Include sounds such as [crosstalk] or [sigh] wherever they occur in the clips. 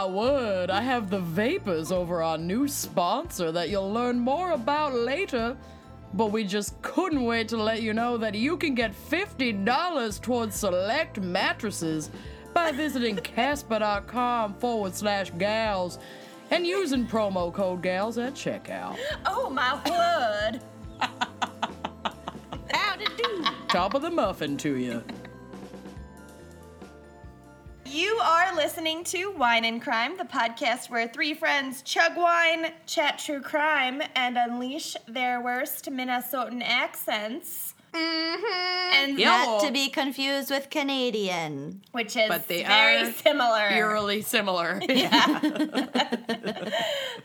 My word, I have the vapors over our new sponsor that you'll learn more about later. But we just couldn't wait to let you know that you can get $50 towards select mattresses by visiting [laughs] Casper.com forward slash gals and using promo code gals at checkout. Oh my word. [laughs] How'd it do? Top of the muffin to you. You are listening to Wine and Crime, the podcast where three friends chug wine, chat true crime, and unleash their worst Minnesotan accents. Mm-hmm. And Yeah. Not to be confused with Canadian. which is But they very are similar. Eerily similar. [laughs] [laughs]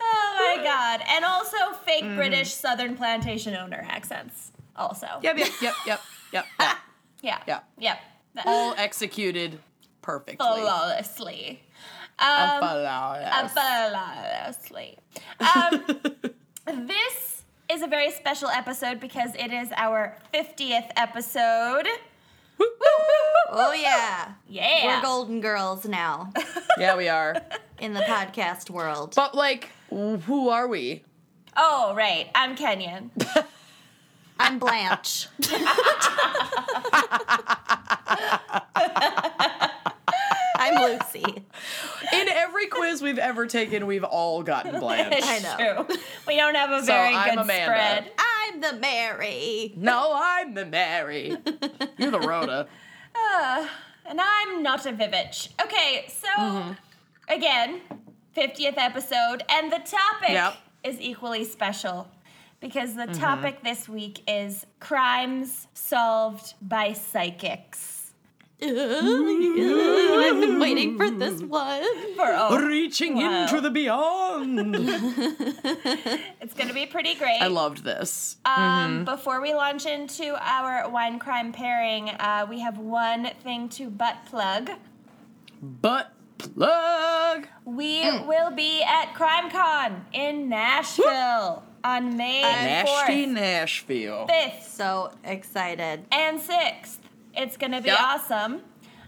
Oh my god. And also fake British Southern plantation owner accents. Also. Yep, yep, yep, yep, yep. yep. [laughs] Yeah. Yeah. Yep. All executed perfectly. Flawlessly. Um, Flawless. Flawlessly. Um, [laughs] this is a very special episode because it is our 50th episode. Oh yeah. Yeah. We're golden girls now [laughs] Yeah, we are. in the podcast world. But like, who are we? Oh, right. I'm Kenyon. [laughs] I'm Blanche. I'm Lucy. In every quiz we've ever taken, we've all gotten Blanche. I know. True. We don't have a So very I'm good Amanda. spread. I'm the Mary. No, I'm the Mary. You're the Rhoda. Uh, and I'm not a Vivitch. Okay, so mm-hmm. again, 50th episode, and the topic Yep. is equally special because the mm-hmm. topic this week is crimes solved by psychics. I've been [laughs] waiting for this one. For oh, Reaching Wow. into the beyond. [laughs] it's gonna be pretty great. I loved this. Um, Before we launch into our wine crime pairing, uh, we have one thing to butt plug. Butt plug. We will be at CrimeCon in Nashville on May Nasty 4th, Nashville. 5th, So excited. and 6th. It's going to be Yeah. awesome.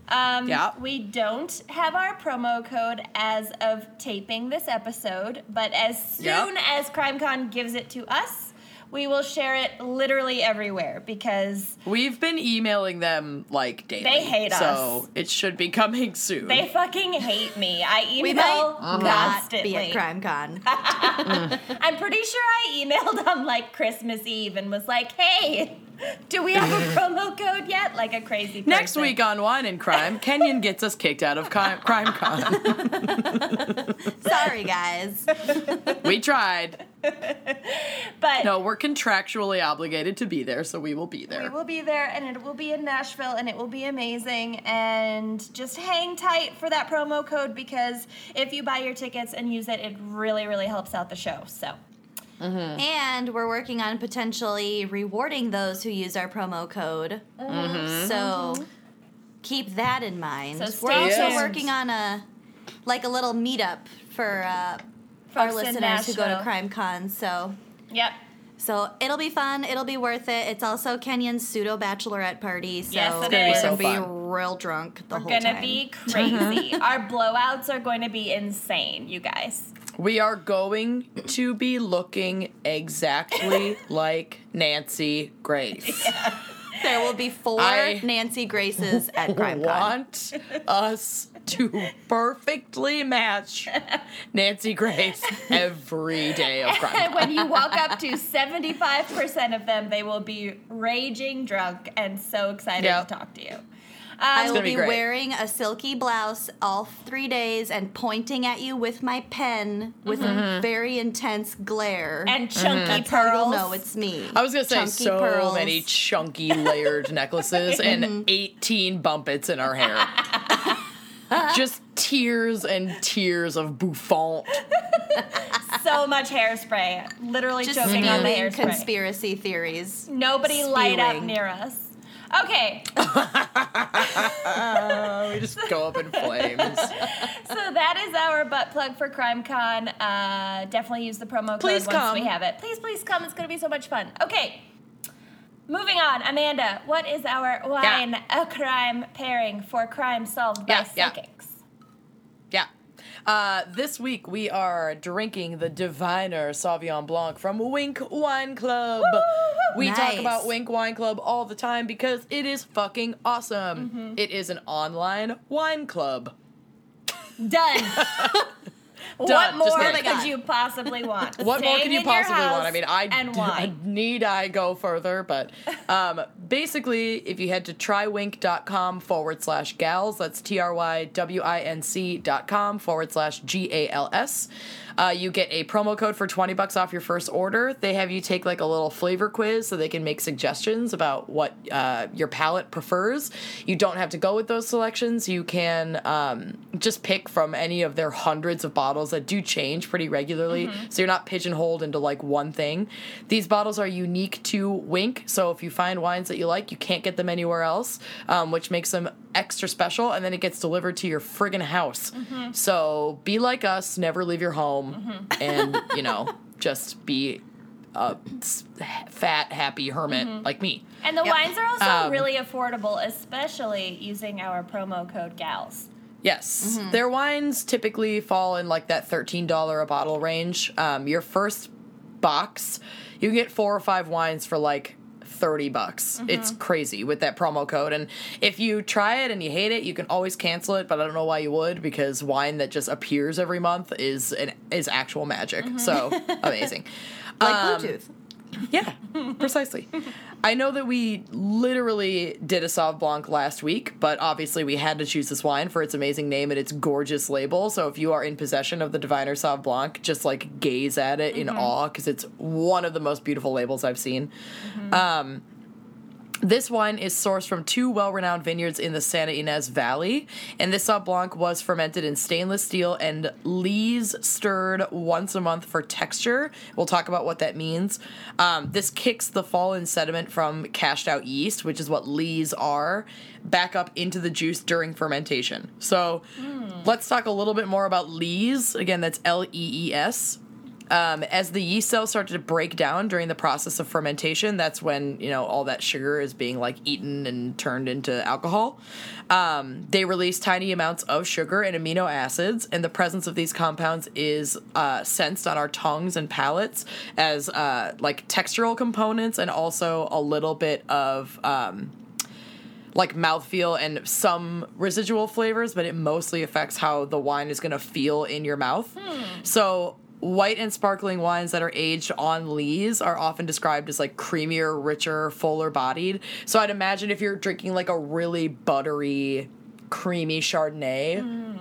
Um, Yeah. We don't have our promo code as of taping this episode, but as soon Yep. as CrimeCon gives it to us, we will share it literally everywhere because We've been emailing them like daily. They hate us. So it should be coming soon. they fucking hate me. I [laughs] email We might not constantly. be at CrimeCon. [laughs] I'm pretty sure I emailed on like Christmas Eve and was like, "Hey, [laughs] do we have a promo code yet?" Like a crazy. Person. [laughs] Next week on Wine and Crime, Kenyon gets us kicked out of Crime Con. [laughs] Sorry, guys. we tried. but No, we're contractually obligated to be there, so we will be there. we will be there, and it will be in Nashville, and it will be amazing. And just hang tight for that promo code because if you buy your tickets and use it, it really, really helps out the show. So And we're working on potentially rewarding those who use our promo code. So keep that in mind. So we're stay also tuned. working on a like a little meetup for uh, our listeners who go to Nashville. Crime Con. So yep, so it'll be fun. It'll be worth it. It's also Kenyon's pseudo bachelorette party. So Yes, it we're is. gonna be fun. real drunk the we're whole gonna be [laughs] crazy. Our blowouts are going to be insane, you guys. We are going to be looking exactly [laughs] like Nancy Grace. [laughs] there will be four I Nancy Graces at Crime Con. want us to perfectly match Nancy Grace every day of Crime [laughs] when you walk up to 75% of them, they will be raging drunk and so excited Yep. to talk to you. I will be be wearing a silky blouse all three days and pointing at you with my pen with a mm-hmm. very intense glare. and mm-hmm. chunky That's how pearls. you'll know it's me. I was gonna say Chunky so pearls. many chunky layered necklaces [laughs] and mm-hmm. 18 Bumpits in our hair. [laughs] Just tears and tears of bouffant. [laughs] so much hairspray. Literally Just choking on the hairspray. conspiracy theories. Nobody light up near us. Okay, [laughs] we just go up in flames. [laughs] so that is our butt plug for CrimeCon. Uh, definitely use the promo code Please once come. we have it. Please, please come. It's going to be so much fun. Okay, moving on. Amanda, what is our wine a crime pairing for crime solved by Yeah, yeah. psychics? Yeah. Uh, this week we are drinking the Diviner Sauvignon Blanc from Winc Wine Club. We talk about Winc Wine Club all the time because it is fucking awesome. It is an online wine club. Done. [laughs] what more could you possibly want? [laughs] What more could you possibly want? I mean, I and d- need I go further, but um, basically, if you head to trywinc.com forward slash gals, that's T R Y W I N C dot com forward slash G A L S. Uh, you get a promo code for 20 bucks off your first order. They have you take like a little flavor quiz so they can make suggestions about what uh, your palate prefers. You don't have to go with those selections. You can um, just pick from any of their hundreds of bottles that do change pretty regularly. So you're not pigeonholed into like one thing. These bottles are unique to Winc. So if you find wines that you like, you can't get them anywhere else, um, which makes them extra special. And then it gets delivered to your friggin' house. So be like us, never leave your home, and you know, just be a fat, happy hermit like me. And the Yep. wines are also Um, really affordable, especially using our promo code GALS. Yes. Their wines typically fall in like that $13 a bottle range. Um, your first box, you can get four or five wines for like 30 bucks. It's crazy with that promo code. And if you try it and you hate it, you can always cancel it, but I don't know why you would because wine that just appears every month is an, is actual magic. So amazing. [laughs] Like Um, Bluetooth. Yeah, precisely. [laughs] I know that we literally did a Sauv Blanc last week, but obviously we had to choose this wine for its amazing name and its gorgeous label. So if you are in possession of the Diviner Sauv Blanc, just like gaze at it in awe because it's one of the most beautiful labels I've seen. Um, this wine is sourced from two well renowned vineyards in the Santa Ynez Valley, and this Sauv Blanc was fermented in stainless steel and lees stirred once a month for texture. We'll talk about what that means. Um, this kicks the fallen sediment from cashed out yeast, which is what lees are, back up into the juice during fermentation. So let's talk a little bit more about lees. Again, that's L E E S um, as the yeast cells start to break down during the process of fermentation, that's when you know all that sugar is being like eaten and turned into alcohol. Um, they release tiny amounts of sugar and amino acids, and the presence of these compounds is uh, sensed on our tongues and palates as uh, like textural components, and also a little bit of. Um, like mouthfeel and some residual flavors, but it mostly affects how the wine is going to feel in your mouth. So, white and sparkling wines that are aged on lees are often described as like creamier, richer, fuller bodied. So, I'd imagine if you're drinking like a really buttery, creamy Chardonnay,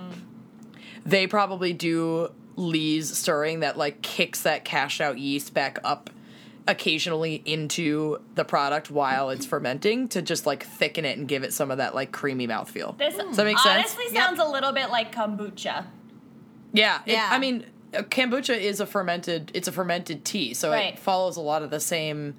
they probably do lees stirring that like kicks that cashed out yeast back up occasionally into the product while it's fermenting to just like thicken it and give it some of that like creamy mouthfeel. This Does that make sense? honestly sounds a little bit like kombucha. Yeah, it- Yeah. I mean, kombucha is a fermented. It's a fermented tea, so Right. it follows a lot of the same,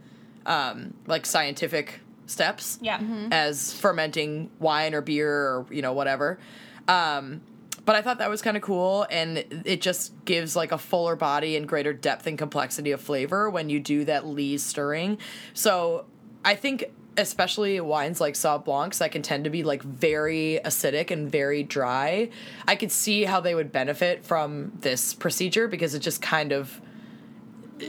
um, like scientific steps. Yeah. as fermenting wine or beer or you know whatever. Um, but I thought that was kind of cool, and it just gives like a fuller body and greater depth and complexity of flavor when you do that lees stirring. So I think especially wines like Sauv Blancs that can tend to be like very acidic and very dry. I could see how they would benefit from this procedure because it just kind of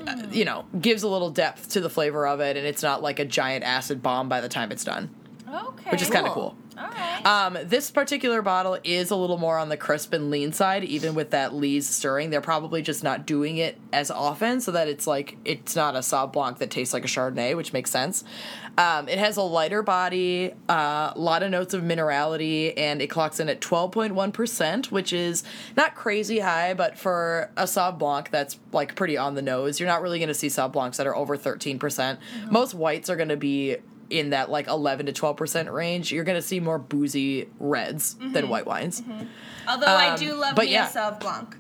uh, you know gives a little depth to the flavor of it and it's not like a giant acid bomb by the time it's done Okay. which is kind of Cool. cool. All right. Um, this particular bottle is a little more on the crisp and lean side, even with that lees stirring. They're probably just not doing it as often, so that it's like it's not a Sauv Blanc that tastes like a Chardonnay, which makes sense. Um, it has a lighter body, a uh, lot of notes of minerality, and it clocks in at 12.1%, which is not crazy high, but for a Sauv Blanc, that's like pretty on the nose. You're not really going to see Sauv Blancs that are over 13%. percent Most whites are going to be in that like 11 to 12% range. You're going to see more boozy reds than white wines. Although I um, do love but me yeah. a Sauv Blanc.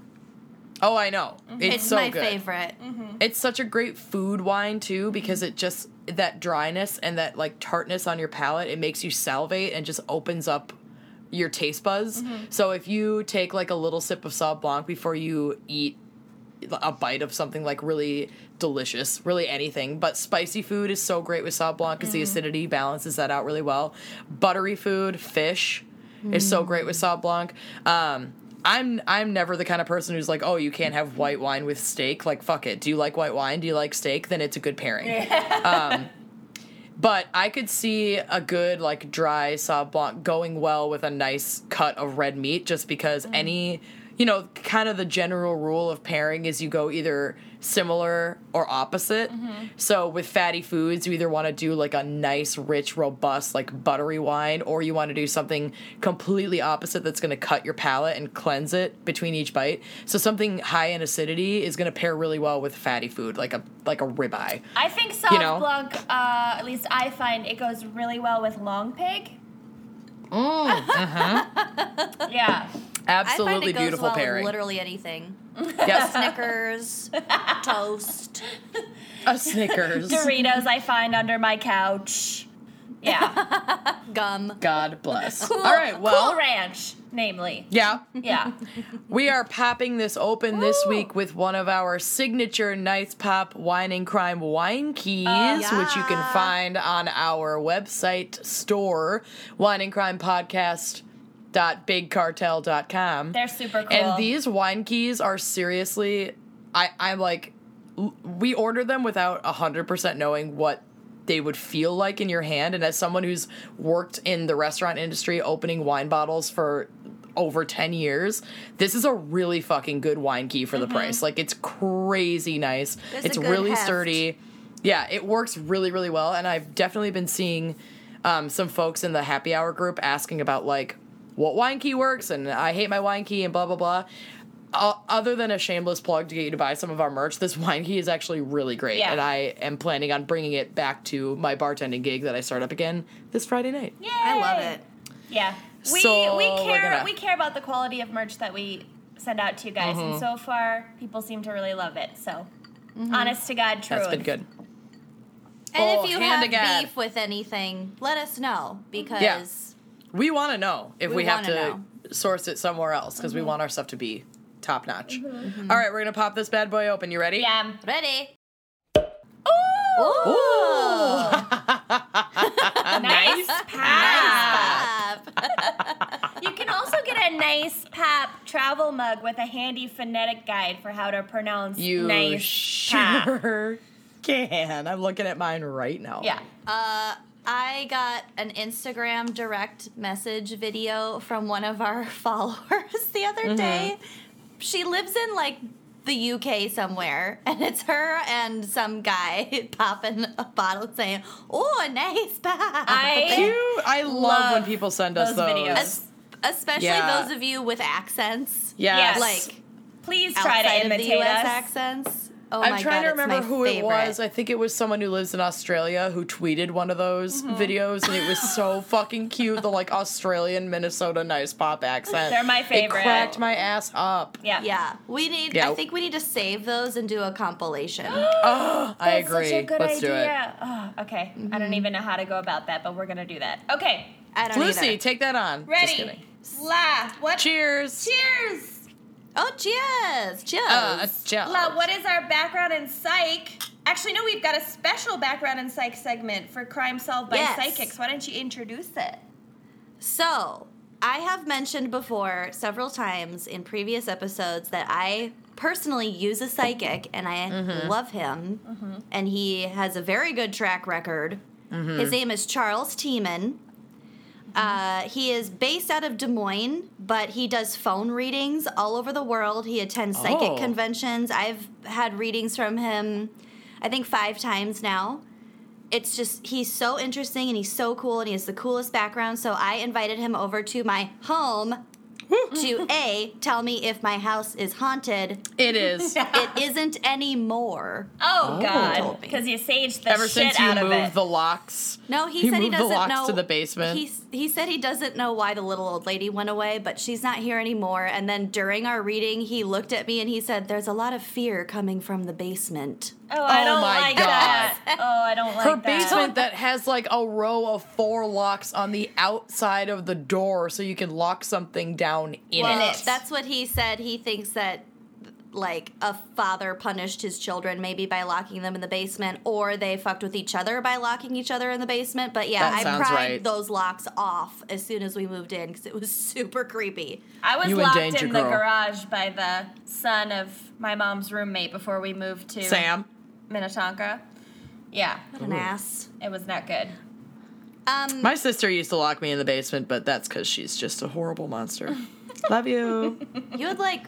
Oh, I know. It's, It's, so my good. favorite. It's such a great food wine too because it just that dryness and that like tartness on your palate, it makes you salivate and just opens up your taste buds. Mm-hmm. So if you take like a little sip of Sauv Blanc before you eat a bite of something like really delicious, really anything. But spicy food is so great with Sauv Blanc because the mm-hmm. acidity balances that out really well. Buttery food, fish is so mm. great with Sauv Blanc. Um, I'm I'm never the kind of person who's like, oh, you can't have white wine with steak. Like, fuck it. Do you like white wine? Do you like steak? Then it's a good pairing. um, but I could see a good like dry Sauv Blanc going well with a nice cut of red meat, just because any, you know, kind of the general rule of pairing is you go either similar or opposite. So with fatty foods, you either want to do like a nice, rich, robust, like buttery wine, or you want to do something completely opposite that's going to cut your palate and cleanse it between each bite. So something high in acidity is going to pair really well with fatty food, like a like a ribeye. I think Sauv You know? Blanc, uh, at least I find it goes really well with long pig. Mm, [laughs] Yeah. I find Absolutely it goes beautiful well pairing. with literally anything. Yes. [laughs] Snickers, toast. a Snickers. Doritos I find under my couch. Yeah. [laughs] Gum. God bless. Cool, All right, well, Cool Ranch, namely. yeah, Yeah. [laughs] we are popping this open this week with one of our signature Nice Pop Wine and Crime wine keys, oh, which you can find on our website store, Wine and Crime Podcast. Dot bigcartel.com. They're super cool. And these wine keys are seriously, I, I'm like, we order them without 100% knowing what they would feel like in your hand. And as someone who's worked in the restaurant industry opening wine bottles for over 10 years, this is a really fucking good wine key for the price. Like, it's crazy nice. There's it's really heft. sturdy. Yeah, it works really, really well. And I've definitely been seeing um, some folks in the happy hour group asking about, like, what wine key works and I hate my wine key and blah, blah, blah. Uh, other than a shameless plug to get you to buy some of our merch, this wine key is actually really great. Yeah. And I am planning on bringing it back to my bartending gig that I start up again this Friday night. Yay. I love it. Yeah. We So, we care gonna- we care about the quality of merch that we send out to you guys, Mm-hmm. and so far people seem to really love it. So, honest to God, truth. That's been good. And Oh, if you have beef with anything, let us know because Yeah. We want to know if we, We have to know. source it somewhere else because we want our stuff to be top notch. Mm-hmm. All right, we're going to pop this bad boy open. You ready? Yeah. I'm ready. Ooh. [laughs] Nice pap. Pap. [laughs] You can also get a nice pap travel mug with a handy phonetic guide for how to pronounce You nice pap. sure can. I'm looking at mine right now. Yeah. Uh, I got an Instagram direct message video from one of our [laughs] followers the other Mm-hmm. day. She lives in like the UK somewhere, [laughs] and it's her and some guy [laughs] popping a bottle saying, "Oh, nice pop." I- Cute. I love, Love when people send us those those. videos. Es- especially Yeah. those of you with accents, Yes. Yes. like Please try to imitate us. accents. Oh I'm my trying God, to remember my who it was. I think it was someone who lives in Australia who tweeted one of those Mm-hmm. videos, and it was so [laughs] fucking cute. The like Australian Minnesota nice pop accent. They're my favorite. It cracked my ass up. Yeah. Yeah, we need. Yeah. I think we need to save those and do a compilation. Oh, [gasps] I [gasps] That's agree. Such a good Let's idea. do it. Oh, okay. I Mm-hmm. don't even know how to go about that, but we're gonna do that. Okay. I don't Lucy, either. take that on. Just Ready. kidding. La. What? Cheers. Cheers. Oh, cheers! Cheers! Uh, cheers. La, what is our background in psych? Actually, no, we've got a special background in psych segment for crime solved by Yes. psychics. Why don't you introduce it? So, I have mentioned before several times in previous episodes that I personally use a psychic and I mm-hmm. love him. Mm-hmm. And he has a very good track record. Mm-hmm. His name is Charles Tiemann. Uh, he is based out of Des Moines, but he does phone readings all over the world. He attends psychic Oh. conventions. I've had readings from him, I think, five times now it's just he's so interesting and he's so cool and he has the coolest background. So I invited him over to my home to A, tell me if my house is haunted. It is. [laughs] It isn't anymore. Oh, told God. Because you saged the Ever shit since you out of moved it. the locks. No, he, He said he moved the doesn't locks know. to the basement. He, he said he doesn't know why the little old lady went away, but she's not here anymore. And then during our reading, he looked at me and he said, There's a lot of fear coming from the basement. Oh, I Oh don't my like God. that. Oh, I don't like that. Her that. basement that has like a row of four locks on the outside of the door so you can lock something down in Well, it. that's what he said. He thinks that like a father punished his children maybe by locking them in the basement or they fucked with each other by locking each other in the basement but yeah That i sounds pried right. those locks off as soon as we moved in because it was [laughs] super creepy I was You locked danger, in the girl. garage by the son of my mom's roommate before we moved to Sam. Minnetonka. Yeah, what an ass it was not good. um My sister used to lock me in the basement, but that's because she's just a horrible monster. [laughs] Love you. you had like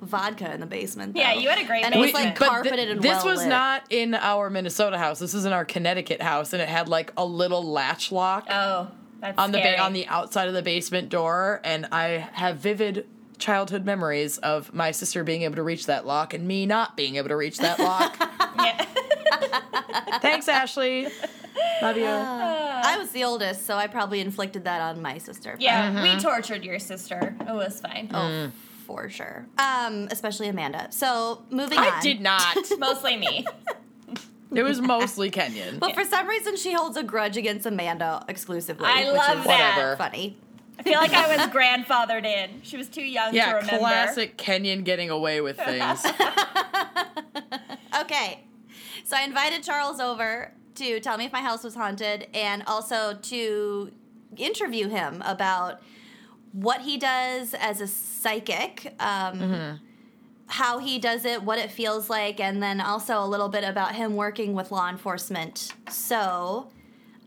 vodka in the basement Yeah, you had a great and it was basement. like but carpeted th- and this well was lit. not in our Minnesota house. This is in our Connecticut house, and it had like a little latch lock Oh, that's on the ba- on the outside of the basement door, and I have vivid childhood memories of my sister being able to reach that lock and me not being able to reach that lock. [laughs] [laughs] Thanks, Ashley. Love you. i was the oldest so i probably inflicted that on my sister Yeah, Mm-hmm. we tortured your sister. It was fine. Mm. oh for sure um especially amanda so moving I on I did not. [laughs] Mostly me. It was mostly Kenyon. But for some reason, she holds a grudge against Amanda exclusively. I which love is that. Whatever. Funny. I feel like I was grandfathered in. She was too young to Yeah, remember. classic Kenyon getting away with things. [laughs] Okay, so I invited Charles over to tell me if my house was haunted, and also to interview him about what he does as a psychic. Um, How he does it, what it feels like, and then also a little bit about him working with law enforcement. So,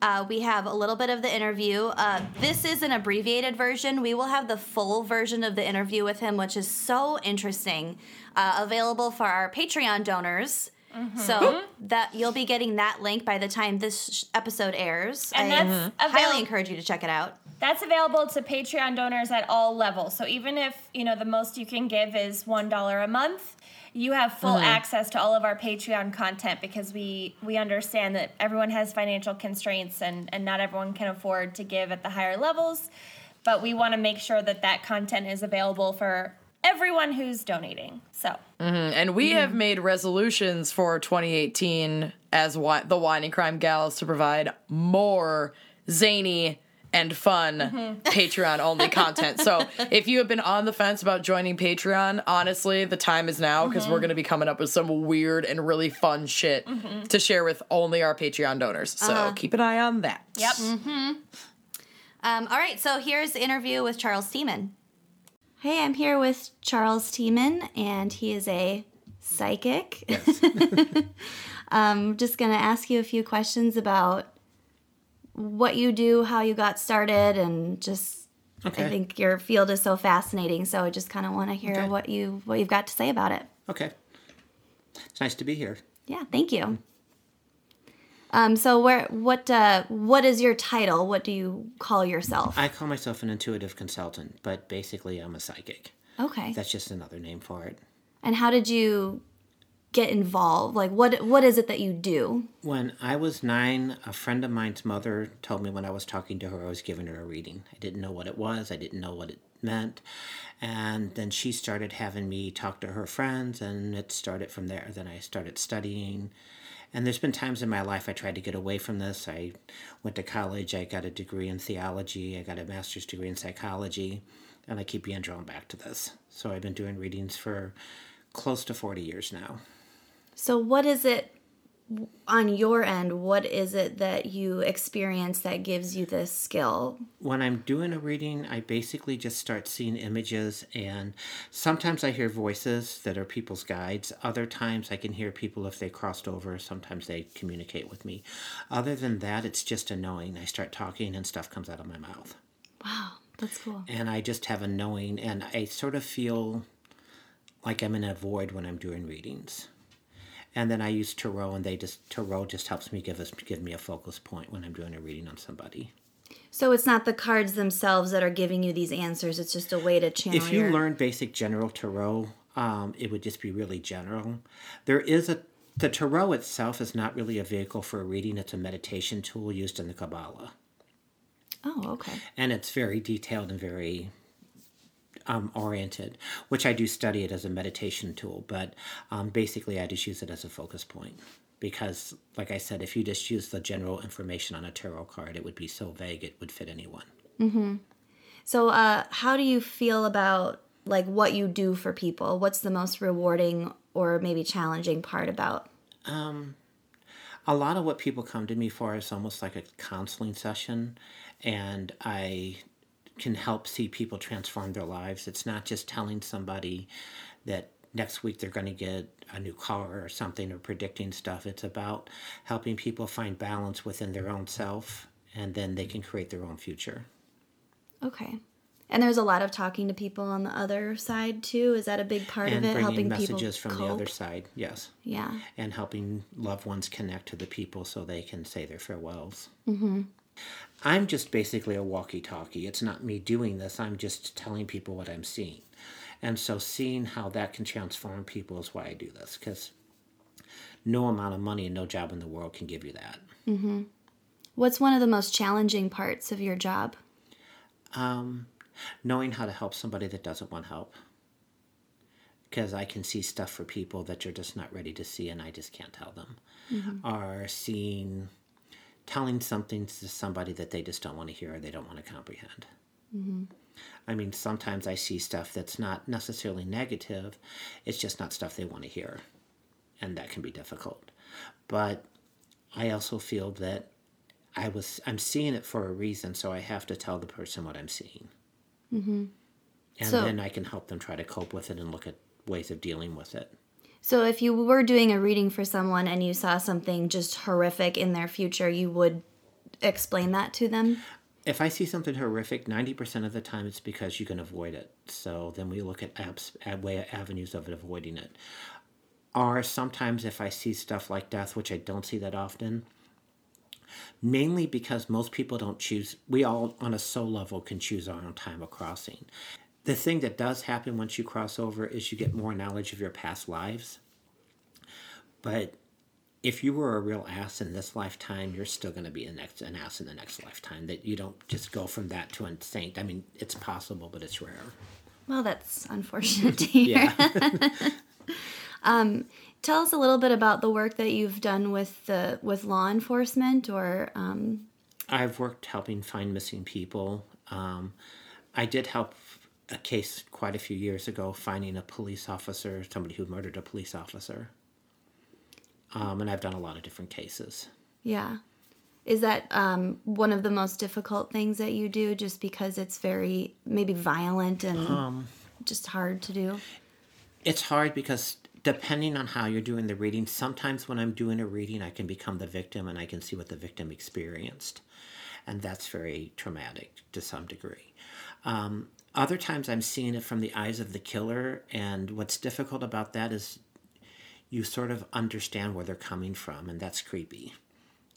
Uh, we have a little bit of the interview. Uh, this is an abbreviated version. We will have the full version of the interview with him, which is so interesting, uh, available for our Patreon donors. Mm-hmm. So that you'll be getting that link by the time this sh- episode airs. And I that's highly avail- encourage you to check it out. That's available to Patreon donors at all levels. So even if, you know, the most you can give is $1 a month, you have full mm-hmm. access to all of our Patreon content because we we understand that everyone has financial constraints and and not everyone can afford to give at the higher levels, but we want to make sure that that content is available for everyone who's donating. So, mm-hmm, And we mm-hmm. have made resolutions for 2018 as wi- the Wine and Crime Gals to provide more zany and fun mm-hmm. Patreon only content. So [laughs] if you have been on the fence about joining Patreon, honestly, the time is now because we're mm-hmm. going to be coming up with some weird and really fun shit mm-hmm. to share with only our Patreon donors. So uh-huh. keep an eye on that. yep. Um, all right, so here's the interview with Charles Tiemann. Hey, I'm here with Charles Tiemann, and he is a psychic. I'm [laughs] [laughs] um, just going to ask you a few questions about what you do, how you got started, and just Okay. I think your field is so fascinating. So I just kind of want to hear Okay. what you what you've got to say about it. Okay. It's nice to be here. Yeah, thank you. Um, so where what uh, what is your title? What do you call yourself? I call myself an intuitive consultant, but basically I'm a psychic. okay. That's just another name for it. And how did you get involved? Like what what is it that you do? When I was nine, a friend of mine's mother told me when I was talking to her, I was giving her a reading. I didn't know what it was, I didn't know what it meant. And then she started having me talk to her friends, and it started from there. Then I started studying. And there's been times in my life I tried to get away from this. I went to college, I got a degree in theology, I got a master's degree in psychology, and I keep being drawn back to this. So I've been doing readings for close to 40 years now. So what is it on your end? What is it that you experience that gives you this skill? when I'm doing a reading, I basically just start seeing images, and sometimes I hear voices that are people's guides. Other times I can hear people if they crossed over. Sometimes they communicate with me. Other than that, it's just a knowing. I start talking, and stuff comes out of my mouth. Wow, that's cool. And I just have a knowing, and I sort of feel like I'm in a void when I'm doing readings. And then I use tarot, and they just tarot just helps me give us give me a focus point when I'm doing a reading on somebody. So it's not the cards themselves that are giving you these answers. It's just a way to channel. If you your... learn basic general tarot, um, it would just be really general. There is a the tarot itself is not really a vehicle for a reading. It's a meditation tool used in the Kabbalah. Oh, okay. And it's very detailed and very um, oriented, which I do study it as a meditation tool. But um, basically, I just use it as a focus point because, like I said, if you just use the general information on a tarot card, it would be so vague it would fit anyone. So, uh, how do you feel about like what you do for people? What's the most rewarding or maybe challenging part about? a lot of what people come to me for is almost like a counseling session and i can help see people transform their lives it's not just telling somebody that next week they're going to get a new car or something or predicting stuff it's about helping people find balance within their own self and then they can create their own future Okay. And there's a lot of talking to people on the other side too. Is that a big part and of it? Helping messages people from cope? the other side yes Yeah. and helping loved ones connect to the people so they can say their farewells. Mm-hmm. I'm just basically a walkie talkie. It's not me doing this, I'm just telling people what I'm seeing. And so, seeing how that can transform people is why I do this, because no amount of money and no job in the world can give you that. What's one of the most challenging parts of your job? Um, knowing how to help somebody that doesn't want help. Because I can see stuff for people that you're just not ready to see, and I just can't tell them. Are seeing, telling something to somebody that they just don't want to hear or they don't want to comprehend. I mean, sometimes I see stuff that's not necessarily negative, it's just not stuff they want to hear. And that can be difficult. But I also feel that I was I'm seeing it for a reason, so I have to tell the person what I'm seeing. Mm-hmm. And So- then I can help them try to cope with it and look at ways of dealing with it. So, if you were doing a reading for someone and you saw something just horrific in their future, you would explain that to them? If I see something horrific, ninety percent of the time it's because you can avoid it. So then we look at apps, way avenues of avoiding it. Or sometimes if I see stuff like death, which I don't see that often, mainly because most people don't choose. We all, on a soul level, can choose our own time of crossing. The thing that does happen once you cross over is you get more knowledge of your past lives. But if you were a real ass in this lifetime, you're still going to be an, next, an ass in the next lifetime. That you don't just go from that to a saint. I mean, it's possible, but it's rare. Well, that's [laughs] unfortunate to hear. Yeah. [laughs] Tell us a little bit about the work that you've done with the with law enforcement or um, I've worked helping find missing people. Um, I did help a case quite a few years ago finding a police officer, somebody who murdered a police officer. Um, and I've done a lot of different cases. yeah. Is that um, one of the most difficult things that you do just because it's very maybe violent and Um, just hard to do? It's hard because depending on how you're doing the reading, sometimes when I'm doing a reading, I can become the victim and I can see what the victim experienced. And that's very traumatic to some degree. Um, other times I'm seeing it from the eyes of the killer, and what's difficult about that is you sort of understand where they're coming from, and that's creepy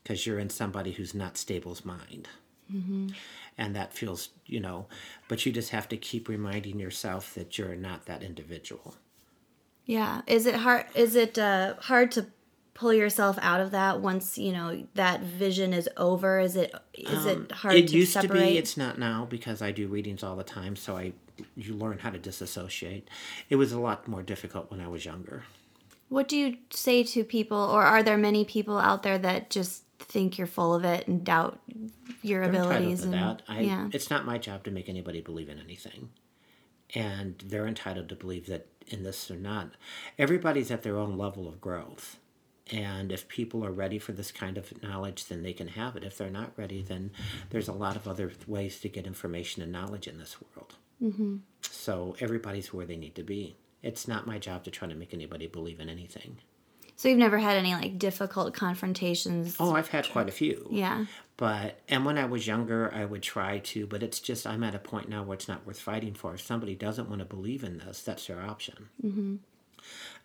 because you're in somebody who's not stable's mind. And that feels, you know, but you just have to keep reminding yourself that you're not that individual. Yeah. Is it hard? Is it uh, hard to pull yourself out of that once you know that vision is over? Is it is it hard Um, it to used separate? to be it's not now because i do readings all the time so i you learn how to disassociate it was a lot more difficult when i was younger What do you say to people, or are there many people out there that just think you're full of it and doubt your They're abilities? And that. I, yeah, it's not my job to make anybody believe in anything and they're entitled to believe that in this or not everybody's at their own level of growth and if people are ready for this kind of knowledge then they can have it if they're not ready then there's a lot of other ways to get information and knowledge in this world mm-hmm. so everybody's where they need to be it's not my job to try to make anybody believe in anything so you've never had any like difficult confrontations? oh i've had quite a few yeah, But and when I was younger, I would try to, but it's just I'm at a point now where it's not worth fighting for. If somebody doesn't want to believe in this, that's their option. Mm-hmm.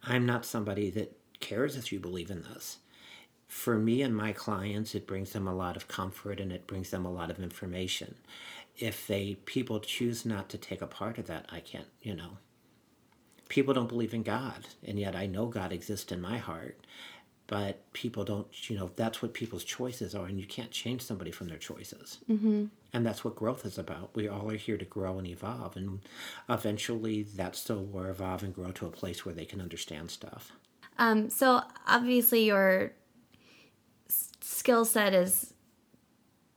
I'm not somebody that cares if you believe in this. for me and my clients, it brings them a lot of comfort and it brings them a lot of information. If they people choose not to take a part of that, I can't, you know. People don't believe in God, and yet I know God exists in my heart. But people don't, you know, that's what people's choices are, and you can't change somebody from their choices. Mm-hmm. And that's what growth is about. We all are here to grow and evolve, and eventually that still will evolve and grow to a place where they can understand stuff. Um, so obviously your skill set is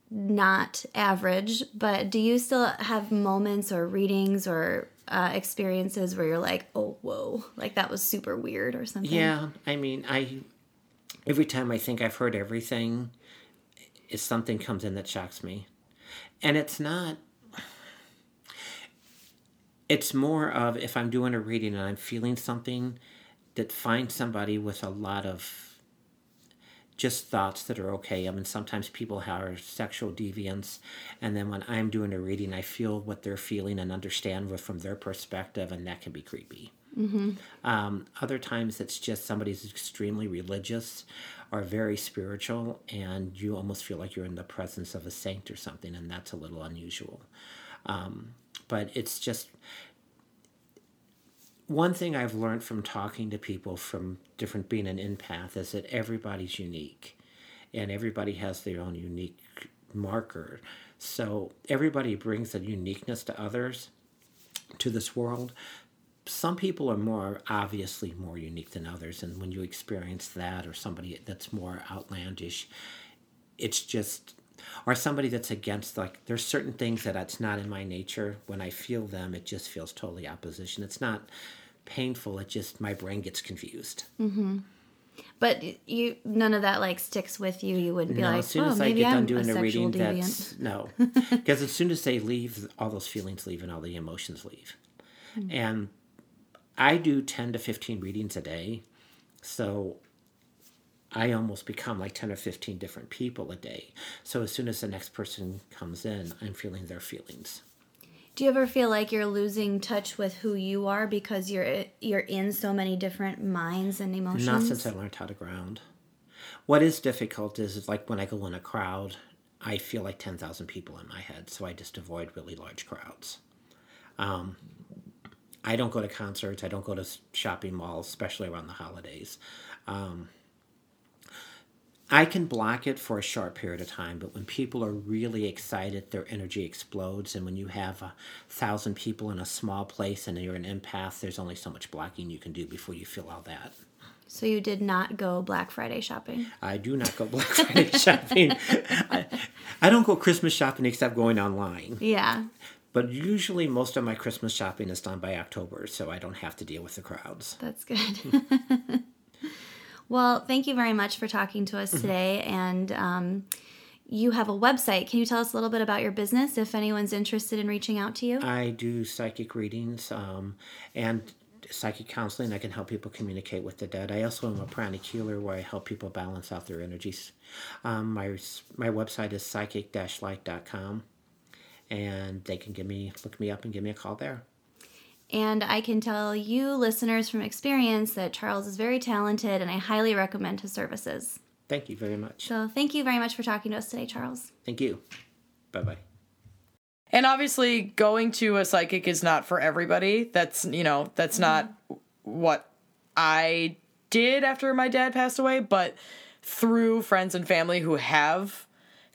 not average, but do you still have moments or readings or uh, experiences where you're like, oh, whoa, like that was super weird or something? Yeah, I mean, I every time I think I've heard everything, is something comes in that shocks me, and it's not. It's more of if I'm doing a reading and I'm feeling something, that find somebody with a lot of just thoughts that are okay. I mean, sometimes people have sexual deviance, and then when I'm doing a reading, I feel what they're feeling and understand from their perspective, and that can be creepy. Mm-hmm. Um, other times, it's just somebody's extremely religious or very spiritual, and you almost feel like you're in the presence of a saint or something, and that's a little unusual. Um, but it's just one thing I've learned from talking to people from different being an empath is that everybody's unique and everybody has their own unique marker. So everybody brings a uniqueness to others to this world. Some people are more obviously more unique than others, and when you experience that or somebody that's more outlandish, it's just or somebody that's against like there's certain things that it's not in my nature. When i feel them it just feels totally opposition. It's not painful it just my brain gets confused. But you, none of that like sticks with you. You wouldn't be no like, as soon oh, as i maybe get I'm done a doing a sexual reading deviant. that's no. [laughs] Because as soon as they leave all those feelings leave and all the emotions leave. Hmm. and i do 10 to 15 readings a day. So I almost become like 10 or 15 different people a day. So as soon as the next person comes in, I'm feeling their feelings. Do you ever feel like you're losing touch with who you are because you're you're in so many different minds and emotions? Not since I learned how to ground. What is difficult is, is like when I go in a crowd, I feel like 10,000 people in my head, so I just avoid really large crowds. Um, I don't go to concerts, I don't go to shopping malls, especially around the holidays. Um, I can block it for a short period of time, but when people are really excited, their energy explodes. And when you have a thousand people in a small place and you're an empath, there's only so much blocking you can do before you feel all that. So you did not go Black Friday shopping. I do not go Black Friday [laughs] shopping. I, I don't go Christmas shopping except going online. Yeah. But usually most of my Christmas shopping is done by October, so I don't have to deal with the crowds. That's good. [laughs] well, thank you very much for talking to us today. And um, you have a website. Can you tell us a little bit about your business if anyone's interested in reaching out to you? I do psychic readings um, and psychic counseling. I can help people communicate with the dead. I also am a pranic healer where I help people balance out their energies. Um, my my website is psychic-light.com, and they can give me look me up and give me a call there. And I can tell you, listeners from experience, that Charles is very talented and I highly recommend his services. Thank you very much. So thank you very much for talking to us today, Charles. Thank you. Bye bye. And obviously, going to a psychic is not for everybody. That's, you know, that's not mm-hmm. what I did after my dad passed away, but through friends and family who have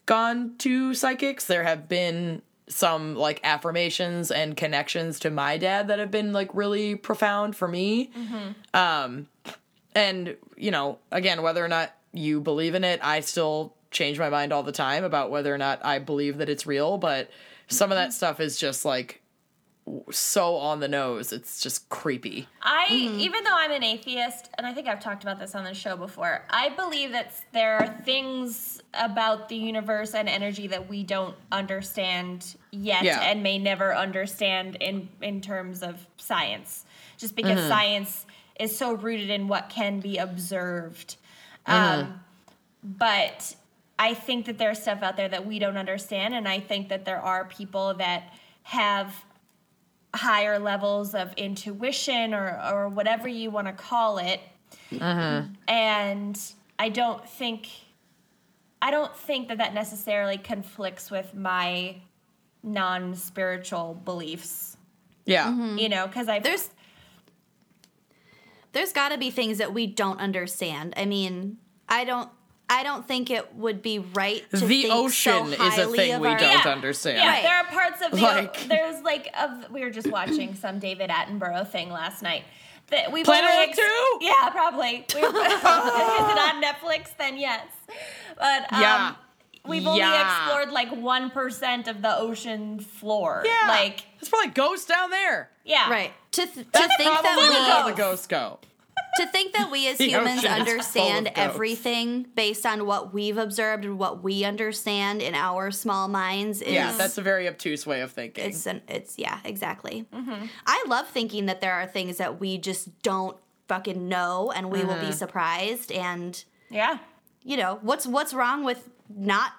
gone to psychics, there have been some like affirmations and connections to my dad that have been like really profound for me. Um, and, you know, again, whether or not you believe in it, I still change my mind all the time about whether or not I believe that it's real, but some of that stuff is just like so on the nose. It's just creepy. I, mm-hmm. even though I'm an atheist, and I think I've talked about this on the show before, I believe that there are things about the universe and energy that we don't understand yet Yeah. and may never understand in, in terms of science. Just because mm-hmm. science is so rooted in what can be observed. Mm-hmm. Um, but I think that there's stuff out there that we don't understand, and I think that there are people that have higher levels of intuition or or whatever you want to call it. Uh-huh. And I don't think I don't think that that necessarily conflicts with my non-spiritual beliefs. Yeah. Mm-hmm. You know, because I There's there's got to be things that we don't understand. I mean, I don't I don't think it would be right to The think ocean so is a highly thing of we our- don't understand. Yeah, Right. there are parts of the Like- there's like of we were just watching [coughs] some David Attenborough thing last night. That we've Planet only Earth 2? Yeah, probably. We've, is it on Netflix? Then yes. But um, Yeah. we've only Yeah. explored like one percent of the ocean floor. Yeah. Like There's probably ghosts down there. yeah, Right. To th- to think probably where that all we the ghosts go. To think that we as [laughs] humans ocean is full understand everything based on what we've observed and what we understand in our small minds is Yeah, that's a very obtuse way of thinking. it's an it's yeah exactly Mm-hmm. i love thinking that there are things that we just don't fucking know and we will Mm-hmm. be surprised and Yeah. you know what's what's wrong with not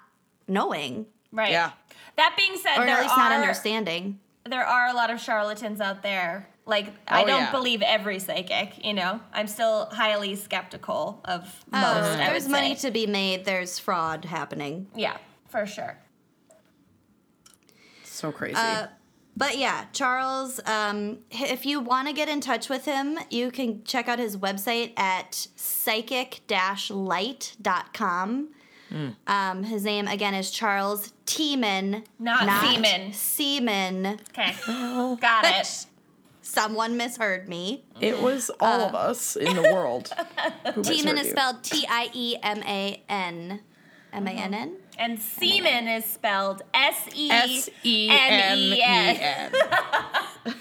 knowing Right. Yeah. That being said, or there at least are not understanding there are a lot of charlatans out there. Like I Oh, don't yeah. believe every psychic. You know, I'm still highly skeptical of oh, most. I there's would money to be made there's fraud happening Yeah, for sure. so crazy. Uh, But yeah, Charles, um, if you want to get in touch with him, you can check out his website at psychic-light.com. Um, his name, again, is Charles Tiemann. Not Seaman. Seaman. Okay, [gasps] got it. [laughs] Someone misheard me. it was all of uh, us in the world. [laughs] who Tiemann misheard is spelled E T-I-E-M-A-N. M-A-N-N? And semen is spelled S E S E M E N. [laughs]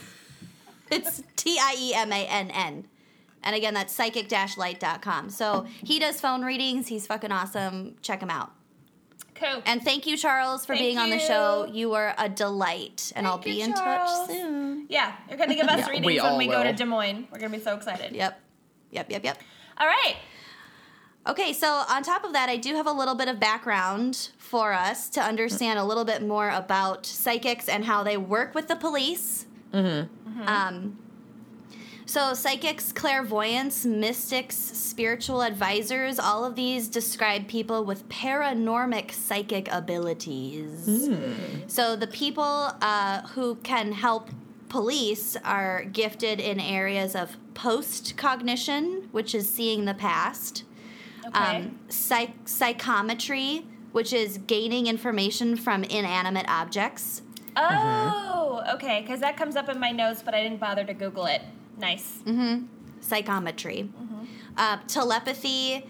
It's T I E M A N N. And again, that's psychic-light.com. So he does phone readings. He's fucking awesome. Check him out. Cool. And thank you, Charles, for Thank being on the show. You were a delight. And I'll be you, in Charles. touch soon. yeah, you're gonna give us [laughs] Yeah, readings we when all we go to. Des Moines. We're gonna be so excited. Yep. Yep, yep, yep. All right. Okay, so on top of that, I do have a little bit of background for us to understand a little bit more about psychics and how they work with the police. Mm-hmm. Um, so, psychics, clairvoyants, mystics, spiritual advisors, all of these describe people with paranormic psychic abilities. So, the people uh, who can help police are gifted in areas of post cognition, which is seeing the past Okay. um, psych- psychometry, which is gaining information from inanimate objects. oh, okay. Because that comes up in my notes, but I didn't bother to Google it. Nice. Mm-hmm. Psychometry. Uh, telepathy,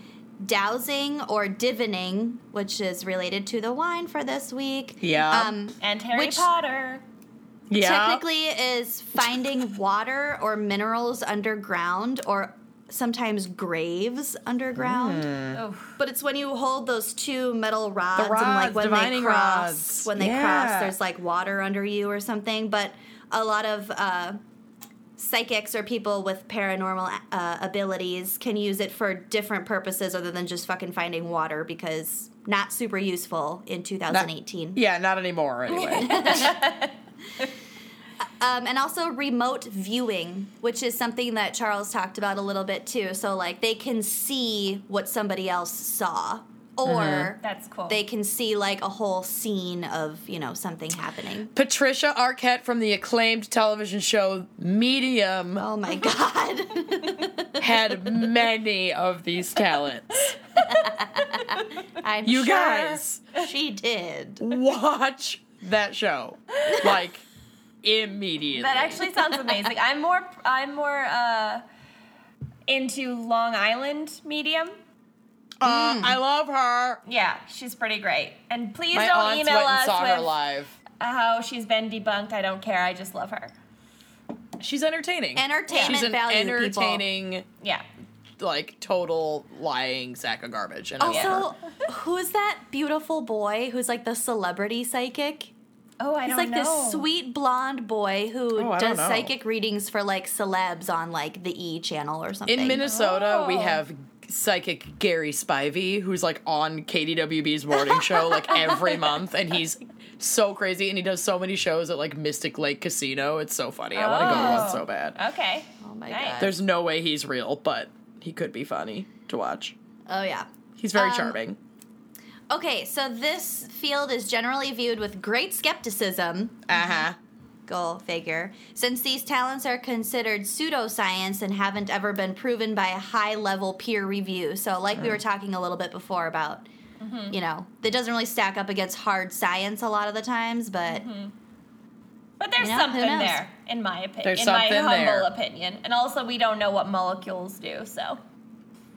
dowsing, or divining, which is related to the wine for this week. Yeah. Um, And Harry Which- Potter. yeah. Typically is finding [laughs] water or minerals underground or sometimes graves underground. Oh, But it's when you hold those two metal rods, and like when they cross, rods. when they Yeah. cross, there's like water under you or something. But a lot of uh, psychics or people with paranormal uh, abilities can use it for different purposes other than just fucking finding water because not super useful in 2018. yeah, not anymore anyway. [laughs] [laughs] Um, and also remote viewing, which is something that Charles talked about a little bit too. So like they can see what somebody else saw, or that's cool. they can see like a whole scene of you know something happening. Patricia Arquette from the acclaimed television show Medium Oh my god! [laughs] had many of these talents. [laughs] I'm You sure guys. she did. Watch that show. Like immediately. That actually sounds amazing. I'm more I'm more uh into Long Island medium. Uh, I love her. Yeah, she's pretty great. And please My don't aunts email went and us saw her with live. how she's been debunked. I don't care. I just love her. She's entertaining. Entertainment She's an value, people. entertaining, Yeah. like total lying sack of garbage. And I love her. Also, who's that beautiful boy who's like the celebrity psychic? Oh, I He's don't like know. this sweet blonde boy who Oh, does psychic readings for like celebs on like the E channel or something. In Minnesota, we Oh. have psychic Gary Spivey, who's like on KDWB's morning show like every [laughs] month, and he's so crazy, and he does so many shows at like Mystic Lake Casino. It's so funny. I want to go to one Oh. so bad. Okay. Oh my Nice. god. There's no way he's real, but he could be funny to watch. Oh yeah. He's very Um, charming. Okay, so this field is generally viewed with great skepticism. Uh huh. Go figure. Since these talents are considered pseudoscience and haven't ever been proven by a high level peer review. So, like we were talking a little bit before about, mm-hmm. you know, that doesn't really stack up against hard science a lot of the times, but mm-hmm. But there's You know, something there, in my opinion. There's in my something humble there. opinion. And also, we don't know what molecules do, so.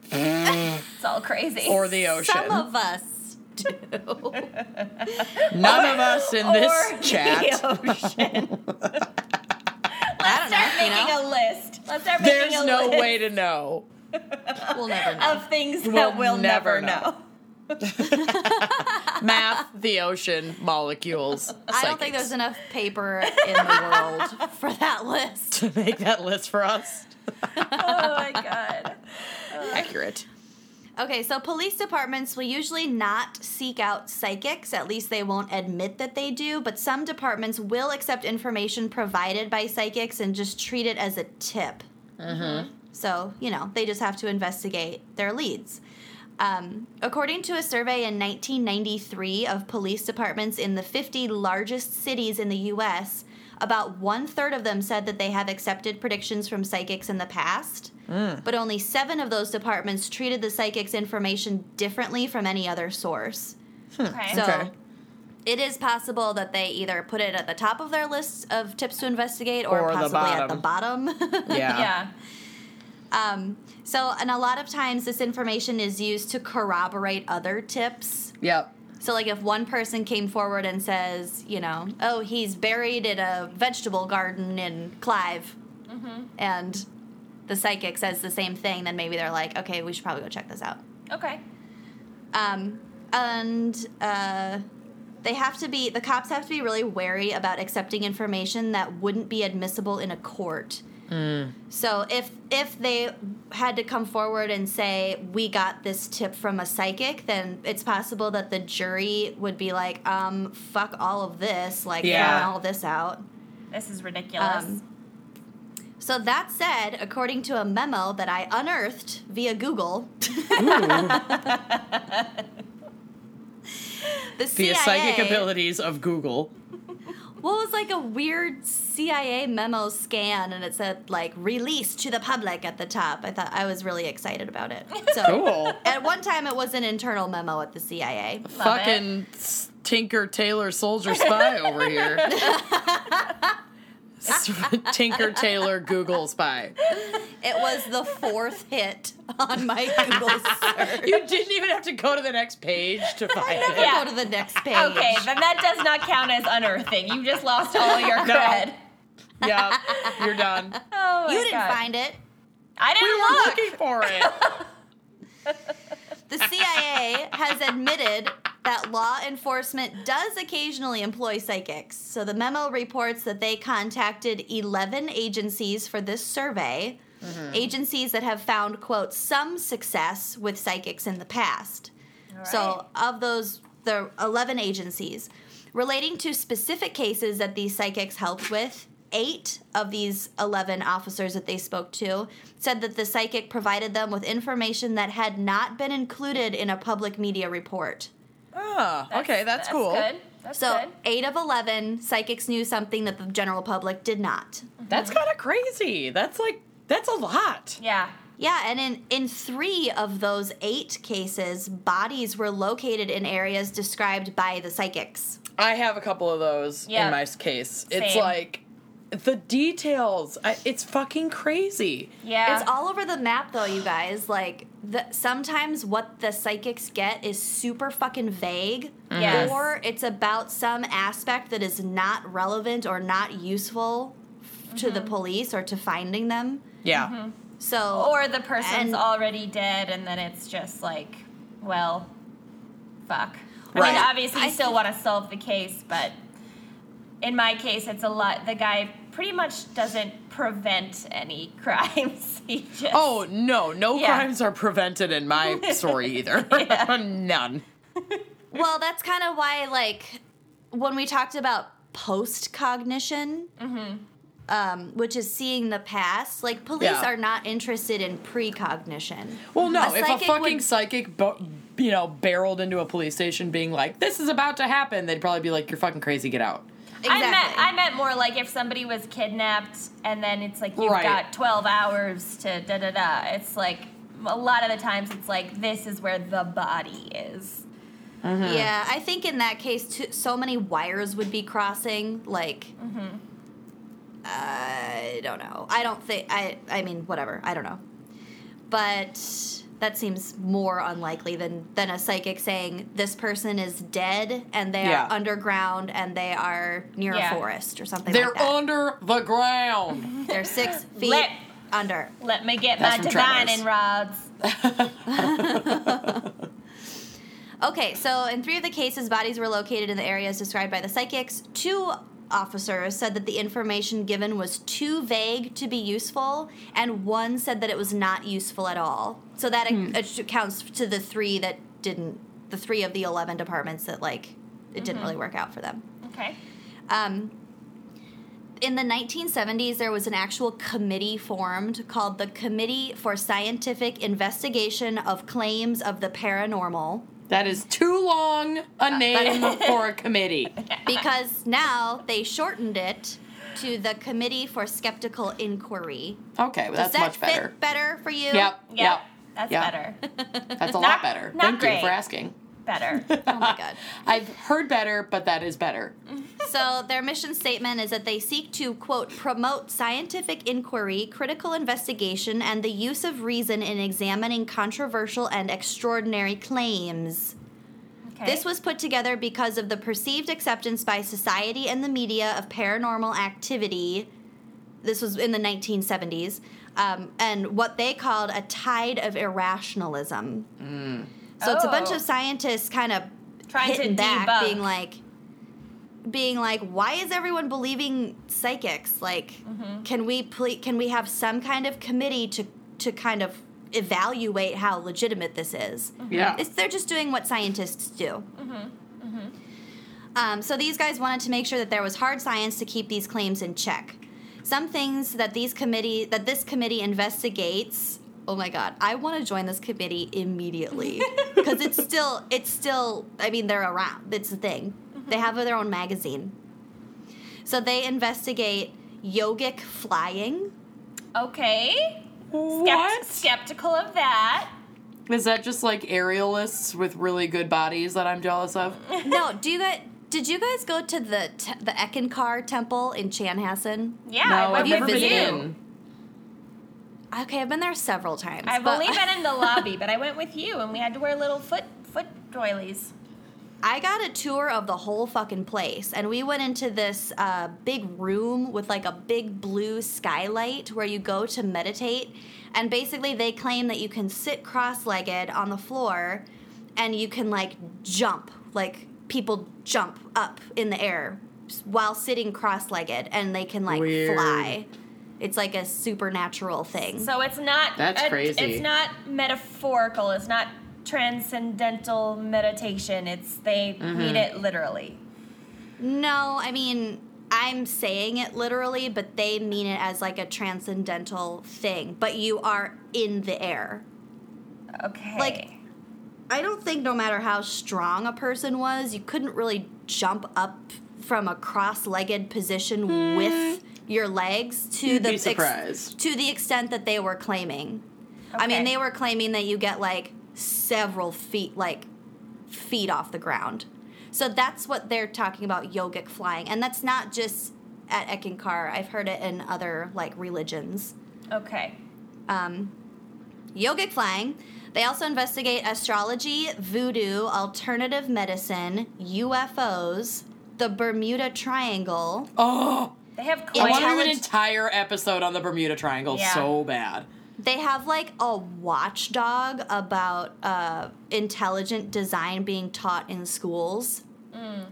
Mm. [laughs] it's all crazy. Or the ocean. some of us do. [laughs] None of us in Or this chat. [laughs] [laughs] Let's start know, you making know? a list. Let's start making There's a no list way to know. we'll never know. of things We'll that we'll never never, know. know. Math, the ocean, molecules. I don't think there's enough paper in the world for that list. to make that list for us. Oh my god. Accurate. Okay, so police departments will usually not seek out psychics, at least they won't admit that they do, but some departments will accept information provided by psychics and just treat it as a tip. Mm-hmm. So, you know, they just have to investigate their leads. Um, according to a survey in 1993 of police departments in the 50 largest cities in the US, about one third of them said that they have accepted predictions from psychics in the past. But only seven of those departments treated the psychic's information differently from any other source. Okay. So Okay. it is possible that they either put it at the top of their list of tips to investigate or, Or the possibly at the bottom. [laughs] Yeah. yeah. um, so, and a lot of times this information is used to corroborate other tips. Yep. So, like, if one person came forward and says, you know, oh, he's buried in a vegetable garden in Clive, and the psychic says the same thing, then maybe they're like, okay, we should probably go check this out. Okay. Um, and uh, they have to be, the cops have to be really wary about accepting information that wouldn't be admissible in a court. So if if they had to come forward and say we got this tip from a psychic, then it's possible that the jury would be like, um, fuck all of this, like Yeah. all this out. This is ridiculous. Um, So that said, according to a memo that I unearthed via Google, [laughs] the CIA, The psychic abilities of Google. Well, it was like a weird CIA memo scan, and it said like "release to the public" at the top. I thought I was really excited about it. [laughs] So Cool. at one time, it was an internal memo at the CIA. Fucking s- Tinker Tailor Soldier Spy over here. [laughs] S- [laughs] Tinker Taylor Google Spy. It was the fourth hit on my Google [laughs] search. You didn't even have to go to the next page to find it. Yeah. Go to the next page. okay, then that does not count as unearthing. You just lost all your No. cred. [laughs] Yeah, you're done. Oh my you didn't God. find it. I didn't were look. looking for it. The CIA has admitted that law enforcement does occasionally employ psychics. So the memo reports that they contacted 11 agencies for this survey, mm-hmm. agencies that have found, quote, some success with psychics in the past. So of those, the 11 agencies, relating to specific cases that these psychics helped with, eight of these 11 officers that they spoke to said that the psychic provided them with information that had not been included in a public media report. Oh, okay, that's, cool. Good. That's So, good. eight of 11 psychics knew something that the general public did not. That's mm-hmm. kind of crazy. That's like that's a lot. Yeah. Yeah, and in, in three of those eight cases, bodies were located in areas described by the psychics. I have a couple of those Yeah. in my case. It's Same. like the details. I, it's fucking crazy. Yeah. It's all over the map, though, you guys. Like, the, sometimes what the psychics get is super fucking vague, mm-hmm. Yes. or it's about some aspect that is not relevant or not useful f- to the mm-hmm. police or to finding them. Yeah. Mm-hmm. So, or the person's And- already dead, and then it's just like, well, fuck. I mean, obviously, you I still think- want to solve the case, but in my case, it's a lot. The guy pretty much doesn't prevent any [laughs] crimes. he just. Oh no, no Yeah. crimes are prevented in my [laughs] story either. [laughs] None. well, that's kind of why, like, when we talked about post cognition, um, which is seeing the past, like, police Yeah. are not interested in precognition. Well, no. A if a fucking would- psychic bo- you know, barreled into a police station being like, this is about to happen, they'd probably be like, you're fucking crazy, get out. I meant I meant more like if somebody was kidnapped and then it's like you've Right. got 12 hours to da da da. It's like a lot of the times it's like this is where the body is. Mm-hmm. Yeah, I think in that case, too, so many wires would be crossing. Like, mm-hmm. I don't know. I don't think. I. I mean, whatever. I don't know. But that seems more unlikely than than a psychic saying this person is dead and they Yeah. are underground and they are near Yeah. a forest or something They're like that. under the ground. [laughs] They're six feet Let- under. Let me get That's my divining rods. [laughs] Okay, so in three of the cases, bodies were located in the areas described by the psychics. Two officers said that the information given was too vague to be useful, and one said that it was not useful at all. So that ac- accounts to the three that didn't, the three of the 11 departments that, like, it didn't really work out for them. Okay. Um, in the 1970s, there was an actual committee formed called the Committee for Scientific Investigation of Claims of the Paranormal. That is too long a name for a committee. [laughs] because now they shortened it to the Committee for Skeptical Inquiry. Okay, well, that's that much better. fit better for you? Yep, Yep. yep. That's Yep. better. That's a Not- lot better. not Thank you for asking. Better. [laughs] Oh my god. I've heard better, but that is better. So their mission statement is that they seek to quote promote scientific inquiry, critical investigation, and the use of reason in examining controversial and extraordinary claims. Okay. This was put together because of the perceived acceptance by society and the media of paranormal activity. This was in the 1970s, um, and what they called a tide of irrationalism. So it's a bunch Oh. of scientists kind of Trying to hitting back, debunk. being like, being like, why is everyone believing psychics? Like, Mm-hmm. can we ple- can we have some kind of committee to to kind of evaluate how legitimate this is? Yeah. It's, they're just doing what scientists do. Um, so these guys wanted to make sure that there was hard science to keep these claims in check. Some things that these committee that this committee investigates. Oh my god, I want to join this committee immediately [laughs] because it's still it's still. I mean, they're around. It's a thing. Mm-hmm. They have their own magazine. So they investigate yogic flying. okay. Skept- What? skeptical of that. Is that just like aerialists with really good bodies that I'm jealous of? [laughs] no, do you guys? Did you guys go to the te- the Eckankar temple in Chanhassen? Yeah, no, I I've you never with been you. in. Okay, I've been there several times. I've but- only been in the [laughs] lobby, but I went with you, and we had to wear little foot foot doilies. I got a tour of the whole fucking place, and we went into this uh, big room with like a big blue skylight where you go to meditate. And basically, they claim that you can sit cross legged on the floor and you can like jump, like people jump up in the air while sitting cross legged and they can like Weird. fly. It's like a supernatural thing. So it's not. That's a- crazy. It's not metaphorical. It's not transcendental meditation. It's they Mm-hmm. mean it literally. No, I mean, I'm saying it literally, but they mean it as like a transcendental thing. But you are in the air. Okay. Like- I don't think no matter how strong a person was, you couldn't really jump up from a cross-legged position with your legs to. You'd the be surprised. to the extent that they were claiming. I mean, they were claiming that you get like several feet, like feet off the ground. So that's what they're talking about yogic flying, and that's not just at Eckankar. I've heard it in other like religions. okay. Um, yogic flying. They also investigate astrology, voodoo, alternative medicine, UFOs, the Bermuda Triangle. Oh, They have I quite. want to do an entire episode on the Bermuda Triangle Yeah. so bad. They have like a watchdog about uh, intelligent design being taught in schools.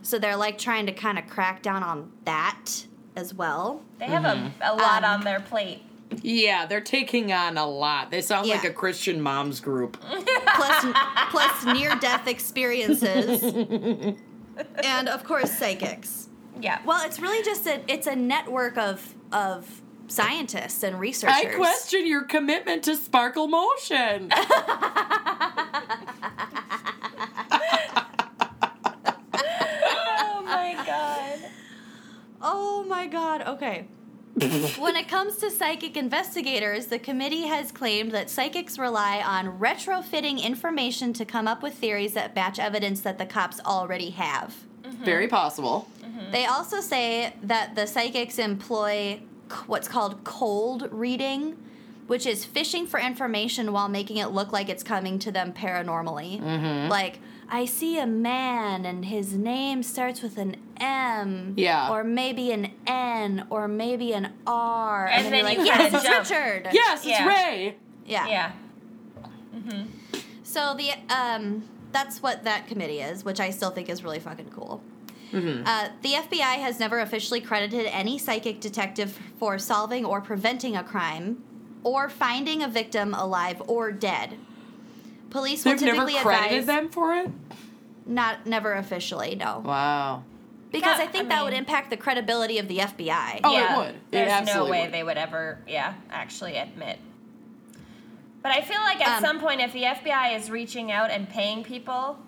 So they're like trying to kind of crack down on that as well. They have Mm-hmm. a, a lot Um, on their plate. Yeah, they're taking on a lot. They sound like a Christian moms group. [laughs] plus plus near death experiences [laughs] and of course psychics yeah. Well, it's really just a it's a network of of scientists and researchers. I question your commitment to sparkle motion. [laughs] oh my god. Oh my god. Okay. when it comes to psychic investigators, the committee has claimed that psychics rely on retrofitting information to come up with theories that match evidence that the cops already have. Very possible. They also say that the psychics employ what's called cold reading, which is fishing for information while making it look like it's coming to them paranormally. Mm-hmm. Like, I see a man and his name starts with an M. Yeah. Or maybe an N, or maybe an R. And then, then you're like, yes, it's jump. Richard. Yes, it's Yeah. Ray. Yeah. Yeah. So the um, that's what that committee is, which I still think is really fucking cool. Uh, the FBI has never officially credited any psychic detective for solving or preventing a crime, or finding a victim alive or dead. Police will They've never typically credited advise them for it. not never officially, no, Wow. because Yeah, I think I that would impact the credibility of the FBI. Oh, it yeah, would. It There's no way would. they would ever, yeah, actually admit. But I feel like at Um, some point, if the FBI is reaching out and paying people,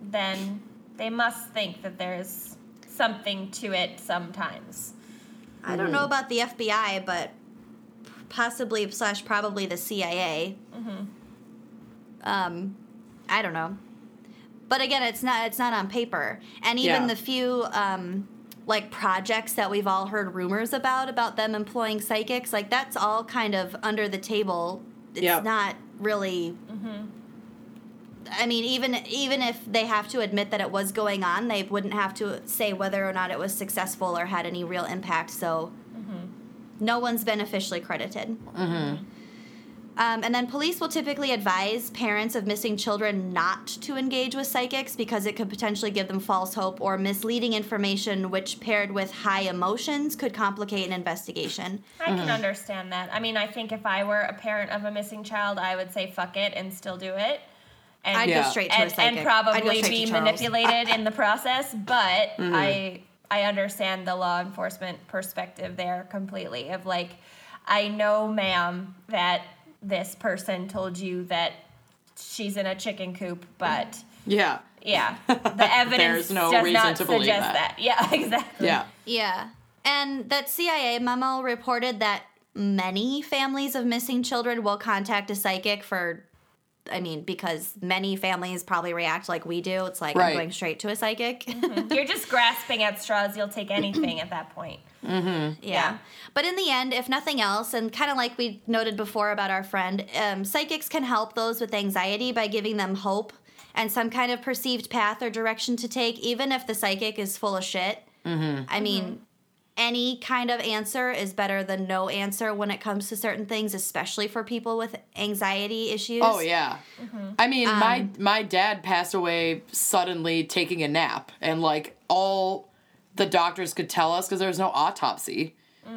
then they must think that there's something to it sometimes. I don't know about the FBI, but possibly slash probably the CIA. Um, I don't know, but again, it's not it's not on paper, and even Yeah. the few um, like projects that we've all heard rumors about about them employing psychics, like that's all kind of under the table. It's Yep. not really. I mean, even even if they have to admit that it was going on, they wouldn't have to say whether or not it was successful or had any real impact. So, mm-hmm. no one's been officially credited. Mm-hmm. Um, and then police will typically advise parents of missing children not to engage with psychics because it could potentially give them false hope or misleading information, which paired with high emotions could complicate an investigation. I can understand that. I mean, I think if I were a parent of a missing child, I would say fuck it and still do it. And, I'd Yeah. go straight to a psychic. and I'd go probably be to manipulated in the process. But [laughs] I I understand the law enforcement perspective there completely. Of like, I know, ma'am, that this person told you that she's in a chicken coop, but Yeah. yeah, [laughs] the evidence There's no does reason not to believe suggest that. that. Yeah, [laughs] exactly. Yeah. Yeah. And that CIA memo reported that many families of missing children will contact a psychic for I mean, because many families probably react like we do. It's like Right. I'm going straight to a psychic. Mm-hmm. You're just grasping at straws. You'll take anything at that point. Yeah. Yeah. But in the end, if nothing else, and kind of like we noted before about our friend, um, psychics can help those with anxiety by giving them hope and some kind of perceived path or direction to take, even if the psychic is full of shit. I mean, any kind of answer is better than no answer when it comes to certain things, especially for people with anxiety issues. Oh yeah. I mean, Um, my my dad passed away suddenly taking a nap, and like all the doctors could tell us because there was no autopsy.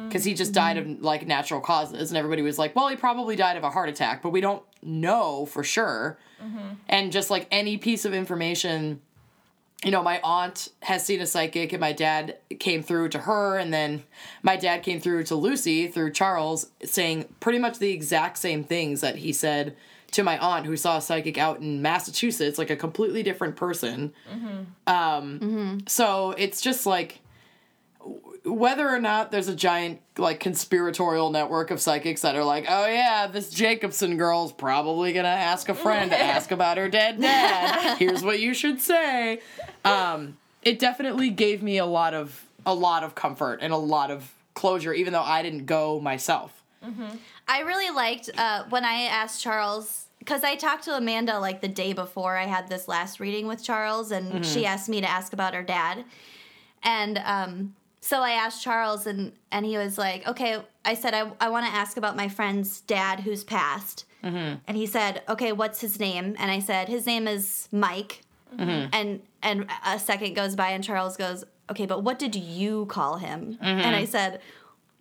Because he just mm-hmm. died of like natural causes, and everybody was like, "Well, he probably died of a heart attack," but we don't know for sure. Mm-hmm. And just like any piece of information, you know, my aunt has seen a psychic, and my dad came through to her, and then my dad came through to Lucy through Charles, saying pretty much the exact same things that he said to my aunt, who saw a psychic out in Massachusetts, like a completely different person. Um, So it's just like whether or not there's a giant like conspiratorial network of psychics that are like, oh yeah, this Jacobson girl's probably gonna ask a friend to ask [laughs] about her dead dad. [laughs] Here's what you should say. Um, it definitely gave me a lot of a lot of comfort and a lot of closure, even though I didn't go myself. Mm-hmm. I really liked uh, when I asked Charles because I talked to Amanda like the day before I had this last reading with Charles, and mm-hmm. she asked me to ask about her dad, and um, so I asked Charles, and and he was like, "Okay." I said, "I I want to ask about my friend's dad who's passed," mm-hmm. and he said, "Okay, what's his name?" And I said, "His name is Mike," and and a second goes by, and Charles goes, "Okay, but what did you call him?" And I said,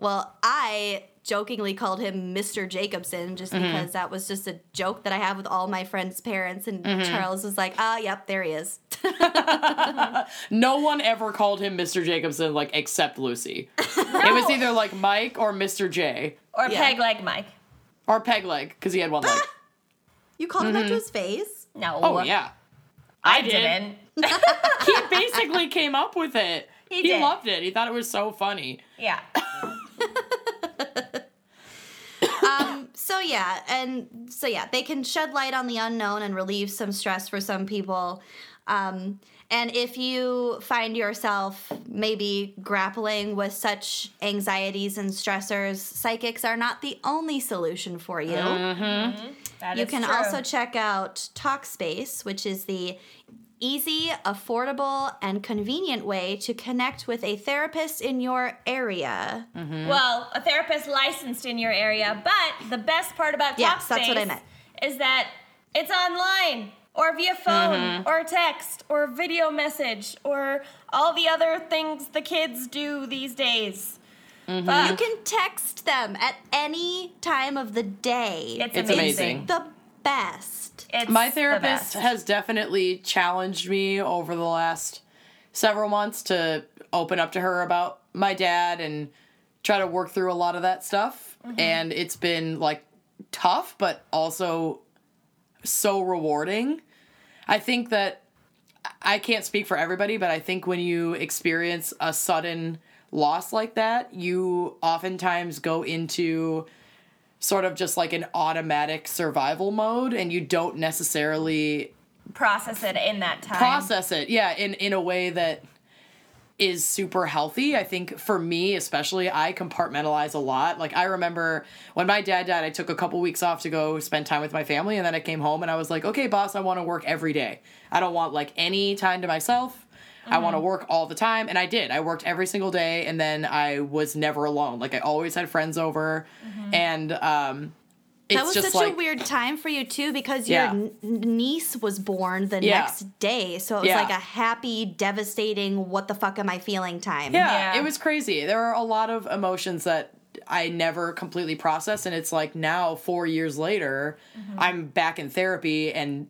well, I jokingly called him Mr. Jacobson just mm-hmm. because that was just a joke that I have with all my friends' parents. And mm-hmm. Charles was like, ah, yep, there he is. [laughs] No one ever called him Mr. Jacobson like except Lucy. [laughs] It was either like Mike or Mr. J Or Yeah. peg leg Mike. or Peg Leg because he had one leg. [laughs] You called him that to mm-hmm. his face? No. Oh yeah. I did. didn't. he basically came up with it. He he did. loved it. He thought it was so funny. Yeah. So yeah, and so yeah, they can shed light on the unknown and relieve some stress for some people. Um, and if you find yourself maybe grappling with such anxieties and stressors, psychics are not the only solution for you. That You is can true. also check out Talkspace, which is the easy, affordable, and convenient way to connect with a therapist in your area. Well, a therapist licensed in your area, but the best part about Yes, Talkspace that's what I meant. is that it's online or via phone Mm-hmm. or text or video message or all the other things the kids do these days. You can text them at any time of the day. It's, It's amazing. amazing. the best. It's My the therapist best. has definitely challenged me over the last several months to open up to her about my dad and try to work through a lot of that stuff. Mm-hmm. And it's been like tough, but also so rewarding. I think that I can't speak for everybody, but I think when you experience a sudden loss like that, you oftentimes go into sort of just like an automatic survival mode and you don't necessarily process it in that time. process it yeah in in a way that is super healthy. I think for me especially i compartmentalize a lot. Like i remember when my dad died i took a couple weeks off to go spend time with my family and then i came home and i was like okay boss i want to work every day. I don't want like any time to myself I want to Mm-hmm. work all the time. And I did. I worked every single day and then I was never alone. Like I always had friends over. Mm-hmm. And um it's That was just such like a weird time for you too because Yeah. your n- niece was born the Yeah. next day. So it was Yeah. like a happy, devastating, what the fuck am I feeling time. Yeah, Yeah. it was crazy. There are a lot of emotions that I never completely processed, and it's like now, four years later, I'm back in therapy and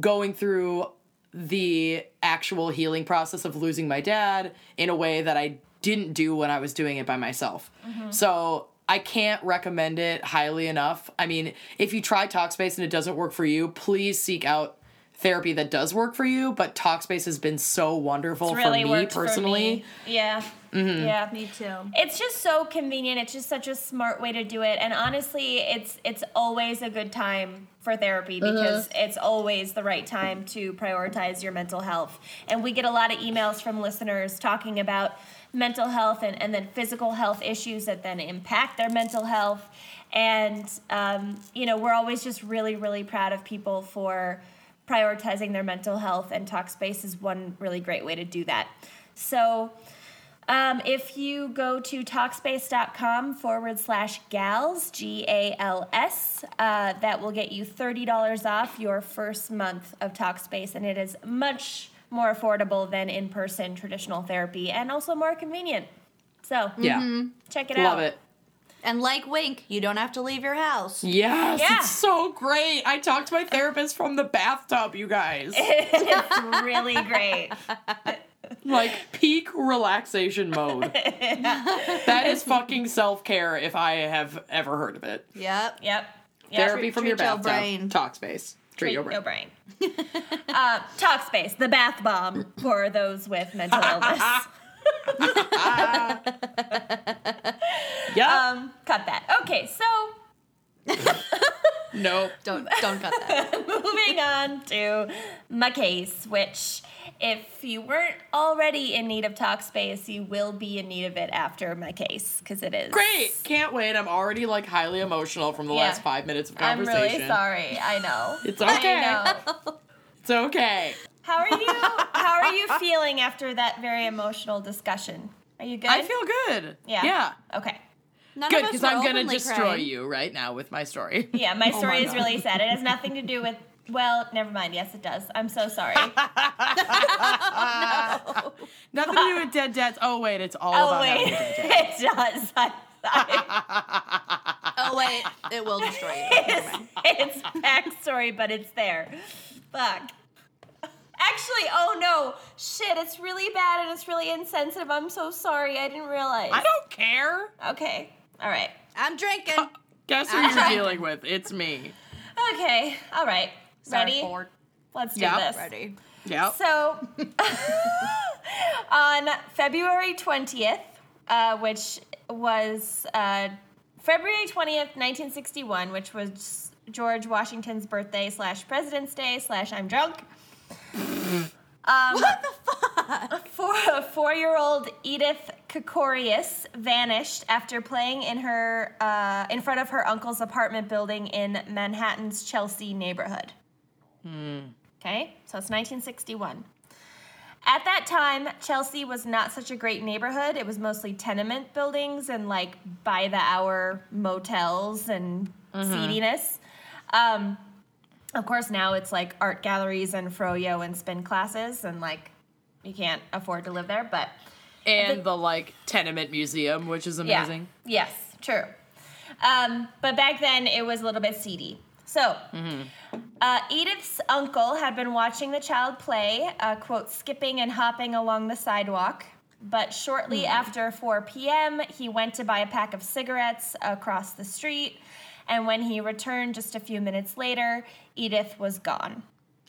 going through the actual healing process of losing my dad in a way that I didn't do when I was doing it by myself. Mm-hmm. So I can't recommend it highly enough. I mean, if you try Talkspace and it doesn't work for you, please seek out therapy that does work for you. But Talkspace has been so wonderful really for me personally. For me. Yeah. Mm-hmm. Yeah. Me too. It's just so convenient. It's just such a smart way to do it. And honestly, it's it's always a good time for therapy because it's always the right time to prioritize your mental health. And we get a lot of emails from listeners talking about mental health and, and then physical health issues that then impact their mental health. And um, you know, we're always just really, really proud of people for prioritizing their mental health and Talkspace is one really great way to do that. So um, if you go to talkspace.com forward slash gals, G A L S, uh, that will get you $30 off your first month of Talkspace. And it is much more affordable than in person traditional therapy and also more convenient. So, Yeah. check it out. Love it. And like Winc, you don't have to leave your house. Yes, Yeah. it's so great. I talked to my therapist from the bathtub, you guys. [laughs] It's really great. [laughs] like peak relaxation mode. [laughs] that is fucking self care if I have ever heard of it. Yep. Yep. yep. Therapy from your treat your bathtub. brain. Talk space. Treat your brain. No brain. [laughs] uh, Talkspace, the bath bomb for those with mental [laughs] illness. Yeah. Um, cut that. Okay, so nope. Don't don't cut that. [laughs] moving on to my case, which if you weren't already in need of Talkspace, you will be in need of it after my case because it is Great. Can't wait. I'm already like highly emotional from the Yeah. last five minutes of conversation. I'm really sorry. I know. [laughs] It's okay. I know. It's okay. How are you? [laughs] How are you feeling after that very emotional discussion? Are you good? I feel good. Yeah. Yeah. okay. None Good, because I'm gonna destroy crying. you right now with my story. [laughs] Yeah, my oh story my is God. really sad. It has nothing to do with. Well, never mind. Yes, it does. I'm so sorry. [laughs] No. Nothing to do with dead dads. Oh wait, it's all oh about wait, having dead [laughs] dads. it does. I, I, Oh wait, it will destroy you. Never mind. it's backstory, but it's there. Fuck. Actually, oh no, shit! It's really bad and it's really insensitive. I'm so sorry. I didn't realize. I don't care. Okay. All right. I'm drinking. Guess who you're dealing with? It's me. Okay. All right. Ready? Surfboard. Let's do Yep. this. Ready. Yeah. So, [laughs] On February 20th, uh, which was uh, February 20th, 1961, which was George Washington's birthday slash President's Day slash I'm drunk. Um, [laughs] what the fuck? Four, four-year-old Edith Kiecorius vanished after playing in her uh, in front of her uncle's apartment building in Manhattan's Chelsea neighborhood. Okay, so it's 1961. At that time, Chelsea was not such a great neighborhood. It was mostly tenement buildings and like by the hour motels and seediness. Um, of course, now it's like art galleries and froyo and spin classes, and like you can't afford to live there, but And the like tenement museum, which is amazing. yeah. Yes, true. Um, but back then it was a little bit seedy. So, uh, Edith's uncle had been watching the child play, uh, quote, skipping and hopping along the sidewalk. But shortly after 4 p.m., he went to buy a pack of cigarettes across the street. And when he returned just a few minutes later, Edith was gone.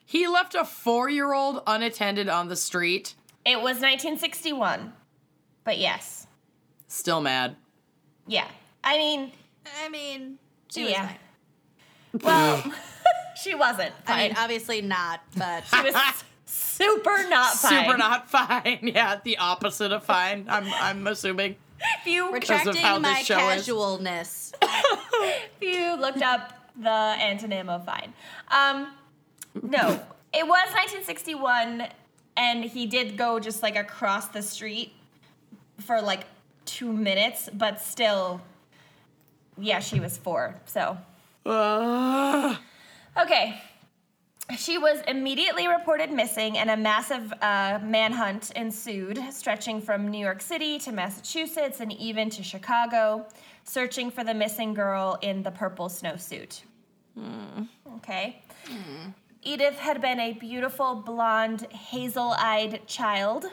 He left a four year old unattended on the street. It was 1961. But yes. Still mad. Yeah. I mean, I mean, she was Yeah. fine. well, [laughs] she wasn't. I Fine. mean, obviously not, but She was [laughs] super not [laughs] fine. Super not fine. Yeah, the opposite of fine. I'm I'm assuming. If you, Because of how retracting my casualness. if you looked up the antonym of fine. Um, no, it was 1961, and he did go just like across the street for like two minutes, but still, yeah, she was four. So, Ugh. okay. She was immediately reported missing, and a massive uh, manhunt ensued, stretching from New York City to Massachusetts and even to Chicago, searching for the missing girl in the purple snowsuit. Hmm. Okay. Hmm. Edith had been a beautiful, blonde, hazel eyed child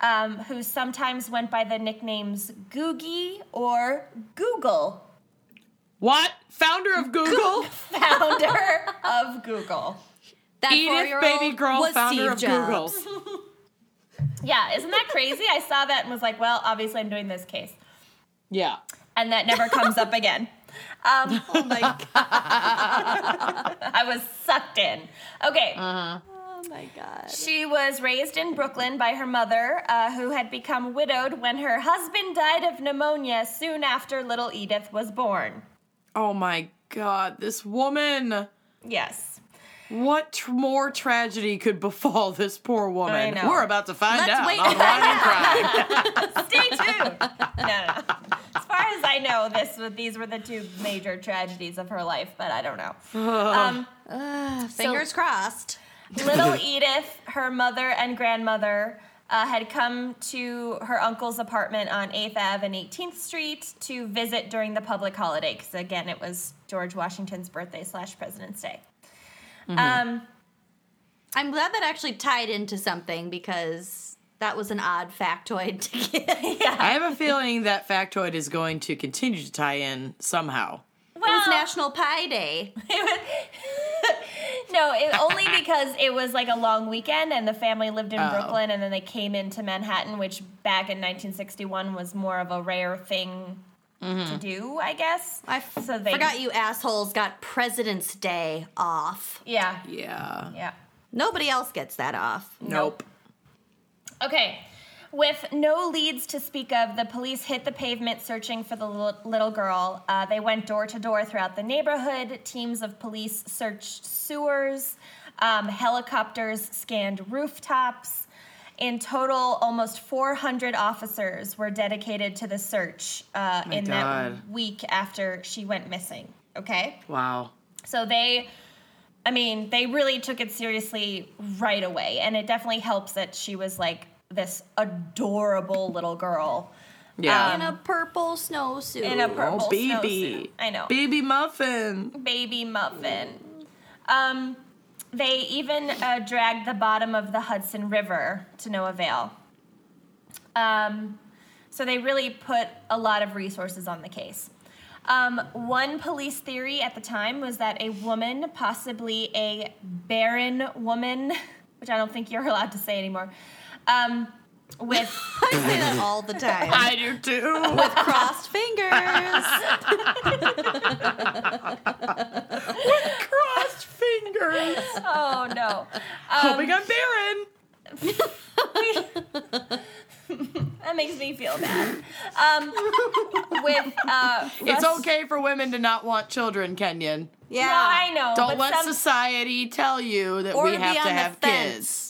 um, who sometimes went by the nicknames Googie or Google, What? Founder of Google? [laughs] founder of Google. That Edith Baby Girl, was founder Steve of Jobs. Google. [laughs] [laughs] Yeah, isn't that crazy? I saw that and was like, well, obviously I'm doing this case. Yeah. And that never comes up again. Um, [laughs] Oh my god. [laughs] I was sucked in. Okay. Oh my god. She was raised in Brooklyn by her mother, uh, who had become widowed when her husband died of pneumonia soon after little Edith was born. Oh my god, this woman. Yes. What tr- more tragedy could befall this poor woman? I know. We're about to find Let's out wait on and Wine and [laughs] [laughs] Stay tuned. No, no, no. As far as I know, this these were the two major tragedies of her life, but I don't know. [sighs] Um, Uh, fingers crossed. little [laughs] Edith, her mother and grandmother, uh, had come to her uncle's apartment on 8th Ave and 18th Street to visit during the public holiday, because again, it was George Washington's birthday slash President's Day. Um, I'm glad that actually tied into something because that was an odd factoid to get. [laughs] I have a feeling that factoid is going to continue to tie in somehow. It was National Pie Day. [laughs] no, it, only [laughs] because it was like a long weekend and the family lived in Oh. Brooklyn and then they came into Manhattan, which back in 1961 was more of a rare thing to do, I guess. I f- So they- forgot you assholes got President's Day off. Yeah, Yeah. yeah. Nobody else gets that off. Nope. Okay. With no leads to speak of, the police hit the pavement searching for the little, little girl. Uh, they went door to door throughout the neighborhood. Teams of police searched sewers. Um, helicopters scanned rooftops. In total, almost 400 officers were dedicated to the search uh, My in that week after she went missing. Okay? Wow. So they, I mean, they really took it seriously right away. And it definitely helps that she was like this adorable little girl Yeah. In a purple snowsuit. in a purple oh, baby. snowsuit. I know. Baby muffin. Baby muffin. Um, they even uh, dragged the bottom of the Hudson River to no avail. Um, so they really put a lot of resources on the case. Um, one police theory at the time was that a woman, possibly a barren woman, [laughs] which I don't think you're allowed to say anymore, um, with [laughs] I say that all the time. I do too. With crossed fingers. With crossed fingers. oh no. Hoping I'm barren. That makes me feel bad. Um, with uh, It's frus- okay for women to not want children, Kenyon. Yeah. No, I know. Don't let some, society tell you that Or we have to on have fence. kids.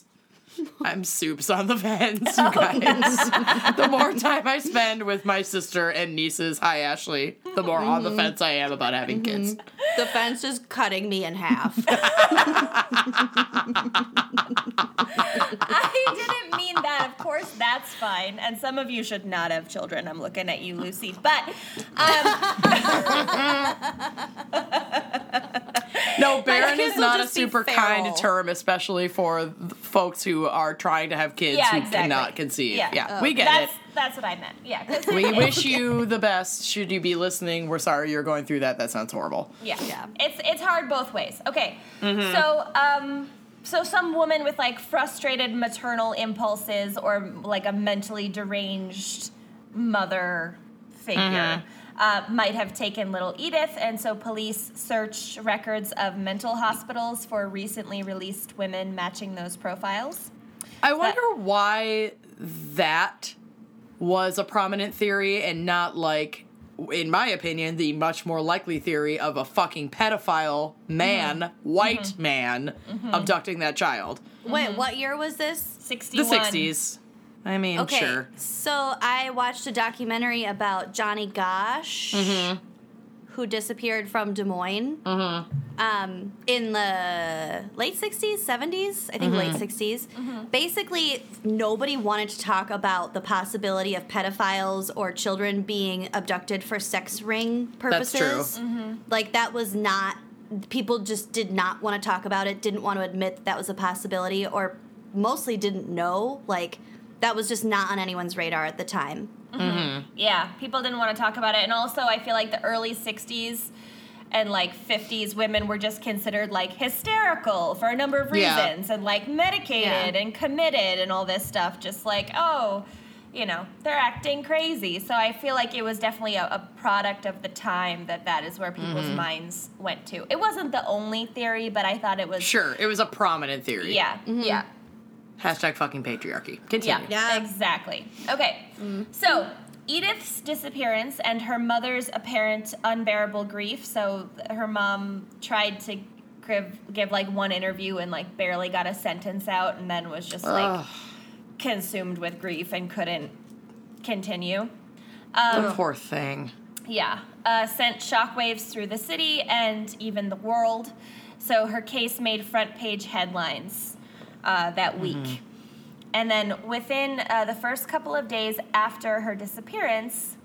[laughs] I'm soups on the fence, you guys. [laughs] the more time I spend with my sister and nieces, hi Ashley, the more on Mm-hmm. the fence I am about having kids. The fence is cutting me in half. [laughs] I didn't mean that. Of course, that's fine. And some of you should not have children. I'm looking at you, Lucy. But um, No, barren is not a super kind term, especially for folks who are trying to have kids Yeah, who exactly. cannot conceive. Yeah. Yeah, we get that's it. that's what I meant. Yeah. We wish you the best. Should you be listening, we're sorry you're going through that. That sounds horrible. Yeah. Yeah. It's it's hard both ways. Okay. Mm-hmm. So um so some woman with like frustrated maternal impulses or like a mentally deranged mother figure Mm-hmm. Uh, might have taken little Edith, and so police searched records of mental hospitals for recently released women matching those profiles. I wonder why that was a prominent theory and not like in my opinion the much more likely theory of a fucking pedophile man, mm-hmm. white mm-hmm. man mm-hmm. abducting that child. Wait, what year was this? The 60s. I mean, Okay, sure. so I watched a documentary about Johnny Gosch, mm-hmm. who disappeared from Des Moines mm-hmm. um, in the late 60s, 70s, I think late mm-hmm. 60s. Basically, nobody wanted to talk about the possibility of pedophiles or children being abducted for sex ring purposes. That's purposes. true. Like, that was not, people just did not want to talk about it, didn't want to admit that, that was a possibility, or mostly didn't know. Like, that was just not on anyone's radar at the time. Mm-hmm. Mm-hmm. Yeah, people didn't want to talk about it. And also, I feel like the early 60s and like 50s women were just considered like hysterical for a number of Yeah. reasons and like medicated Yeah. and committed and all this stuff. Just like, oh, you know, they're acting crazy. So I feel like it was definitely a, a product of the time that that is where people's Mm-hmm. minds went to. It wasn't the only theory, but I thought it was. Sure, it was a prominent theory. Yeah, mm-hmm. yeah. Hashtag fucking patriarchy. Continue. Yeah, Yeah. exactly. Okay, so Edith's disappearance and her mother's apparent unbearable grief. So her mom tried to give, give like one interview and like barely got a sentence out, and then was just like Ugh. consumed with grief and couldn't continue. the poor thing. Yeah, uh, sent shockwaves through the city and even the world. So her case made front page headlines uh, that week. And then within uh, the first couple of days after her disappearance,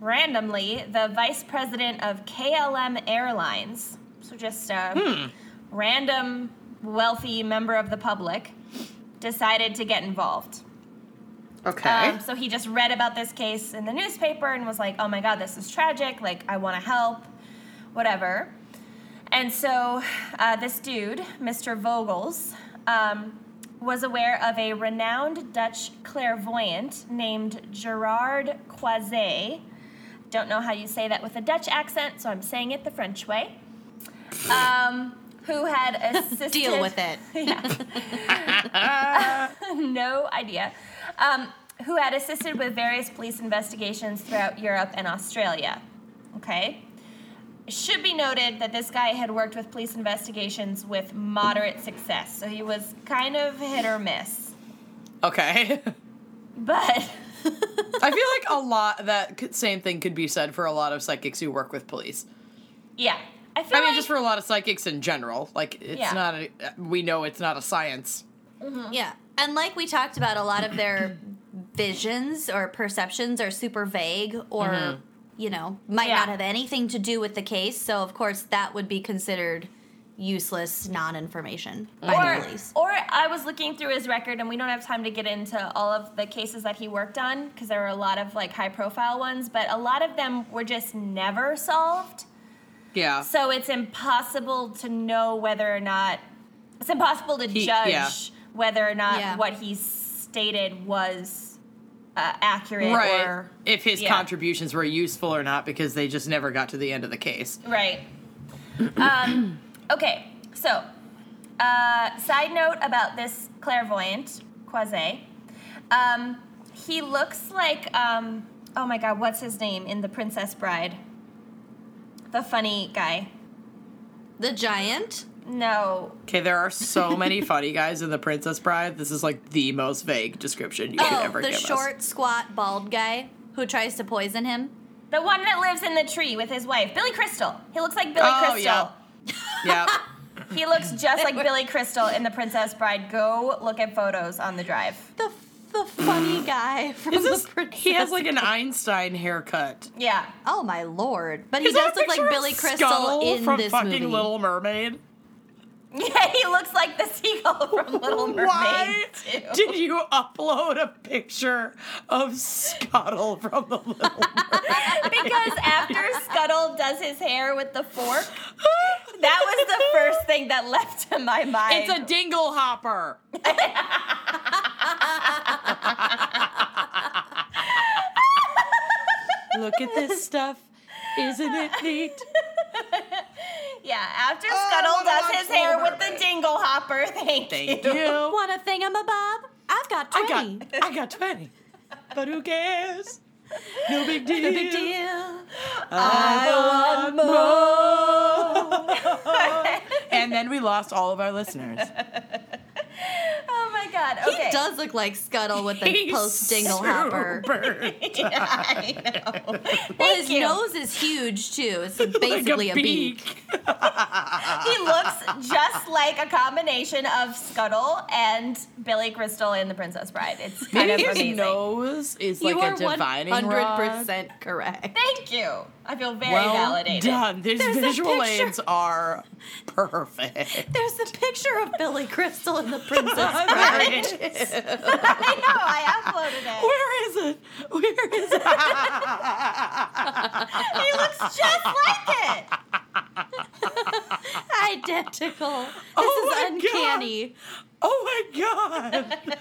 randomly, the vice president of KLM Airlines, so just a random wealthy member of the public, decided to get involved. Okay. Um, so he just read about this case in the newspaper and was like, oh my God, this is tragic. Like, I want to help, whatever. And so uh, this dude, Mr. Vogels, um, was aware of a renowned Dutch clairvoyant named Gerard Croiset. Don't know how you say that with a Dutch accent, so I'm saying it the French way. Um, who had [laughs] assisted. Deal with it. [laughs] [laughs] no idea. Um, who had assisted with various police investigations throughout Europe and Australia. Okay? It should be noted that this guy had worked with police investigations with moderate success, so he was kind of hit or miss. okay. But I feel like a [laughs] lot that could- same thing could be said for a lot of psychics who work with police. yeah, I feel I mean, like just for a lot of psychics in general. Like, it's Yeah. not a. We know it's not a science. Mm-hmm. Yeah. And like we talked about, a lot of their [clears throat] visions or perceptions are super vague or, mm-hmm. You know, might Yeah. not have anything to do with the case. So, of course, that would be considered useless non information by or, the police. or I was looking through his record, and we don't have time to get into all of the cases that he worked on because there were a lot of like high profile ones, but a lot of them were just never solved. Yeah. So it's impossible to know whether or not it's impossible to He- judge yeah. whether or not Yeah. what he stated was uh, accurate Right. or if his yeah. contributions were useful or not, because they just never got to the end of the case. Right. um, okay, so, uh, side note about this clairvoyant, Croiset. Um, he looks like, um, oh my god, what's his name in The Princess Bride? The funny guy. The giant. No. Okay, there are so [laughs] many funny guys in The Princess Bride. This is like the most vague description you could Oh, ever the give short, squat, bald guy who tries to poison him. The one that lives in the tree with his wife, Billy Crystal. He looks like Billy Oh, Crystal. yeah. us. [laughs] Yeah. He looks just like [laughs] Billy Crystal in The Princess Bride. Go look at photos on the drive. The the funny guy from Is this- the princess. he has like an Einstein haircut. Yeah. Oh my lord! But he Is does look like picture of Billy Crystal Scuttle in from this fucking movie. Little Mermaid. [laughs] Yeah, he looks like the seagull from Little Mermaid. [laughs] Why too. did you upload a picture of Scuttle from the Little Mermaid? [laughs] because after Scuttle does his hair with the fork, that was the first thing that left to my mind. It's a dingle hopper. Look at this stuff. Isn't it neat? Yeah. After Oh, Scuttle does his hair with the dingle hopper. [laughs] Thank, Thank you. you. Want a thingamabob? I've got I twenty. got I got 20. But who cares? No big deal. No big deal. I want more. [laughs] [laughs] and then we lost all of our listeners. Oh my god. He does look like Scuttle with the [laughs] post dingle hopper. [laughs] [laughs] Yeah, I know. Well, Thank his you. nose is huge too. It's like basically a, beak. He looks just like a combination of Scuttle and Billy Crystal in The Princess Bride. It's kind of Maybe his amazing. nose is like you a are one divining hundred rod. percent correct. Thank you. I feel very Well validated. done. These There's visual aids are perfect. There's a picture of Billy Crystal in the Princess [laughs] Bride. [laughs] I know. I uploaded it. Where is it? Where is it? [laughs] He looks just like it. Identical. This Oh is uncanny. Oh my god! [laughs]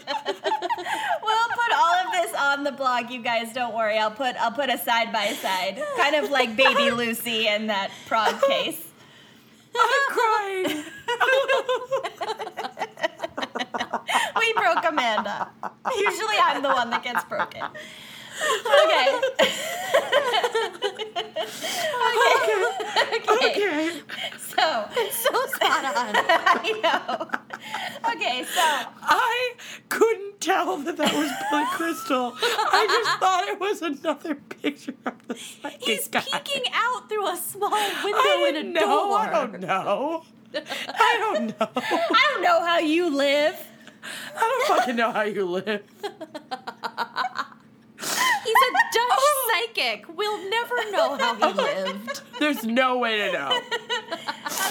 We'll put all of this on the blog, you guys. Don't worry. I'll put I'll put a side by side, kind of like Baby [laughs] Lucy in that prod case. I'm crying. [laughs] We broke Amanda. Usually, I'm the one that gets broken. Okay. okay. okay. Okay. So So spot on. [laughs] I know. Okay, so I couldn't tell that that was Billy Crystal. I just [laughs] thought it was another picture of the psychic He's guy. peeking out through a small window in a know. door. I don't know. I don't [laughs] know. I don't know how you live. I don't fucking know how you live. Dutch oh. psychic. We'll never know how he lived. [laughs] There's no way to know.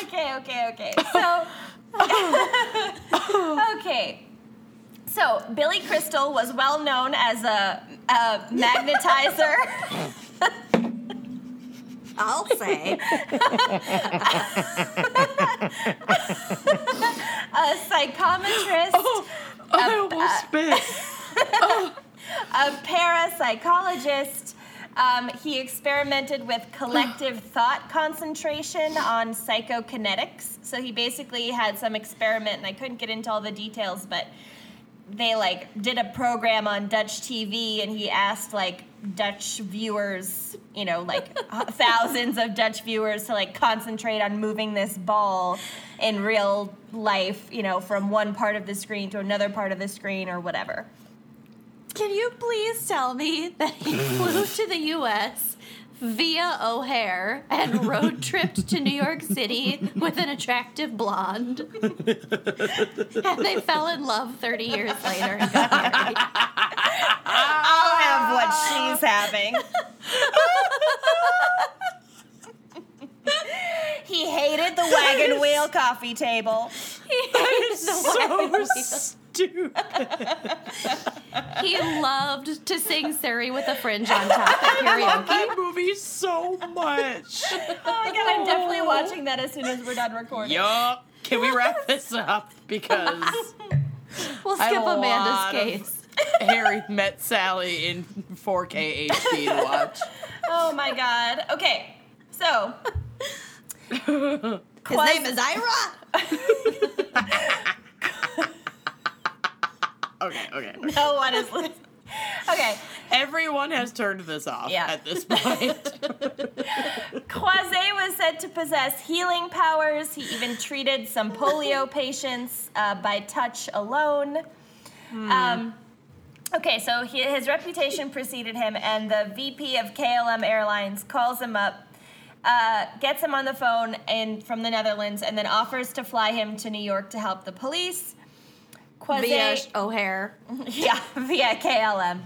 Okay, okay, okay. So, [laughs] okay. So, Billy Crystal was well known as a, a magnetizer, [laughs] I'll say. a psychometrist, Oh, I almost uh, spit. A parapsychologist. Um, he experimented with collective [sighs] thought concentration on psychokinetics. So he basically had some experiment, and I couldn't get into all the details, but they like did a program on Dutch TV, and he asked like Dutch viewers, you know, like [laughs] thousands of Dutch viewers to like concentrate on moving this ball in real life, you know, from one part of the screen to another part of the screen or whatever. Can you please tell me [laughs] that he flew [laughs] to the U.S. via O'Hare and road [laughs] tripped to New York City with an attractive blonde? and they fell in love 30 years later and got married. I'll have what she's having. he hated the wagon wheel coffee table. so stupid. [laughs] He loved to sing Surrey with a fringe on top at I love karaoke. that movie so much. [laughs] Oh my god, I'm definitely watching that as soon as we're done recording. Yup. Can we wrap [laughs] this up? Because We'll I have skip a Amanda's lot of- case. Harry met Sally in 4K HD to watch. Oh my god. Okay, so His name is Ira. Okay, okay. no one is listening. Okay, Everyone has turned this off Yeah. at this point. [laughs] [laughs] Croiset was said to possess healing powers. He even treated some polio [laughs] patients uh, by touch alone. Um, okay, so he, his reputation preceded him, and the VP of KLM Airlines calls him up, uh, gets him on the phone and from the Netherlands, and then offers to fly him to New York to help the police. Croiset, Via O'Hare. [laughs] yeah, via KLM.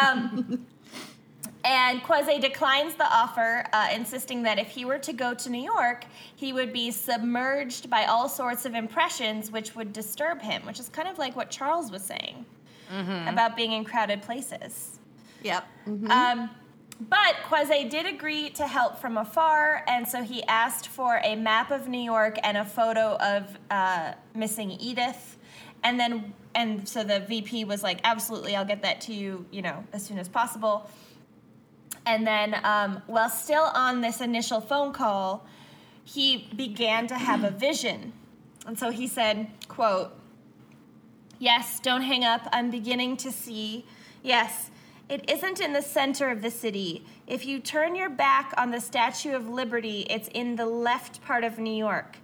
Um, and Croiset declines the offer, uh, insisting that if he were to go to New York, he would be submerged by all sorts of impressions which would disturb him, which is kind of like what Charles was saying about being in crowded places. Yep. Um, but Croiset did agree to help from afar, and so he asked for a map of New York and a photo of uh, missing Edith. And then, and so the VP was like, absolutely, I'll get that to you, you know, as soon as possible. And then, um, while still on this initial phone call, he began to have a vision. And so he said, quote, Yes, don't hang up. I'm beginning to see. Yes, it isn't in the center of the city. If you turn your back on the Statue of Liberty, it's in the left part of New York.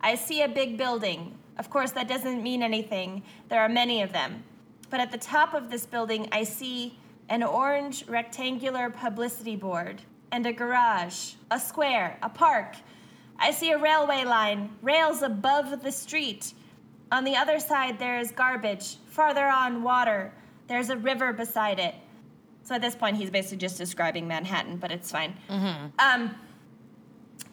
I see a big building. Of course, that doesn't mean anything. There are many of them. But at the top of this building, I see an orange rectangular publicity board and a garage, a square, a park. I see a railway line, rails above the street. On the other side, there is garbage. Farther on, water. There's a river beside it. So at this point, he's basically just describing Manhattan, but it's fine. Um,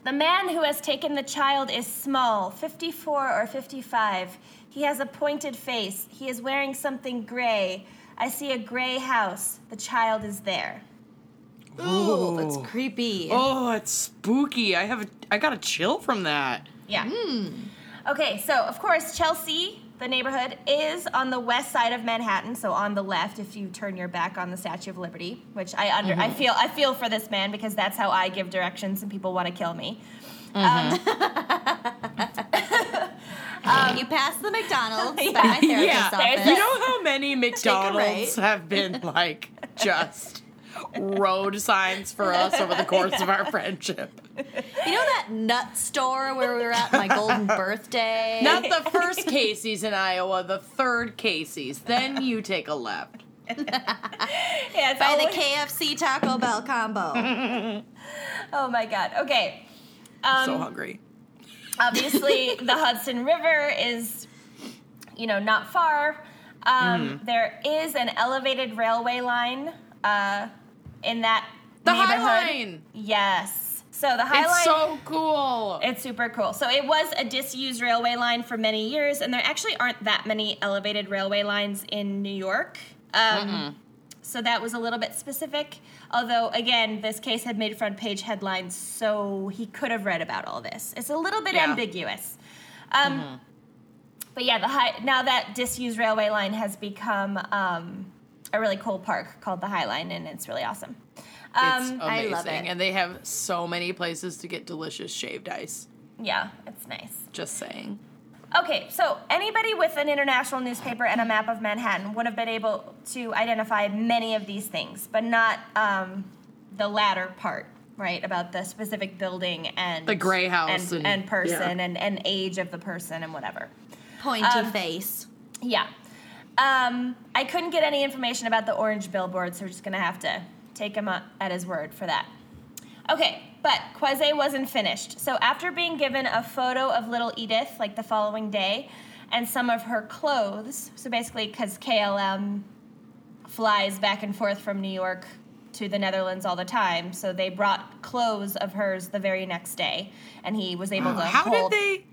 the man who has taken the child is small, 54 or 55. He has a pointed face. He is wearing something gray. I see a gray house. The child is there. Ooh, that's creepy. oh, it's spooky. I have a, I got a chill from that. Yeah. Hmm. Okay, so of course, Chelsea, the neighborhood, is on the west side of Manhattan, so on the left if you turn your back on the Statue of Liberty, which I under I mm-hmm. feel I feel for this man because that's how I give directions and people want to kill me. Mm-hmm. Um, [laughs] um, you pass the McDonald's by my [laughs] therapist's Yeah, office. you know how many [laughs] McDonald's right. have been like just road signs for us over the course of our [laughs] friendship? You know that nut store where we were at my golden [laughs] birthday? Not the first Casey's in Iowa, the third Casey's. Then you take a left. [laughs] Yeah, it's by the KFC Taco Bell combo. Oh my god. Okay. Um, I'm so hungry. obviously the Hudson River is, you know, not far. Um, Mm. there is an elevated railway line uh, in that The High neighborhood. Line. Yes. So the High It's Line. It's so cool. It's super cool. So it was a disused railway line for many years, and there actually aren't that many elevated railway lines in New York. Um, so that was a little bit specific. Although, again, this case had made front page headlines, so he could have read about all this. It's a little bit Yeah. ambiguous. Um, But yeah, the high, now that disused railway line has become um, a really cool park called the High Line, and it's really awesome. it's Um, I amazing. love it. And they have so many places to get delicious shaved ice. yeah, it's nice. Just saying. Okay, so anybody with an international newspaper and a map of Manhattan would have been able to identify many of these things, but not um, the latter part, right? About the specific building and The gray house and, and- and person yeah. and, and age of the person and whatever. Pointy Um, face. Yeah. Um, I couldn't get any information about the orange billboard, so we're just gonna have to take him at his word for that. Okay, but Croiset wasn't finished. So after being given a photo of little Edith, like the following day, and some of her clothes, so basically because KLM flies back and forth from New York to the Netherlands all the time, so they brought clothes of hers the very next day, and he was able [gasps] to How hold. did they?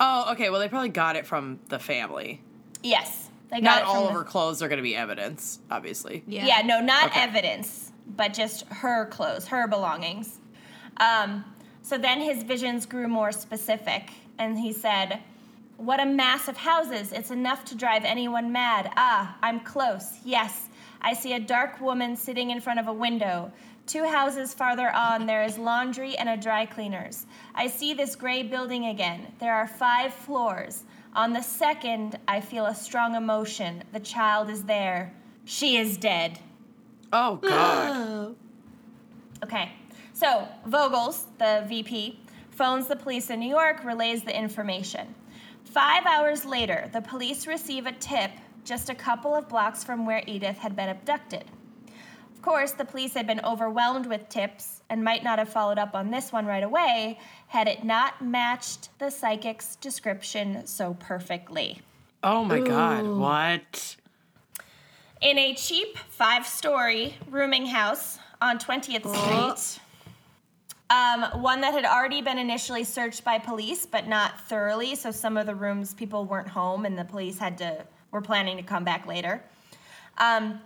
Oh, okay. Well, they probably got it from the family. Yes, they got Not it from all the- of her clothes are going to be evidence, obviously. Yeah, no, not Okay. evidence, but just her clothes, her belongings. Um, so then his visions grew more specific, and he said, what a mass of houses. It's enough to drive anyone mad. Ah, I'm close. Yes. I see a dark woman sitting in front of a window. Two houses farther on, there is laundry and a dry cleaner's. I see this gray building again. There are five floors. On the second, I feel a strong emotion. The child is there. She is dead. Oh God. [gasps] Okay. So, Vogels, the VP, phones the police in New York, relays the information. Five hours later, the police receive a tip just a couple of blocks from where Edith had been abducted. Of course, the police had been overwhelmed with tips and might not have followed up on this one right away had it not matched the psychic's description so perfectly. Oh my God. What? In a cheap five story rooming house on 20th Street, um, one that had already been initially searched by police, but not thoroughly. So some of the rooms people weren't home, and the police had to were planning to come back later. Um,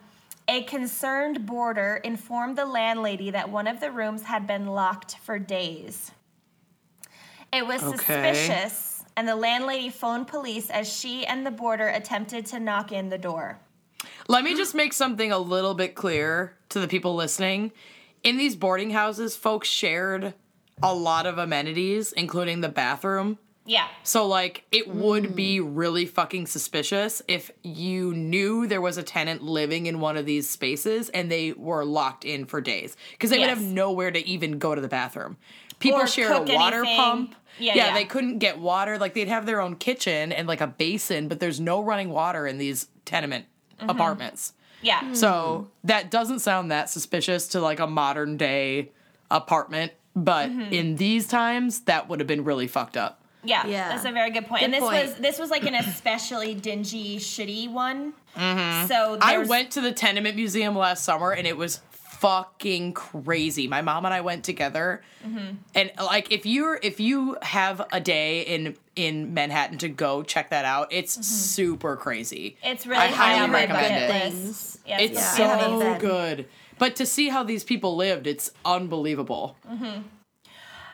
a concerned boarder informed the landlady that one of the rooms had been locked for days. It was Okay. suspicious, and the landlady phoned police as she and the boarder attempted to knock in the door. Let me just make something a little bit clear to the people listening. In these boarding houses, folks shared a lot of amenities, including the bathroom. Yeah. So, like, it would be mm. really fucking suspicious if you knew there was a tenant living in one of these spaces and they were locked in for days because they would have nowhere to even go to the bathroom. People Or shared a water anything. pump. Yeah, yeah. they couldn't get water. Like, they'd have their own kitchen and like a basin, but there's no running water in these tenement Mm-hmm. apartments. Yeah. So that doesn't sound that suspicious to like a modern day apartment, but Mm-hmm. in these times, that would have been really fucked up. Yeah, Yeah. that's a very good point. and this point. was this was like an especially dingy, shitty one. Mm-hmm. So I went to the tenement museum last summer and it was fucking crazy. My mom and I went together. Mm-hmm. And like if you're if you have a day in in Manhattan to go check that out, it's super crazy. Mm-hmm. It's really I highly recommend it. Things. Yes, It's Yeah. So good. But to see how these people lived, it's unbelievable.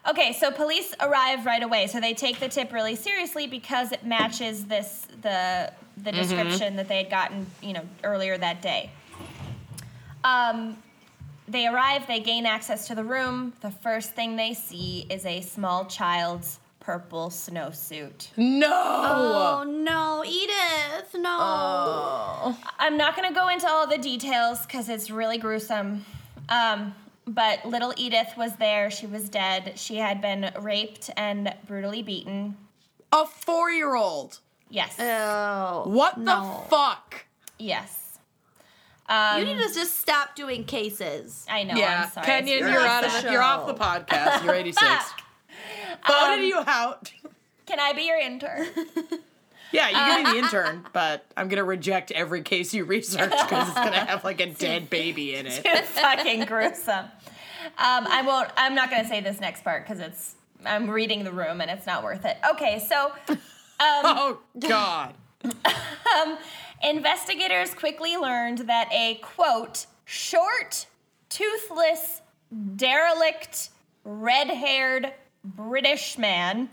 Okay, so police arrive right away. So they take the tip really seriously because it matches this the the description that they had gotten, you know, earlier that day. Um, they arrive, they gain access to the room. The first thing they see is a small child's purple snowsuit. No. Oh no, Edith, no. I'm not going to go into all the details because it's really gruesome. Um, but little Edith was there. She was dead. She had been raped and brutally beaten. A 4-year-old. Yes. Oh. What no. the fuck? yes. Um, You need to just stop doing cases. I know. yeah, I'm sorry. Kenyon, It's you're out of sad. the, you're off the podcast. You're [laughs] 86. Fuck. Voted you out. Can I be your intern? [laughs] Yeah, you can be the intern, but I'm gonna reject every case you research because it's gonna have like a [laughs] dead baby in it. it's fucking gruesome. Um, I won't. I'm not going to say this next part because it's. I'm reading the room and it's not worth it. Okay, so. Oh God. Investigators quickly learned that a quote, short, toothless, derelict, red haired British man.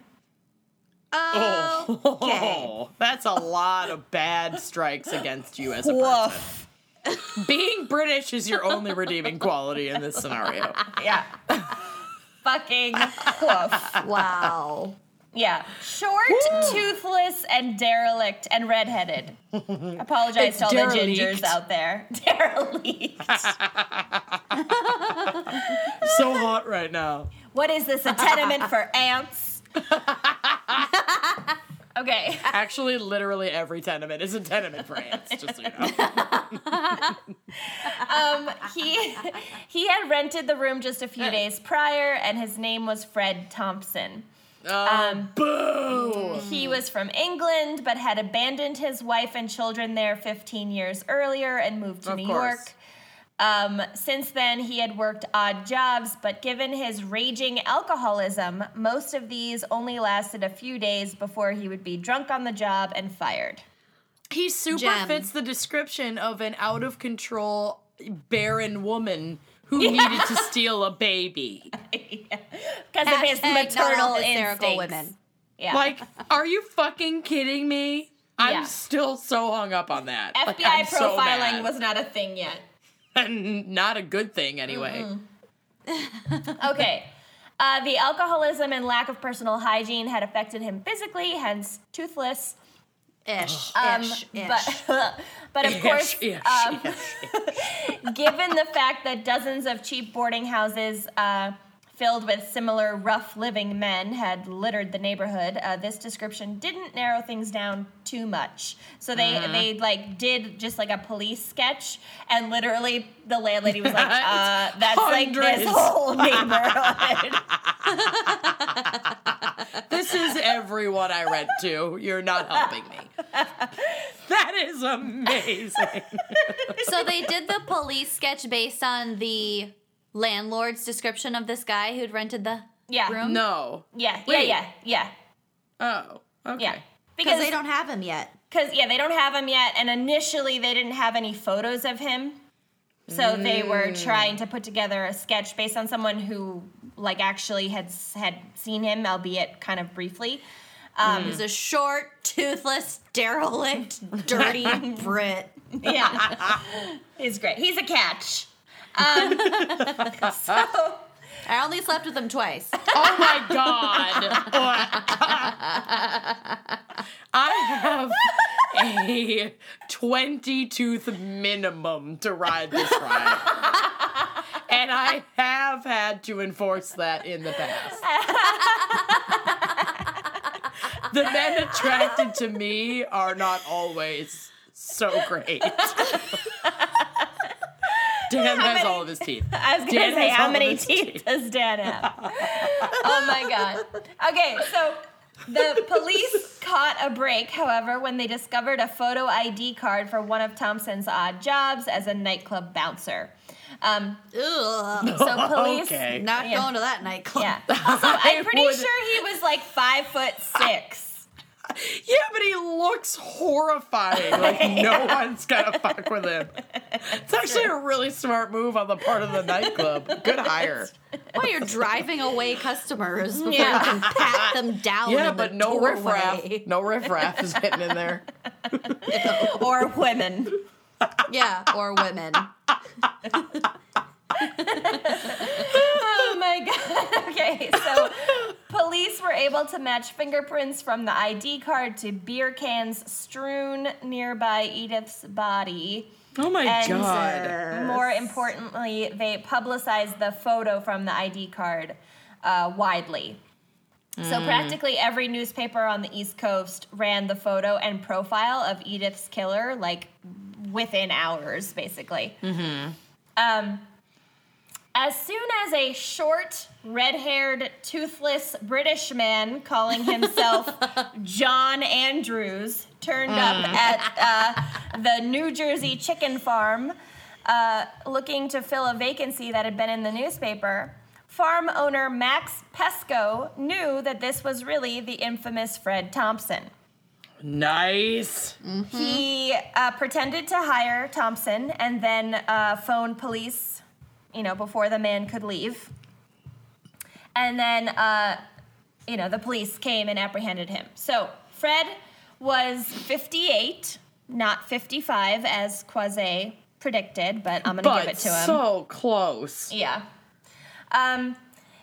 Oh, oh. okay. Oh, [laughs] that's a lot of bad strikes against you as a person. Woof. [laughs] Being British is your only redeeming quality in this scenario. Yeah. [laughs] Fucking woof. Wow. Yeah. Short, toothless, and derelict and redheaded. [laughs] Apologize It's to all the gingers out there. [laughs] Derelict. So hot right now. what is this? A tenement for ants? [laughs] okay. Actually, literally every tenement is a tenement for ants. Just so you know. Um, he he had rented the room just a few days prior, and his name was Fred Thompson. Um, Boo! He was from England, but had abandoned his wife and children there 15 years earlier and moved to Of New course. York. Um, since then, he had worked odd jobs, but given his raging alcoholism, most of these only lasted a few days before he would be drunk on the job and fired. He super Gem. fits the description of an out of control, barren woman who [laughs] needed to steal a baby. [laughs] Because of his Hashtag not maternal all hysterical women. Yeah. Like, are you fucking kidding me? I'm Yeah. still so hung up on that. Like, FBI I'm so profiling mad. was not a thing yet. [laughs] And not a good thing anyway. Okay. Uh, the alcoholism and lack of personal hygiene had affected him physically, hence toothless. [laughs] Ish, Um, ish, ish. But, but of course, Ish, ish, um, ish. given the fact that dozens of cheap boarding houses uh, filled with similar rough living men had littered the neighborhood, uh, this description didn't narrow things down too much. So they Mm-hmm. they like did just like a police sketch, and literally the landlady was like, [laughs] uh, "That's like this whole [laughs] neighborhood." [laughs] This is everyone I rent to. You're not helping me. That is amazing. so they did the police sketch based on the landlord's description of this guy who'd rented the yeah, room. No. yeah, yeah, Wait. yeah, yeah, Oh. Okay. yeah. because they don't have him yet. Because yeah, they don't have him yet, and initially they didn't have any photos of him, so they were trying to put together a sketch based on someone who like actually had had seen him, albeit kind of briefly. Um, He's a short, toothless, derelict, dirty [laughs] Brit. Yeah, [laughs] he's great. He's a catch. Um, [laughs] [laughs] so I only slept with him twice. Oh my god. [laughs] I have a 20 tooth minimum to ride this ride. And I have had to enforce that in the past. the men attracted to me are not always so great. [laughs] Dan has all of his teeth. [laughs] I was gonna Dan say, how many teeth teeth. does Dan have? [laughs] oh my god. Okay, so the police caught a break, however, when they discovered a photo ID card for one of Thompson's odd jobs as a nightclub bouncer. Um, Ugh. so police. Okay. Not Yeah. going to that nightclub. Yeah. Also, I'm pretty would- sure he was like five foot six. Yeah, but he looks horrifying. Like no [laughs] one's gonna fuck with him. It's actually a really smart move on the part of the nightclub. Good hire. Well, you're driving away customers before Yeah. you can pat them down. Yeah, but no riffraff. No riffraff is getting in there. [laughs] or women. Yeah, or women. [laughs] My god. [laughs] Okay, so [laughs] police were able to match fingerprints from the ID card to beer cans strewn nearby Edith's body. Oh my And god. more importantly, they publicized the photo from the ID card uh, widely. So practically every newspaper on the East Coast ran the photo and profile of Edith's killer, like within hours, basically. Um, as soon as a short, red-haired, toothless British man calling himself [laughs] John Andrews turned up at uh, the New Jersey chicken farm, uh, looking to fill a vacancy that had been in the newspaper. Farm owner Max Pesco knew that this was really the infamous Fred Thompson. Nice. He uh, pretended to hire Thompson and then uh, phoned police, you know, before the man could leave. And then, uh, you know, the police came and apprehended him. So Fred was 58, not 55 as Croiset predicted, but I'm gonna give it to him. so close. Yeah. Um,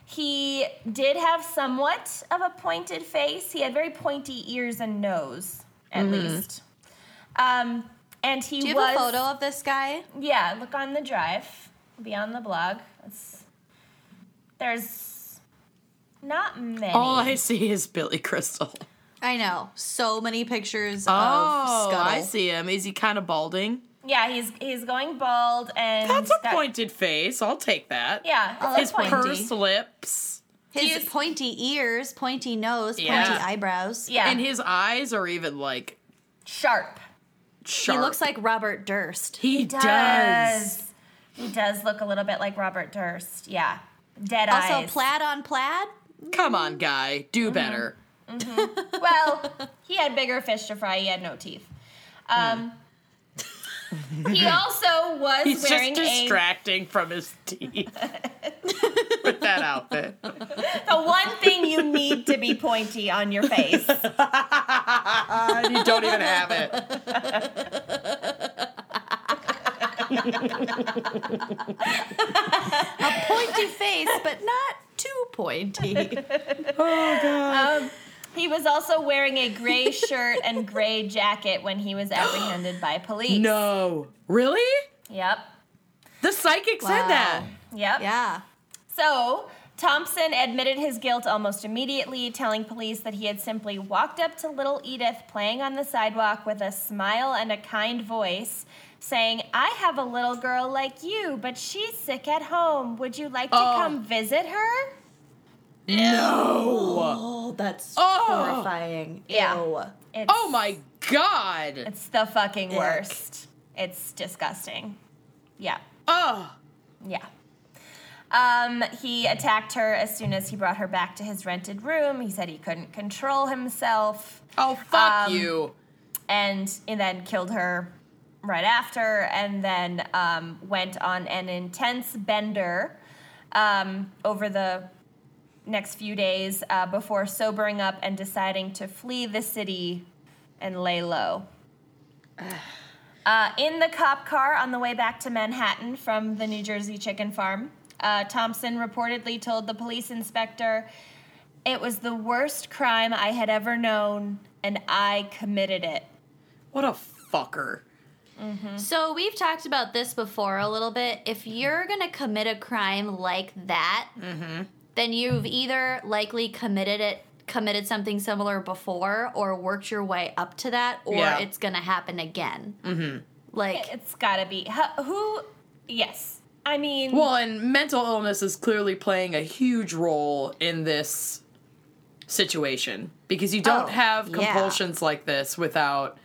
he did have somewhat of a pointed face. He had very pointy ears and nose, at least. Um, and he Do you was. have a photo of this guy? Yeah, look on the drive. It'll be on the blog. It's, there's not many. All I see is Billy Crystal. I know. So many pictures Oh, of Scuttle. I see him. Is he kind of balding? yeah, he's he's going bald and That's a got- pointed face. I'll take that. Yeah, it's His pointy. pursed lips. His Do pointy ears, pointy nose, Yeah. pointy eyebrows. Yeah, And his eyes are even like sharp. sharp. He looks like Robert Durst. he does. does. He does look a little bit like Robert Durst. Yeah. Dead Also, eyes. Also, plaid on plaid. Come on, guy. Mm-hmm. Do better. [laughs] Well, [laughs] he had bigger fish to fry. He had no teeth. Um, he [laughs] also was He's just wearing a. distracting from his teeth. with that outfit. The one thing you need to be pointy on your face. You don't even have it. A pointy face, but not too pointy. [laughs] Oh, God. Um, he was also wearing a gray shirt and gray jacket when he was apprehended by police. No. Really? Yep. The psychic said that. Yep. Yeah. So, Thompson admitted his guilt almost immediately, telling police that he had simply walked up to little Edith playing on the sidewalk with a smile and a kind voice, saying, I have a little girl like you, but she's sick at home. Would you like to Oh. come visit her? No. Oh, that's Oh. horrifying. Yeah. Ew. It's, Oh my god. It's the fucking Ick. worst. It's disgusting. Yeah. Oh. Yeah. Um, he attacked her as soon as he brought her back to his rented room. He said he couldn't control himself. Oh fuck Um, you. and, and then killed her right after, and then um, went on an intense bender um, over the next few days uh, before sobering up and deciding to flee the city and lay low. Uh, in the cop car on the way back to Manhattan from the New Jersey chicken farm, uh, Thompson reportedly told the police inspector, It was the worst crime I had ever known, and I committed it. What a fucker. Mm-hmm. So we've talked about this before a little bit. If mm-hmm. you're gonna commit a crime like that, mm-hmm. then you've either likely committed it committed something similar before or worked your way up to that or Yeah. it's gonna happen again. Mm-hmm. Like It's gotta be. Who? who yes. I mean, Well, and mental illness is clearly playing a huge role in this situation because you don't Oh, have yeah. compulsions like this without,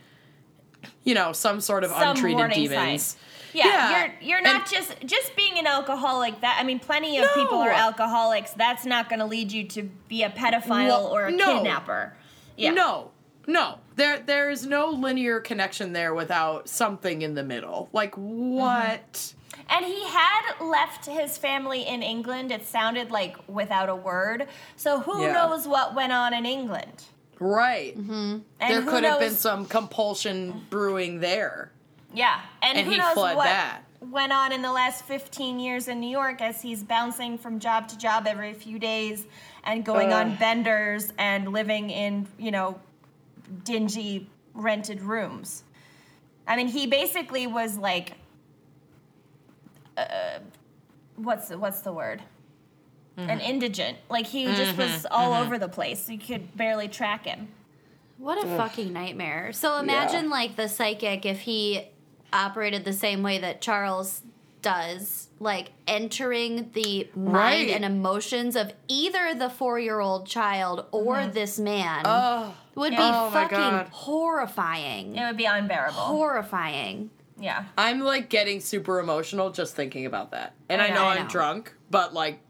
you know, some sort of Some untreated demons. signs. yeah, yeah, you're you're not and- just just being an alcoholic. That I mean, plenty of people are alcoholics. That's not going to lead you to be a pedophile Well, or a no. kidnapper. Yeah. No, no, there there is no linear connection there without something in the middle. Like mm-hmm. what? And he had left his family in England. It sounded like without a word. So who Yeah. knows what went on in England? Right. And There could have been some compulsion brewing there. Yeah, and, And who he knows fled what that. went on in the last 15 years in New York as he's bouncing from job to job every few days and going on benders and living in, you know, dingy rented rooms. I mean, he basically was like uh, what's what's the word? Mm-hmm. An indigent. Like he just was mm-hmm. all mm-hmm. over the place. You could barely track him. What a fucking nightmare. So imagine like the psychic if he operated the same way that Charles does, like entering the mind and emotions of either the four year old child or mm-hmm. this man Oh, would be Oh fucking horrifying. It would be unbearable. Horrifying. yeah. I'm like getting super emotional just thinking about that. And I I know, know, I I'm know. drunk, but like th-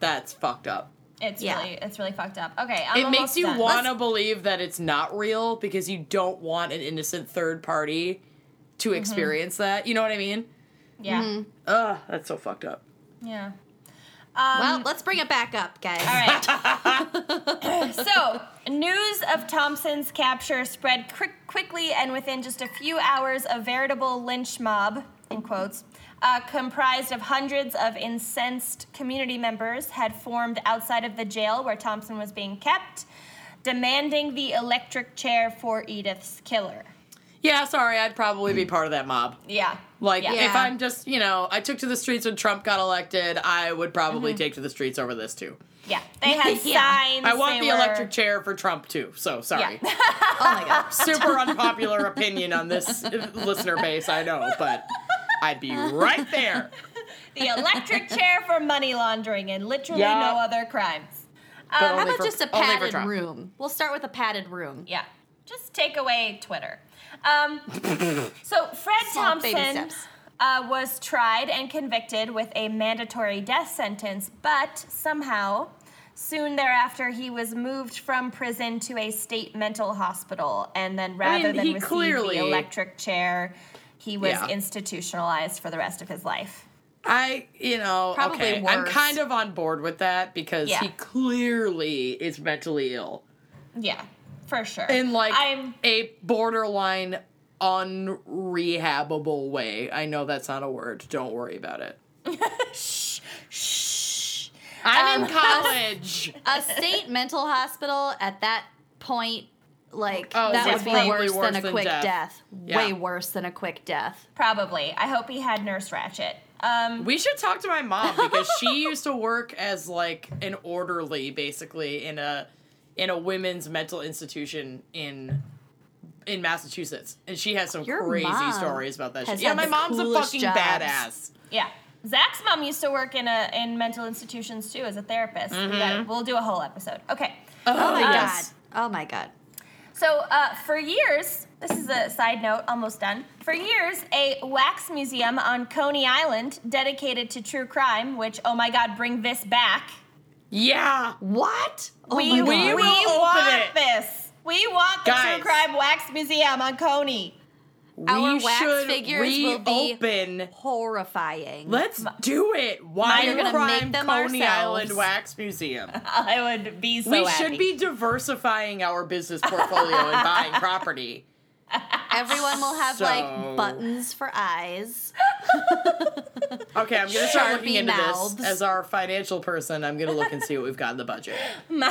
that's fucked up. It's Yeah. really it's really fucked up. Okay, I'm it makes you want to believe that it's not real because you don't want an innocent third party to experience that. You know what I mean? Yeah, Mm-hmm. Ugh, that's so fucked up. yeah. well, let's bring it back up, guys. All right. [laughs] so, news of Thompson's capture spread quick, quickly, and within just a few hours, a veritable lynch mob, in quotes, uh, comprised of hundreds of incensed community members, had formed outside of the jail where Thompson was being kept, demanding the electric chair for Edith's killer. Yeah, sorry, I'd probably be part of that mob. Yeah. Like, Yeah. if I'm just, you know, I took to the streets when Trump got elected, I would probably take to the streets over this too. Yeah. They had [laughs] Yeah. signs. I want they the were- electric chair for Trump too, so sorry. Yeah. [laughs] Oh my god. Super unpopular opinion on this listener base, I know, but I'd be right there. [laughs] the electric chair for money laundering and literally Yeah. no other crimes. Um, How about for- just a padded room? We'll start with a padded room. Yeah. Just take away Twitter. Um, [laughs] so Fred Small Thompson uh, was tried and convicted with a mandatory death sentence, but somehow, soon thereafter, he was moved from prison to a state mental hospital, and then rather mean, than receive clearly- the electric chair, he was Yeah. institutionalized for the rest of his life. I, you know, Probably okay, I'm kind of on board with that because Yeah. he clearly is mentally ill Yeah, for sure. in like I'm a borderline unrehabable way. I know that's not a word. Don't worry about it. [laughs] shh. I'm Um, in [laughs] college. a state mental hospital at that point, like Oh, that would be worse, worse than a than quick death. death. Yeah. Way worse than a quick death. Probably. I hope he had Nurse Ratched. Um, We should talk to my mom because she [laughs] used to work as like an orderly basically in a in a women's mental institution in in Massachusetts. And she has some Your crazy stories about that has shit. Yeah, my mom's a fucking jobs. badass. yeah. Zach's mom used to work in a in mental institutions too as a therapist. We got- we'll do a whole episode. Okay. Oh, Oh my yes. god. Oh my god. So, uh, for years, this is a side note, almost done. For years, a wax museum on Coney Island dedicated to true crime, which, oh my god, bring this back. Yeah. What? Oh we we. We want it. this. We want the Guys. True Crime Wax Museum on Coney. Our we wax should figures will be reopen. horrifying. Let's do it. Why We're gonna Crime make them Coney ourselves. Island Wax Museum? [laughs] I would be so we happy. should be diversifying our business portfolio and buying [laughs] property. Everyone will have So- like buttons for eyes. [laughs] Okay, I'm gonna start looking into mouths. this as our financial person. I'm gonna look and see what we've got in the budget. [laughs] My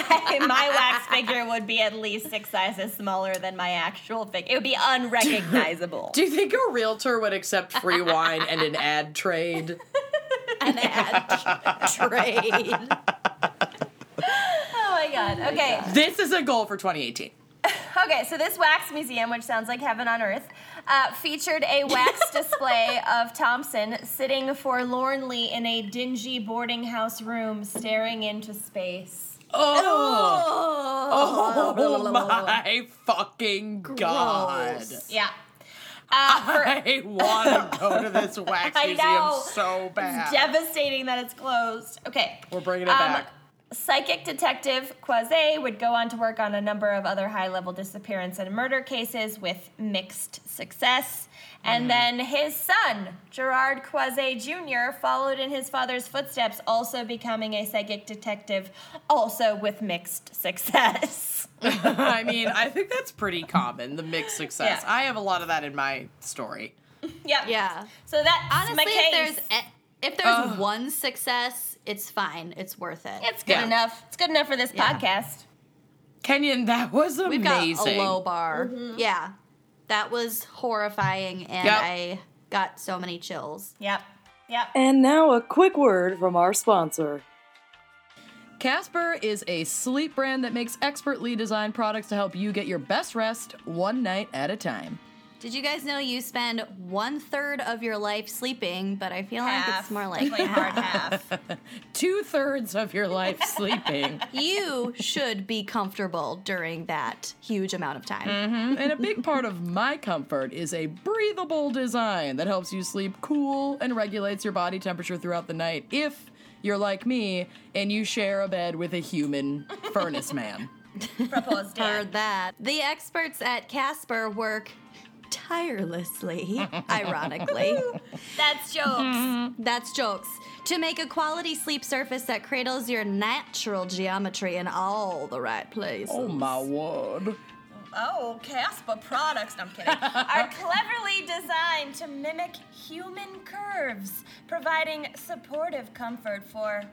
my wax figure would be at least six sizes smaller than my actual figure. It would be unrecognizable. Do you think a realtor would accept free wine and an ad trade? [laughs] An ad trade. oh my god. Okay. This is a goal for 2018. [laughs] Okay, so this wax museum, which sounds like heaven on earth, uh, featured a wax [laughs] display of Thompson sitting forlornly in a dingy boarding house room staring into space. Oh, oh my fucking god! Gross. Yeah. Uh, for, I want to go to [laughs] this wax I museum know. so bad. It's devastating that it's closed. Okay. We're bringing it Um, back. Psychic detective Croiset would go on to work on a number of other high level disappearance and murder cases with mixed success. And mm-hmm. then his son, Gerard Croiset Jr., followed in his father's footsteps, also becoming a psychic detective, also with mixed success. [laughs] I mean, [laughs] I think that's pretty common. The mixed success. Yeah. I have a lot of that in my story. Yeah. Yeah. So that Honestly, my if there's if there's one success, it's fine. It's worth it. it's good Yeah. enough. It's good enough for this Yeah. podcast. Kenyon, that was amazing. We've got a low bar. Mm-hmm. Yeah. That was horrifying and Yep. I got so many chills. Yep. Yep. And now a quick word from our sponsor. Casper is a sleep brand that makes expertly designed products to help you get your best rest one night at a time. Did you guys know you spend one third of your life sleeping, but I feel like it's more like Definitely hard half. [laughs] Two thirds of your life sleeping. [laughs] you should be comfortable during that huge amount of time. Mm-hmm. and a big part of my comfort is a breathable design that helps you sleep cool and regulates your body temperature throughout the night if you're like me and you share a bed with a human [laughs] furnace man. Proposed. Heard that. The experts at Casper work tirelessly, [laughs] ironically. That's jokes. Mm-hmm. That's jokes. To make a quality sleep surface that cradles your natural geometry in all the right places. Oh my word. Oh, Casper products. No, I'm kidding. are [laughs] cleverly designed to mimic human curves, providing supportive comfort for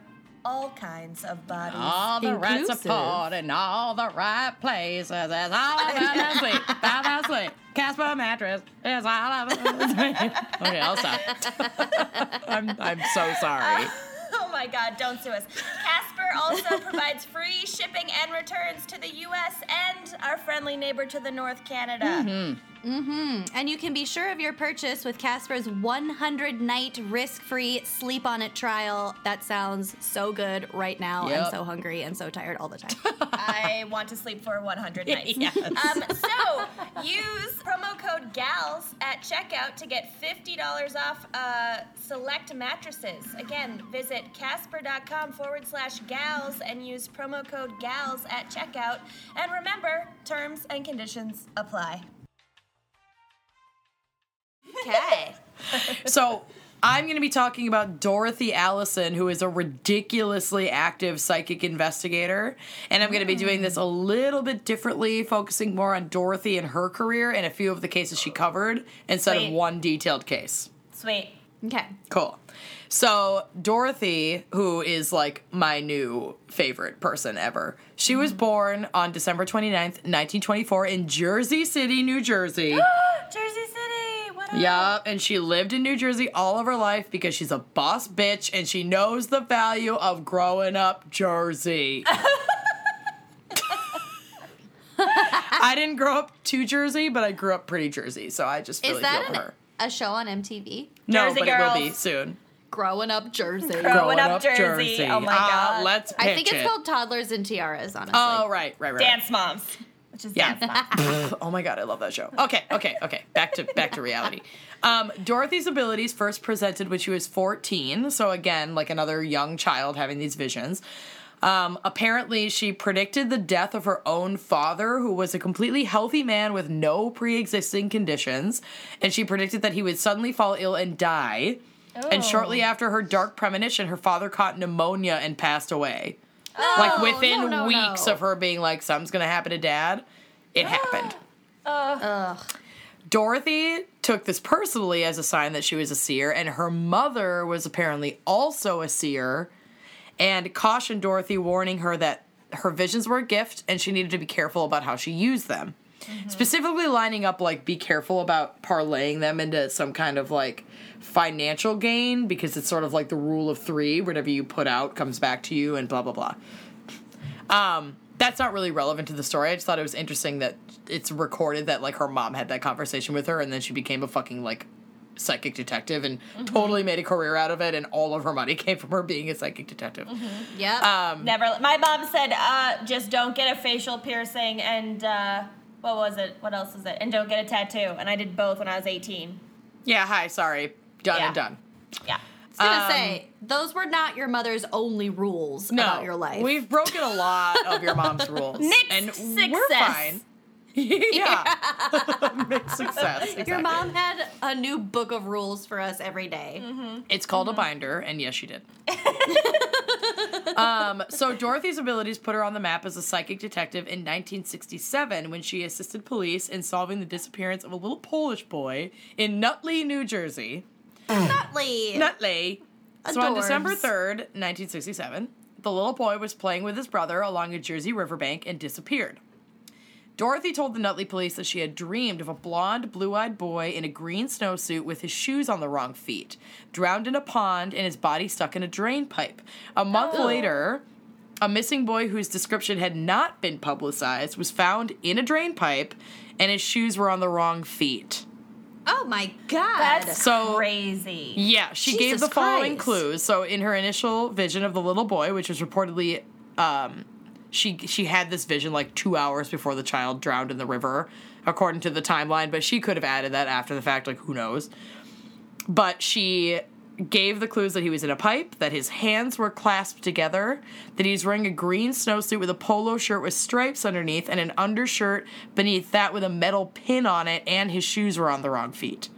all kinds of bodies. All the right support in all the right places. It's all [laughs] about the sleep. About the sleep. Casper mattress is all about the sleep. Okay, I'll stop. [laughs] I'm, I'm so sorry. Oh, oh my God, don't sue us. Casper also [laughs] provides free shipping and returns to the US and our friendly neighbor to the North, Canada. Mm-hmm. And you can be sure of your purchase with Casper's 100 night risk free sleep on it trial. That sounds so good right now. Yep. I'm so hungry and so tired all the time. [laughs] I want to sleep for 100 nights. [laughs] Yes. Um, so use promo code GALS at checkout to get $50 off uh, select mattresses. Again, visit casper.com forward slash gals and use promo code GALS at checkout. And remember, terms and conditions apply. Okay. [laughs] So I'm going to be talking about Dorothy Allison, who is a ridiculously active psychic investigator. And I'm going to be doing this a hmm. little bit differently, focusing more on Dorothy and her career and a few of the cases she covered instead Sweet. of one detailed case. Sweet. Okay. Cool. So, Dorothy, who is like my new favorite person ever, she was hmm. born on December 29th, 1924, in Jersey City, New Jersey. [gasps] Jersey City. What up? Yup, and she lived in New Jersey all of her life because she's a boss bitch and she knows the value of growing up Jersey. I didn't grow up to Jersey, but I grew up pretty Jersey, so I just really Is that feel an, for her. a show on MTV? No, Jersey but it will be Girls. soon. Growing up Jersey. Grow- Growing Up Jersey. Oh my Uh, God. let's pitch I think it's it. called Toddlers and Tiaras, honestly. Oh, right, right, right. Dance Moms. Which is Yeah. [laughs] Oh my god, I love that show. Okay, okay, okay. Back to back to reality. Um, Dorothy's abilities first presented when she was 14. So again, like another young child having these visions. Um, apparently, she predicted the death of her own father, who was a completely healthy man with no pre-existing conditions, and she predicted that he would suddenly fall ill and die. And shortly after her dark premonition, her father caught pneumonia and passed away. Like oh, within no, no, weeks no. of her being like, something's gonna happen to dad, it [gasps] happened. Ugh. Dorothy took this personally as a sign that she was a seer, and her mother was apparently also a seer and cautioned Dorothy, warning her that her visions were a gift and she needed to be careful about how she used them. Mm-hmm. Specifically, lining up, like, be careful about parlaying them into some kind of like financial gain because it's sort of like the rule of three whatever you put out comes back to you, and blah, blah, blah. Um, that's not really relevant to the story. I just thought it was interesting that it's recorded that like her mom had that conversation with her and then she became a fucking like psychic detective and totally made a career out of it and all of her money [laughs] came from her being a psychic detective. Yeah. Um Never. My mom said, uh, just don't get a facial piercing and, uh, what was it? What else is it? And don't get a tattoo. And I did both when I was 18. yeah, hi, sorry. Done Yeah. and done. Yeah. I was gonna um, say those were not your mother's only rules No, about your life. We've broken a lot of your mom's [laughs] rules. Mixed and success. we're fine. [laughs] yeah. [laughs] Mixed success. Your mom had a new book of rules for us every day. It's called a binder, and yes, she did. um, so Dorothy's abilities put her on the map as a psychic detective in 1967 when she assisted police in solving the disappearance of a little Polish boy in Nutley, New Jersey. Eh. Nutley. Nutley. So on Adorbs. December 3rd, 1967, the little boy was playing with his brother along a Jersey riverbank and disappeared. Dorothy told the Nutley police that she had dreamed of a blonde, blue eyed boy in a green snowsuit with his shoes on the wrong feet, drowned in a pond, and his body stuck in a drain pipe. A month oh. later, a missing boy whose description had not been publicized was found in a drain pipe, and his shoes were on the wrong feet. Oh my god. That's So- crazy. Yeah, she gave Jesus the following clues. So in her initial vision of the little boy, which was reportedly um she she had this vision like 2 hours before the child drowned in the river according to the timeline, but she could have added that after the fact like who knows. But she gave the clues that he was in a pipe, that his hands were clasped together, that he's wearing a green snowsuit with a polo shirt with stripes underneath and an undershirt beneath that with a metal pin on it and his shoes were on the wrong feet.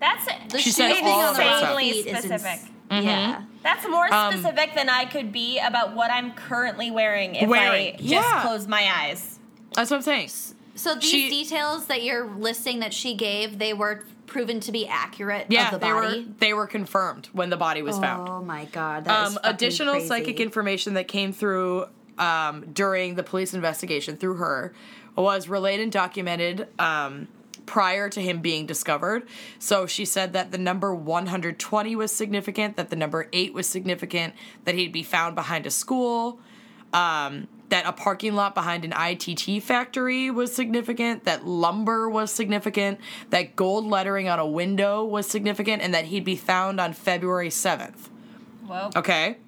That's the She said all on the wrong stuff. feet Specific. Mm-hmm. Yeah. That's more Um, specific than I could be about what I'm currently wearing if Wearing, I just yeah. close my eyes. That's what I'm saying. So these She- details that you're listing that she gave, they were proven to be accurate Yeah, of the they were they were confirmed when the body was found. Oh my god. Um, additional crazy. psychic information that came through um, during the police investigation through her was relayed and documented um, prior to him being discovered. So she said that the number 120 was significant, that the number 8 was significant, that he'd be found behind a school, um, that a parking lot behind an ITT factory was significant, that lumber was significant, that gold lettering on a window was significant, and that he'd be found on February 7th. Whoa. Okay?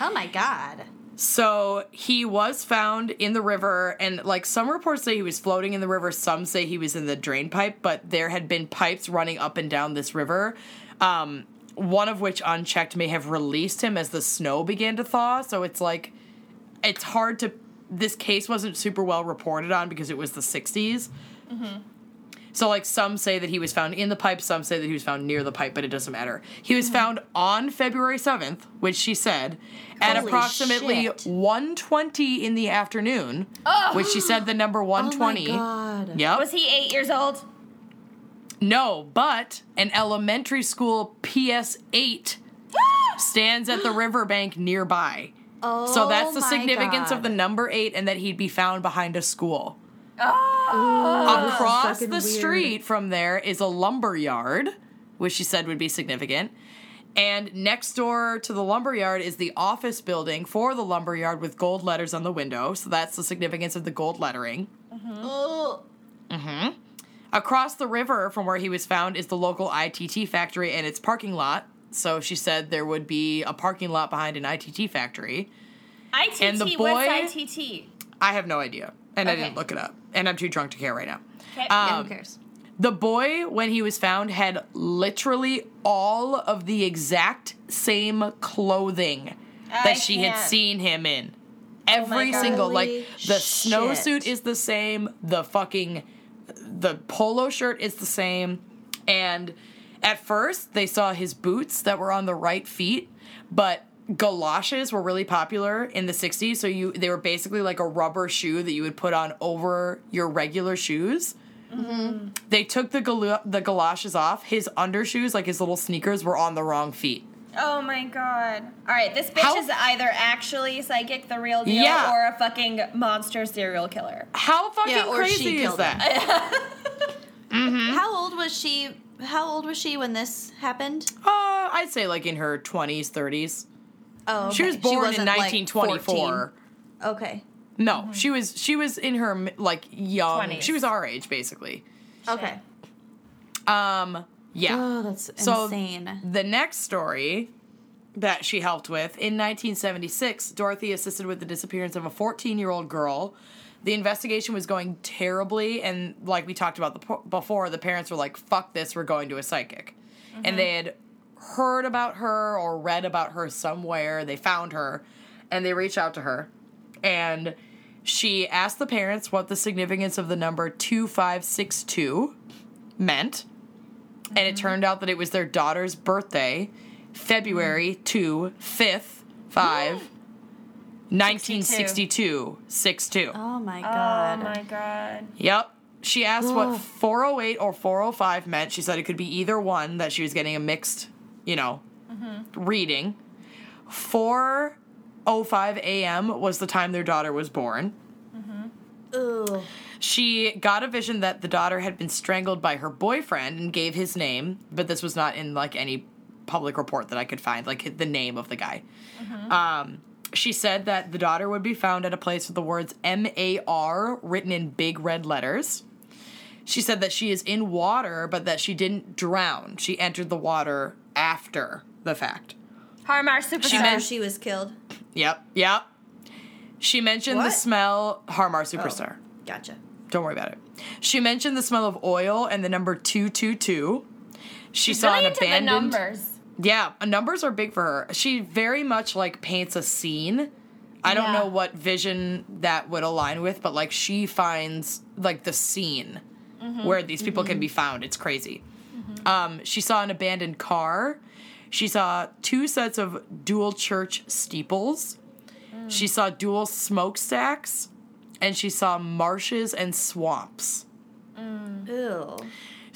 Oh my god. So he was found in the river, and like some reports say he was floating in the river, some say he was in the drain pipe, but there had been pipes running up and down this river. Um, one of which, unchecked, may have released him as the snow began to thaw. So it's like, it's hard to. This case wasn't super well reported on because it was the 60s. Mm-hmm. So like some say that he was found in the pipe, some say that he was found near the pipe, but it doesn't matter. He was mm-hmm. found on February 7th, which she said, at Holy approximately shit. 1:20 in the afternoon, oh. which she said the number 120. [gasps] Oh my. Yep. Was he eight years old? No, but an elementary school PS8 [gasps] stands at the riverbank nearby. Oh, So that's oh the my significance of the number 8 and that he'd be found behind a school. Oh. Across the weird. street from there is a lumber yard, which she said would be significant. And next door to the lumber yard is the office building for the lumber yard with gold letters on the window. So that's the significance of the gold lettering. Oh, Across the river from where he was found is the local ITT factory and its parking lot. So she said there would be a parking lot behind an ITT factory. ITT. And the what's boy- ITT? I have no idea. And I didn't look it up. And I'm too drunk to care right now. Okay. yeah, Um, who cares? The boy, when he was found, had literally all of the exact same clothing I that she had can't. seen him in. Every God. single, like, the snowsuit is the same, the fucking, the polo shirt is the same. And at first, they saw his boots that were on the right feet, but galoshes were really popular in the 60s so you they were basically like a rubber shoe that you would put on over your regular shoes mm-hmm. they took the gal- the galoshes off. His undershoes, like his little sneakers, were on the wrong feet. Oh my god. All right, this bitch How- is either actually psychic, the real deal, Yeah. or a fucking monster serial killer. How fucking Yeah, crazy is killed that? [laughs] Mm-hmm. How old was she? How old was she when this happened? uh, I'd say like in her twenties, thirties. Oh, She was okay. born in wasn't, like, 1924. 14. Okay. no, she was she was in her like young. 20s. She was our age basically. Okay. Um, yeah. Oh, that's So insane. the next story that she helped with in 1976, Dorothy assisted with the disappearance of a 14 year old girl. The investigation was going terribly, and like we talked about the, before, the parents were like, fuck this, we're going to a psychic. And mm-hmm. they had heard about her or read about her somewhere. They found her, and they reached out to her. And she asked the parents what the significance of the number 2562 meant and it mm-hmm. turned out that it was their daughter's birthday, February 2, 5th, 5, 1962, 62. Oh my god. Oh my god. Yep. She asked what 408 or 405 meant. She said it could be either one, that she was getting a mixed, you know, mm-hmm. reading. 405 a.m. was the time their daughter was born. Mm-hmm. Ugh. She got a vision that the daughter had been strangled by her boyfriend and gave his name, but this was not in like any public report that I could find, like the name of the guy. Mm-hmm. Um, she said that the daughter would be found at a place with the words M A R written in big red letters. She said that she is in water, but that she didn't drown. She entered the water after the fact. Har Mar Superstar. She So meant- she was killed. Yep, yep. She mentioned the smell, Harmar oh, Superstar. Gotcha. Don't worry about it. She mentioned the smell of oil and the number 222. She saw really an into the abandoned. numbers. Yeah, numbers are big for her. She very much like paints a scene. I don't Yeah. know what vision that would align with, but like she finds like the scene Mm-hmm. where these people can be found. It's crazy. Um, she saw an abandoned car. She saw two sets of dual church steeples. Mm. She saw dual smokestacks, and she saw marshes and swamps. Ew.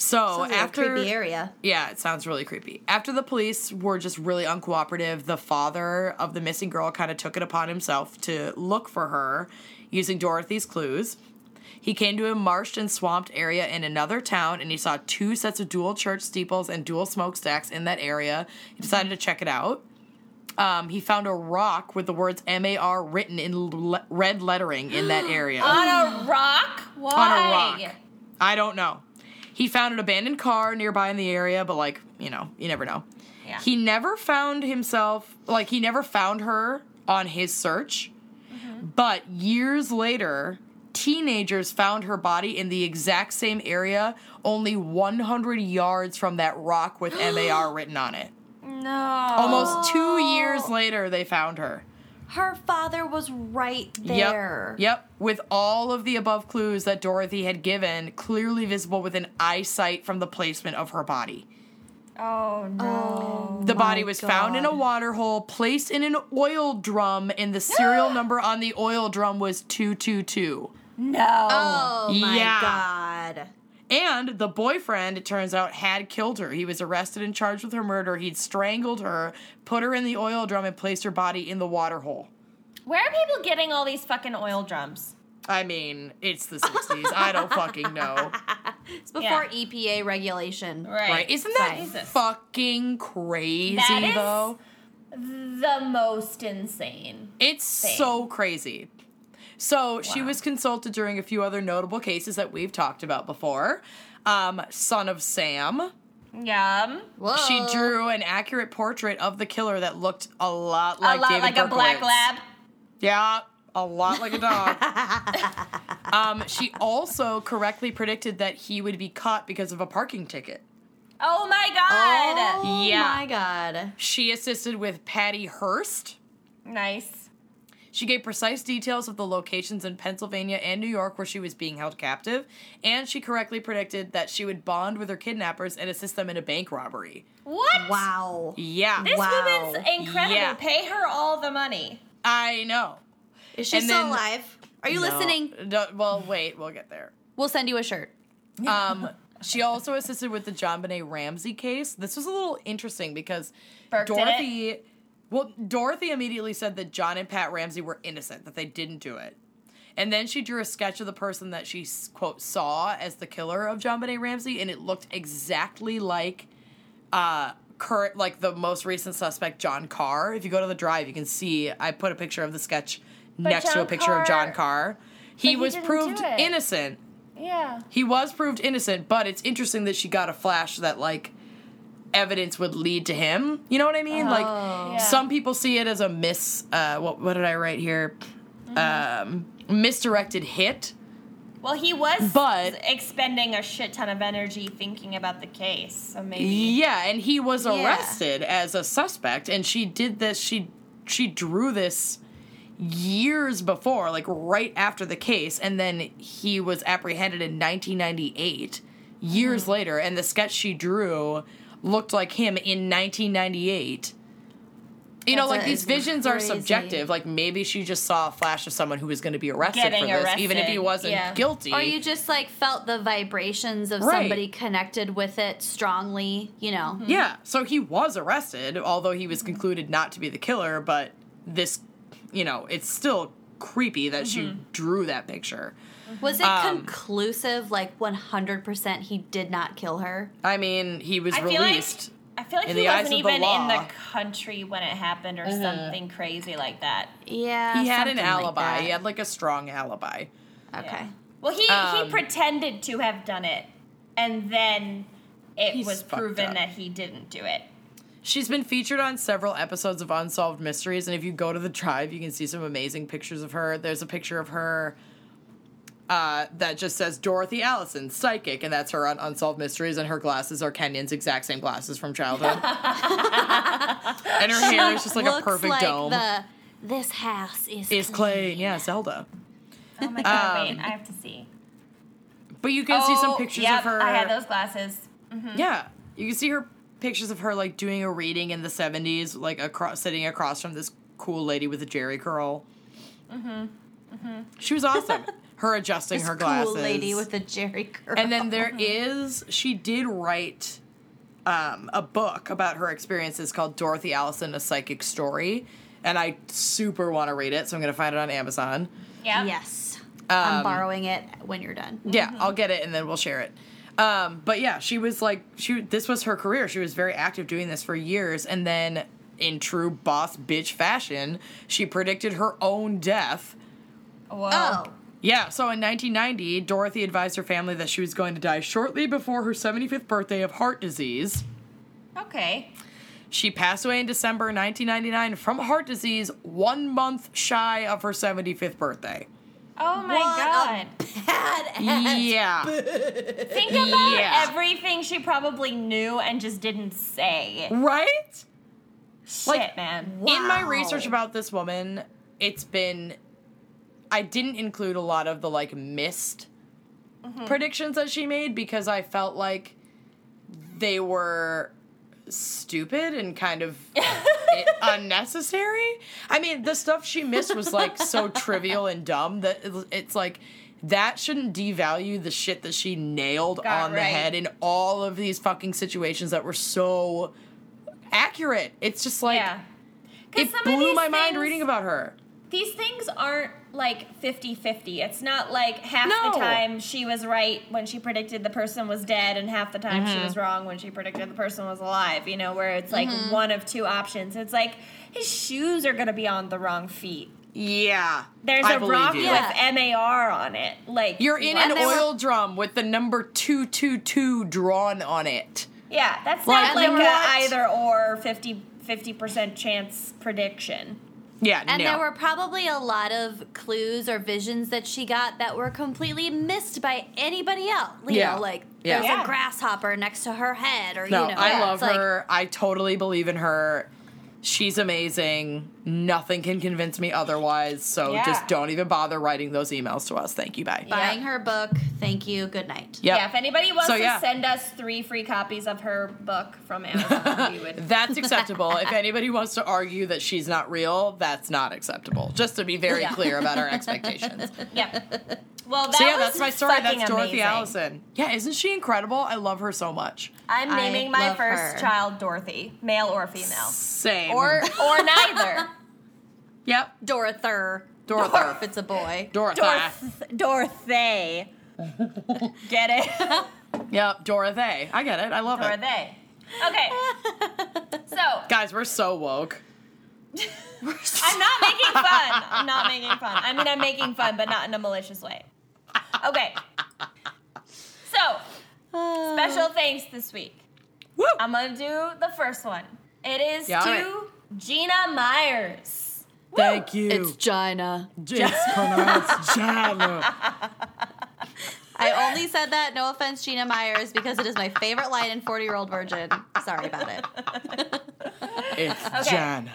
So like after creepy area. yeah, it sounds really creepy. After the police were just really uncooperative, the father of the missing girl kind of took it upon himself to look for her using Dorothy's clues. He came to a marshed and swamped area in another town and he saw two sets of dual church steeples and dual smokestacks in that area. He decided to check it out. Um, he found a rock with the words MAR written in le- red lettering in that [gasps] area. On a rock? Why? on a rock. I don't know. He found an abandoned car nearby in the area, but like, you know, you never know. Yeah. He never found himself, like, he never found her on his search. Mm-hmm. But years later, teenagers found her body in the exact same area, only 100 yards from that rock with MAR [gasps] written on it. No. Almost two years later, they found her. Her father was right there. Yep. Yep. With all of the above clues that Dorothy had given, clearly visible within eyesight from the placement of her body. Oh no. Oh the body my was found in a God. water hole, placed in an oil drum, and the serial [gasps] number on the oil drum was 222. No. Oh my Yeah. god. And the boyfriend, it turns out, had killed her. He was arrested and charged with her murder. He'd strangled her, put her in the oil drum, and placed her body in the water hole. Where are people getting all these fucking oil drums? I mean, it's the 60s. I don't [laughs] fucking know. It's before Yeah. EPA regulation. Right. Right? Isn't that Jesus. fucking crazy, That is- though? the most insane? It's so crazy. So she was consulted during a few other notable cases that we've talked about before. Um, Son of Sam. Yum. Whoa. She drew an accurate portrait of the killer that looked a lot like a lot David like a black lab. Yeah, a lot like a dog. [laughs] um, she also correctly predicted that he would be caught because of a parking ticket. Oh my god. Oh Yeah. my god. She assisted with Patty Hearst. Nice. She gave precise details of the locations in Pennsylvania and New York where she was being held captive, and she correctly predicted that she would bond with her kidnappers and assist them in a bank robbery. What? Wow. Yeah, This Wow. woman's incredible. Yeah. Pay her all the money. I know. Is she And still then- alive? Are you No. listening? No, well, wait, we'll get there. We'll send you a shirt. [laughs] Um, she also assisted with the JonBenét Ramsey case. This was a little interesting because Burke did Dorothy, well, Dorothy immediately said that John and Pat Ramsey were innocent, that they didn't do it. And then she drew a sketch of the person that she quote saw as the killer of JonBenét Ramsey, and it looked exactly like uh current like the most recent suspect John Karr. If you go to the drive, you can see I put a picture of the sketch next to a picture of John Karr- Karr. He he was proved innocent. Yeah. He was proved innocent, but it's interesting that she got a flash that like evidence would lead to him. You know what I mean? Like Yeah. some people see it as a miss uh what what did I write here? Um misdirected hit. Well, he was But- expending a shit ton of energy thinking about the case. So maybe. Yeah, and he was Yeah. arrested as a suspect and she did this she she drew this years before, like right after the case, and then he was apprehended in 1998, years later, and the sketch she drew looked like him in 1998. You know, like these it's visions are subjective. Like maybe she just saw a flash of someone who was going to be arrested Getting for this, even if he wasn't yeah. guilty. Or you just like felt the vibrations of Right. somebody connected with it strongly, you know. Yeah, so he was arrested, although he was concluded not to be the killer, but this, you know, it's still creepy that she drew that picture. Was it Um, conclusive, like 100% he did not kill her? I mean, he was I feel like released. I feel like in he the eyes wasn't of the even in the country when it happened or something crazy like that. Yeah. he had an something like alibi. he had like a strong alibi. Okay. Yeah. Well, he Um, he pretended to have done it, and then it was proven up. that he didn't do it. She's been featured on several episodes of Unsolved Mysteries, and if you go to the drive, you can see some amazing pictures of her. There's a picture of her uh, that just says Dorothy Allison, psychic, and that's her on Unsolved Mysteries, and her glasses are Kenyon's exact same glasses from childhood. [laughs] and her hair is just like a perfect like dome. The, this house is, is clay, yeah, Zelda. Oh my god! Um, wait, I have to see. But you can see some Oh, pictures yep, of her. I had those glasses. Yeah, you can see her pictures of her like doing a reading in the '70s, like across sitting across from this cool lady with a jerry curl. Mm-hmm. She was awesome. [laughs] her adjusting This her glasses. cool lady with the Jerry curl. and then there is she did write um, a book about her experiences called Dorothy Allison: A Psychic Story, and I super want to read it, so I'm gonna find it on Amazon. Yeah. Yes. Um, I'm borrowing it when you're done. Yeah, I'll get it and then we'll share it. Um, but yeah, she was like she this was her career. She was very active doing this for years and then in true boss bitch fashion, she predicted her own death. Whoa. Oh. Yeah, so in 1990, Dorothy advised her family that she was going to die shortly before her 75th birthday of heart disease. Okay. She passed away in December 1999 from heart disease, 1 month shy of her 75th birthday. Oh my What a god. Badass. Yeah. [laughs] Think about Yeah. everything she probably knew and just didn't say. right? Shit, Like- man. In my research about this woman, it's been I didn't include a lot of the like missed mm-hmm. predictions that she made because I felt like they were stupid and kind of [laughs] unnecessary. I mean, the stuff she missed was like so [laughs] trivial and dumb that it's like that shouldn't devalue the shit that she nailed Got on the head in all of these fucking situations that were so accurate. It's just like yeah. it blew my mind reading about her. These things aren't like 50 50. It's not like half No. the time she was right when she predicted the person was dead, and half the time Mm-hmm. she was wrong when she predicted the person was alive, you know, where it's like Mm-hmm. one of two options. It's like his shoes are going to be on the wrong feet. Yeah. There's I a rock you. with MAR on it. Like You're in what? an there were- oil drum with the number 222 drawn on it. Yeah, that's Like, not like what? a either or 50 percent chance prediction. Yeah, And no. there were probably a lot of clues or visions that she got that were completely missed by anybody else. You Yeah. know, like Yeah. there's Yeah. a grasshopper next to her head, or no, you know, I love it's like- her. I totally believe in her. She's amazing. Nothing can convince me otherwise. So Yeah. just don't even bother writing those emails to us. Thank you. Bye. buying Yeah. her book. Thank you. Good night. Yep. Yeah, if anybody wants So, to send us three free copies of her book from Amazon, we [laughs] would. That's acceptable. [laughs] if anybody wants to argue that she's not real, that's not acceptable. Just to be very Yeah. clear about our [laughs] expectations. Yeah. Well, that so yeah, was that's my story. That's Dorothy amazing. Allison. Yeah, isn't she incredible? I love her so much. I'm I naming my first her. child Dorothy, male or female, Same. or or neither. Yep. Dorother. Dorothy. If it's a boy. Dorothy. Dorothy. [laughs] Get it? Yep. Dorothy. I get it. I love it. Dorothy. Okay. [laughs] So Guys, we're so woke. [laughs] I'm not making fun. I'm not making fun. I mean, I'm making fun, but not in a malicious way. Okay. So, special [sighs] thanks this week. Woo! I'm gonna do the first one. It is Yeah, to right. Gina Myers. Thank you. It's Gina. It's pronounced Jana. I only said that, no offense, Gina Myers, because it is my favorite line in 40 Year Old Virgin. Sorry about it. It's Okay. Jana.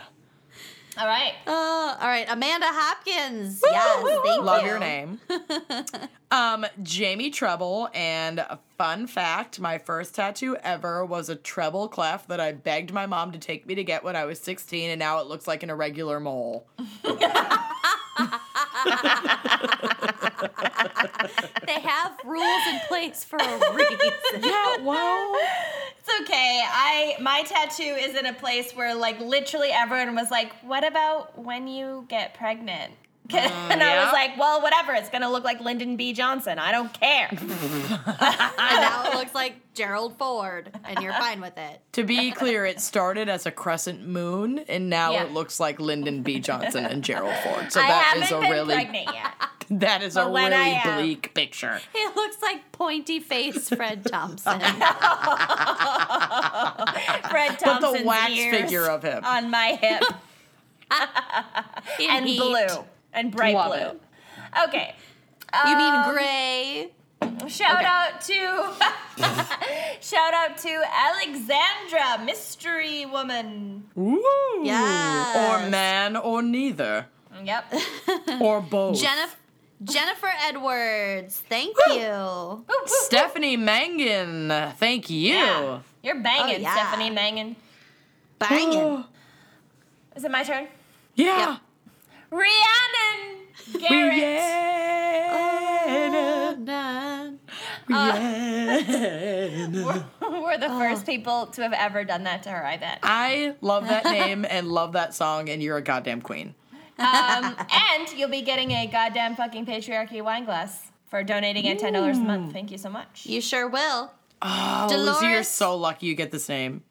All right. Oh, all right. Amanda Hopkins. Yes, thank Love you. your name. [laughs] [laughs] um, Jamie Treble, and a fun fact: my first tattoo ever was a treble clef that I begged my mom to take me to get when I was 16, and now it looks like an irregular mole. [laughs] They have rules in place for a reason. [laughs] Yeah, well, It's okay. I my tattoo is in a place where like literally everyone was like, "What about when you get pregnant?" Mm, [laughs] and I was like, "Well, whatever. It's gonna look like Lyndon B. Johnson. I don't care." [laughs] And now it looks like Gerald Ford, and you're fine with it. to be clear, it started as a crescent moon, and now Yeah. it looks like Lyndon B. Johnson and Gerald Ford. So [laughs] I that haven't is a been really pregnant yet. that is a But when really I am- bleak picture. It looks like pointy face Fred Thompson. Fred But the wax ears figure of him. on my hip and heat. blue and bright Love blue. it. Okay. You mean Um, gray? Shout Okay. out to [laughs] shout out to Alexandra, mystery woman. Ooh. Yes. Or man or neither. Yep. [laughs] Or both. Jennifer Jennifer Edwards. Thank you. Stephanie Mangan, thank you. Yeah. You're banging, Oh, yeah. Stephanie Mangan. Banging. [gasps] Is it my turn? Yeah. Rhiannon Garrett. Rihanna. Rihanna. [laughs] We're the first people to have ever done that to her, I bet. I love that [laughs] name and love that song, and you're a goddamn queen. Um, and you'll be getting a goddamn fucking patriarchy wine glass for donating at ten dollars a month. Thank you so much. You sure will. Oh, Lucy, you're so lucky you get this name.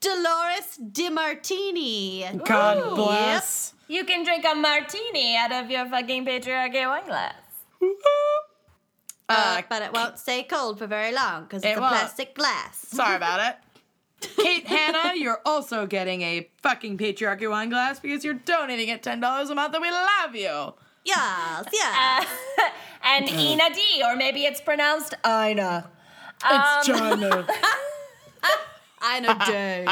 Dolores DiMartini. God bless. You can drink a martini out of your fucking patriarchy wine glass. [laughs] Uh, uh, but it won't stay cold for very long because It it's a won't. plastic glass. [laughs] sorry about it. Kate Hannah, you're also getting a fucking patriarchy wine glass because you're donating at $10 a month and we love you. Yes, uh, yes. [laughs] and Ina D, or maybe it's pronounced Ina. It's China. I know day.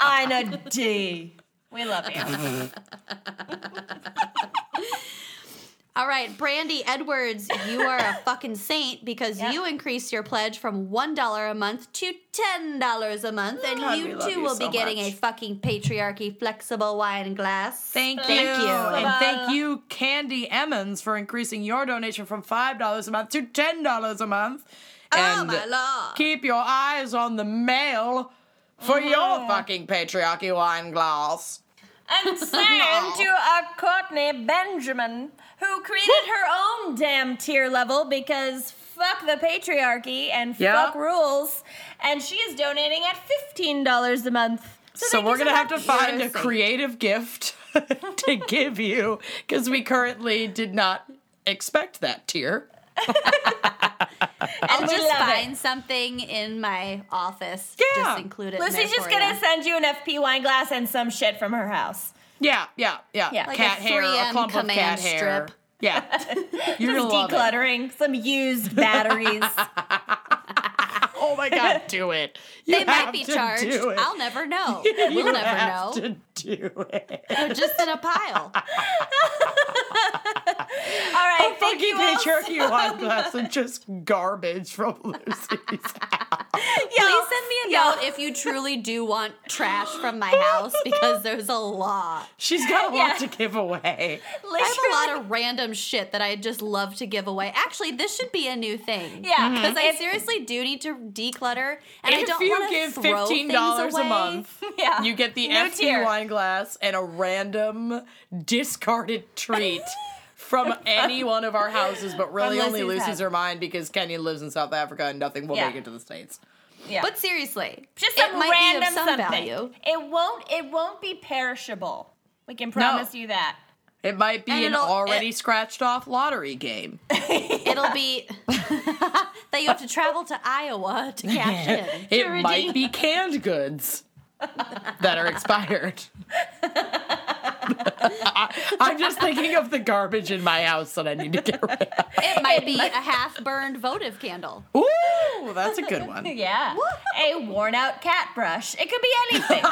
Ina D. We love you. [laughs] All right, Brandy Edwards, you are a fucking saint because Yep. you increased your pledge from $1 a month to $10 a month, and God, you too you will so be getting much. a fucking patriarchy flexible wine glass. Thank, Thank you. you. And thank you, Candy Emmons, for increasing your donation from $5 a month to $10 a month. Oh And my lord. keep your eyes on the mail for mm-hmm. your fucking patriarchy wine glass. And [laughs] same to a Courtney Benjamin, who created her [laughs] own damn tier level because fuck the patriarchy and Yeah. fuck rules. And she is donating at $15 a month. So thank we're gonna have to find a a creative gift [laughs] to give you because we currently did not expect that tier. I'll just love it. find something in my office. Yeah. Just include it. in Lucy's there just for gonna you. send you an FP wine glass and some shit from her house. Yeah, yeah, yeah. Yeah. Like cat a hair, a clump of command cat hair. strip. Yeah, [laughs] you're gonna love it. Decluttering, some used [laughs] batteries. [laughs] Oh my god, [laughs] do it! You They might be charged. I'll never know. [laughs] You we'll never have know. To do it. They're just in a pile. [laughs] All right, thank Fucking you all. patriarchy wine glass and just garbage from Lucy's house. Please send me a Yo. note if you truly do want trash from my house because there's a lot. She's got a lot Yeah. to give away. I have a lot of random shit that I just love to give away. Actually, this should be a new thing. Yeah, Because mm-hmm. I seriously do need to declutter, and I if don't you give throw fifteen things dollars a month, [laughs] Yeah. you get the New FT tier. wine glass and a random discarded treat [laughs] from any one of our houses, but really only Lucy's Lucy's house. or mine because Kenyon lives in South Africa and nothing will Yeah. make it to the states. Yeah. But seriously, just it some might random be of some something. value. It won't. It won't be perishable. We can promise you that. It might be an already it- scratched off lottery game. [laughs] It'll be [laughs] that you have to travel to Iowa to cash [laughs] in. It redeem. might be canned goods that are expired. I, I'm just thinking of the garbage in my house that I need to get rid of. It might be a half-burned votive candle. Ooh, that's a good one. Yeah. A worn out cat brush. It could be anything.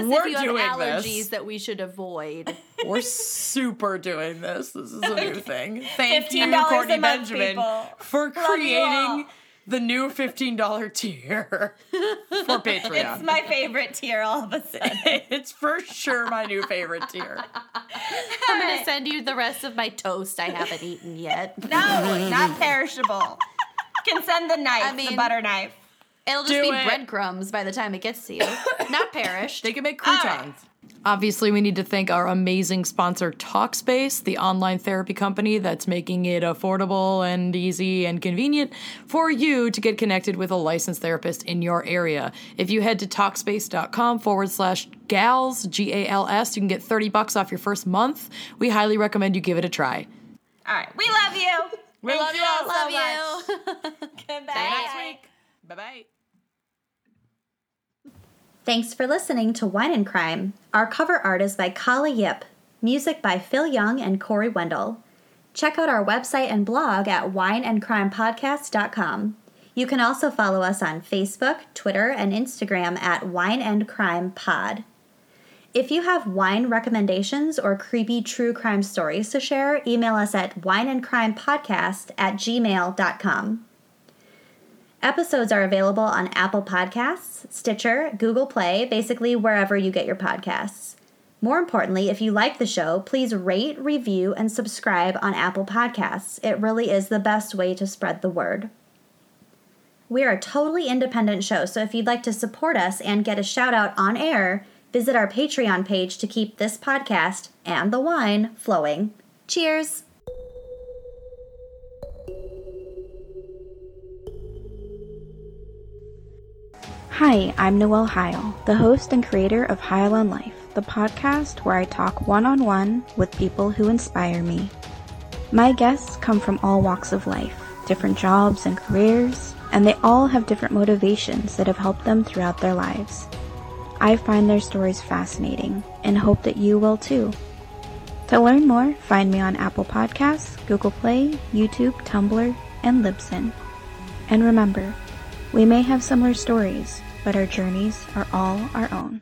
But right. email us We're if you have doing allergies this. that we should avoid. We're super doing this. This is a new thing. Thank you, $15 Courtney month, Benjamin, people. for Love creating the new $15 tier [laughs] for Patreon. it's my favorite tier all of a sudden. [laughs] it's for sure my new favorite tier. I'm gonna send you the rest of my toast I haven't eaten yet. No, not perishable. Can send the knife, I the butter knife. It'll just Do be it. breadcrumbs by the time it gets to you. [laughs] Not perished. They can make croutons. Obviously, we need to thank our amazing sponsor, Talkspace, the online therapy company that's making it affordable and easy and convenient for you to get connected with a licensed therapist in your area. If you head to Talkspace.com forward slash gals, G A L S, you can get 30 bucks off your first month. We highly recommend you give it a try. All right. We love you. We love you all. so Love you. much. [laughs] Goodbye. See you next week. Bye bye. Thanks for listening to Wine and Crime. Our cover art is by Kala Yip, music by Phil Young and Corey Wendell. Check out our website and blog at wineandcrimepodcast.com. You can also follow us on Facebook, Twitter, and Instagram at Wine and Crime Pod. If you have wine recommendations or creepy true crime stories to share, email us at wineandcrimepodcast at gmail.com. Episodes are available on Apple Podcasts, Stitcher, Google Play, basically wherever you get your podcasts. More importantly, if you like the show, please rate, review, and subscribe on Apple Podcasts. It really is the best way to spread the word. We are a totally independent show, so if you'd like to support us and get a shout out on air, visit our Patreon page to keep this podcast and the wine flowing. Cheers! Hi, I'm Noelle Heil, the host and creator of Heil on Life, the podcast where I talk one on one with people who inspire me. My guests come from all walks of life, different jobs and careers, and they all have different motivations that have helped them throughout their lives. I find their stories fascinating and hope that you will too. To learn more, find me on Apple Podcasts, Google Play, YouTube, Tumblr, and Libsyn. And remember, we may have similar stories, but our journeys are all our own.